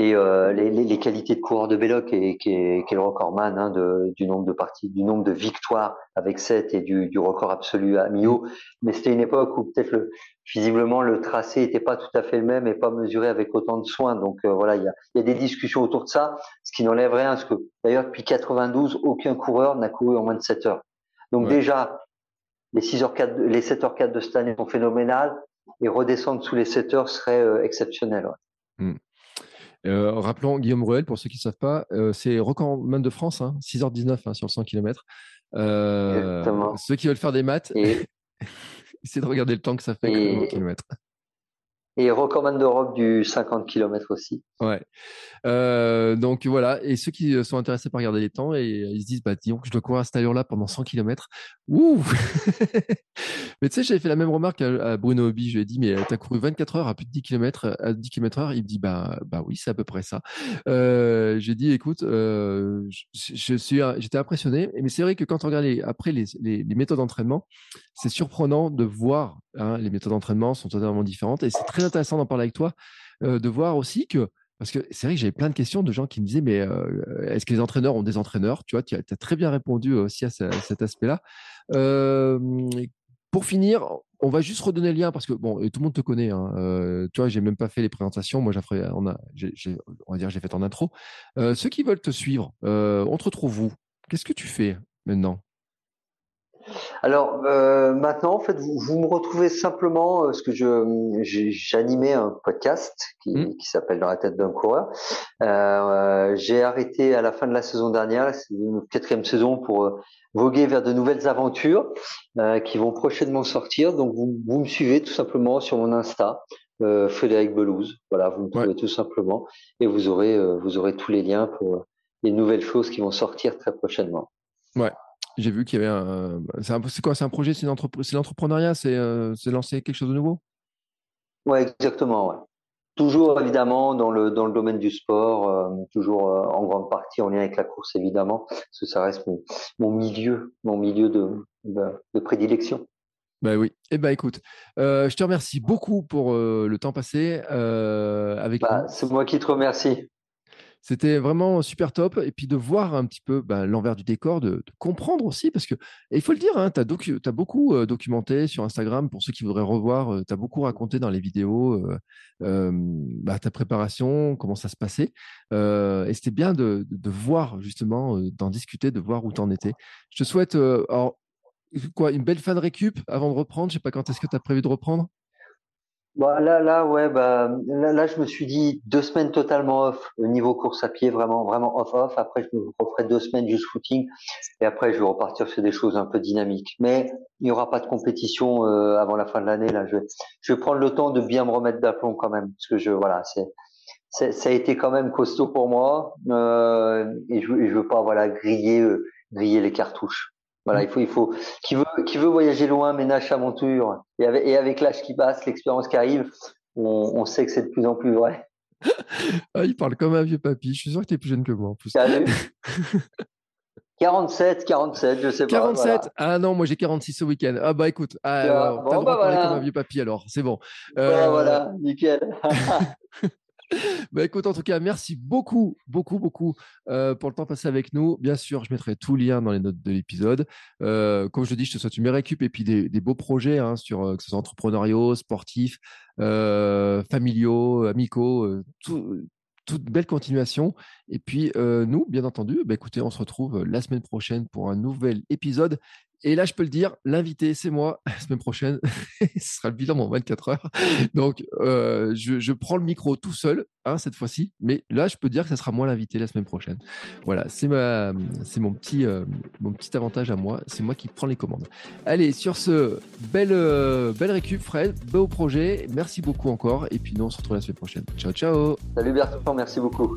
Euh, les, les, les, qualités de coureur de Belloc et qui est, le recordman hein, de, du nombre de parties, du nombre de victoires avec 7 et du, du record absolu à Millau. Mais c'était une époque où peut-être le, visiblement le tracé était pas tout à fait le même et pas mesuré avec autant de soin. Donc euh, voilà, il y a, y a, des discussions autour de ça, ce qui n'enlève rien, parce que d'ailleurs depuis 92, aucun coureur n'a couru en moins de 7 heures. Donc déjà, les 6h4, les 7h4 de cette année sont phénoménales et redescendre sous les 7 heures serait euh, exceptionnel. Ouais. Mm. Euh, rappelons Guillaume Ruel, pour ceux qui ne savent pas, euh, c'est recordman de France, hein, 6h19 hein, sur le 100 km. Euh, ceux qui veulent faire des maths, et... essayez de regarder le temps que ça fait et... km. Et recordman d'Europe du 50 km aussi. Ouais. Euh, donc voilà. Et ceux qui sont intéressés par regarder les temps et ils se disent, bah, disons que je dois courir à cette allure-là pendant 100 km. Ouh! mais tu sais, j'avais fait la même remarque à, Bruno Hobby. Je lui ai dit, mais tu as couru 24 heures à plus de 10 km, à 10 km heure. Il me dit, bah, bah oui, c'est à peu près ça. Euh, j'ai dit, écoute, euh, j'étais impressionné. Mais c'est vrai que quand on regarde après les, les méthodes d'entraînement, c'est surprenant de voir Hein, les méthodes d'entraînement sont totalement différentes. Et c'est très intéressant d'en parler avec toi, de voir aussi que parce que c'est vrai que j'avais plein de questions de gens qui me disaient, mais est-ce que les entraîneurs ont des entraîneurs Tu vois, tu as, très bien répondu aussi à, cet aspect-là. pour finir, on va juste redonner le lien parce que bon, tout le monde te connaît. Hein, tu vois, j'ai même pas fait les présentations. Moi, on va dire, j'ai fait en intro. ceux qui veulent te suivre, on te retrouve où? Qu'est-ce que tu fais maintenant? Alors euh, maintenant, en fait, vous, vous, me retrouvez simplement euh, parce que je j'animais un podcast qui, mmh. qui s'appelle Dans la tête d'un coureur. Euh, J'ai arrêté à la fin de la saison dernière, c'est une quatrième saison pour voguer vers de nouvelles aventures euh, qui vont prochainement sortir. Donc vous, vous, me suivez tout simplement sur mon Insta. Frédéric Belouze, voilà, vous me trouvez tout simplement et vous aurez vous aurez tous les liens pour les nouvelles choses qui vont sortir très prochainement. Ouais, j'ai vu qu'il y avait un. C'est quoi C'est un projet C'est l'entrepreneuriat euh, C'est lancer quelque chose de nouveau? Ouais, exactement. Ouais. Toujours évidemment dans le dans le domaine du sport, euh, toujours euh, en grande partie en lien avec la course évidemment, parce que ça reste mon, mon milieu, mon milieu de, de, prédilection. Ben oui. Eh ben écoute, je te remercie beaucoup pour le temps passé avec. Bah, c'est moi qui te remercie. C'était vraiment super top. Et puis de voir un petit peu ben, l'envers du décor, de, comprendre aussi, parce que, il faut le dire, hein, tu as, beaucoup euh, documenté sur Instagram, pour ceux qui voudraient revoir, euh, tu as beaucoup raconté dans les vidéos euh, bah, ta préparation, comment ça se passait. et c'était bien de, voir, justement, d'en discuter, de voir où tu en étais. Je te souhaite quoi, une belle fin de récup avant de reprendre. Je sais pas quand est-ce que tu as prévu de reprendre? Bah, là, là, ouais, bah, là, là, je me suis dit deux semaines totalement off, au niveau course à pied, vraiment, vraiment off, off. Après, je me referai deux semaines juste footing, et après, je vais repartir sur des choses un peu dynamiques. Mais il n'y aura pas de compétition euh, avant la fin de l'année. Là, je vais, je vais prendre le temps de bien me remettre d'aplomb quand même, parce que je, voilà, c'est, ça a été quand même costaud pour moi, euh, et je, je veux pas, voilà, griller, euh, griller les cartouches. Voilà, il faut, il faut, qui veut, qui veut voyager loin, ménage sa monture. Et avec, et avec l'âge qui passe, l'expérience qui arrive, on, on sait que c'est de plus en plus vrai. ah, il parle comme un vieux papy. Je suis sûr que tu es plus jeune que moi en plus. 47, 47, je sais pas. 47 Ah non, moi j'ai 46 ce week-end. Ah bah écoute, ah, bon, bah, parler comme un vieux papy alors, c'est bon. Euh... voilà, nickel. bah écoute, en tout cas, merci beaucoup, beaucoup, beaucoup euh, pour le temps passé avec nous. Bien sûr, je mettrai tout lien dans les notes de l'épisode. Euh, comme je te dis, je te souhaite une récup et puis des, beaux projets, hein, sur, euh, que ce soit entrepreneuriaux, sportifs, familiaux, amicaux, toute belle continuation. Et puis, nous, bien entendu, bah, écoutez, on se retrouve la semaine prochaine pour un nouvel épisode. Et là, je peux le dire, l'invité, c'est moi la semaine prochaine. Ce sera le bilan en 24 heures. Donc, euh, je, prends le micro tout seul, hein, cette fois-ci. Mais là, je peux dire que ce sera moi l'invité la semaine prochaine. Voilà, c'est mon petit, euh, mon petit avantage à moi. C'est moi qui prends les commandes. Allez, sur ce, belle, euh, belle récup, Fred. Beau projet. Merci beaucoup encore. Et puis, nous, on se retrouve la semaine prochaine. Ciao, ciao. Salut Bertrand, merci beaucoup.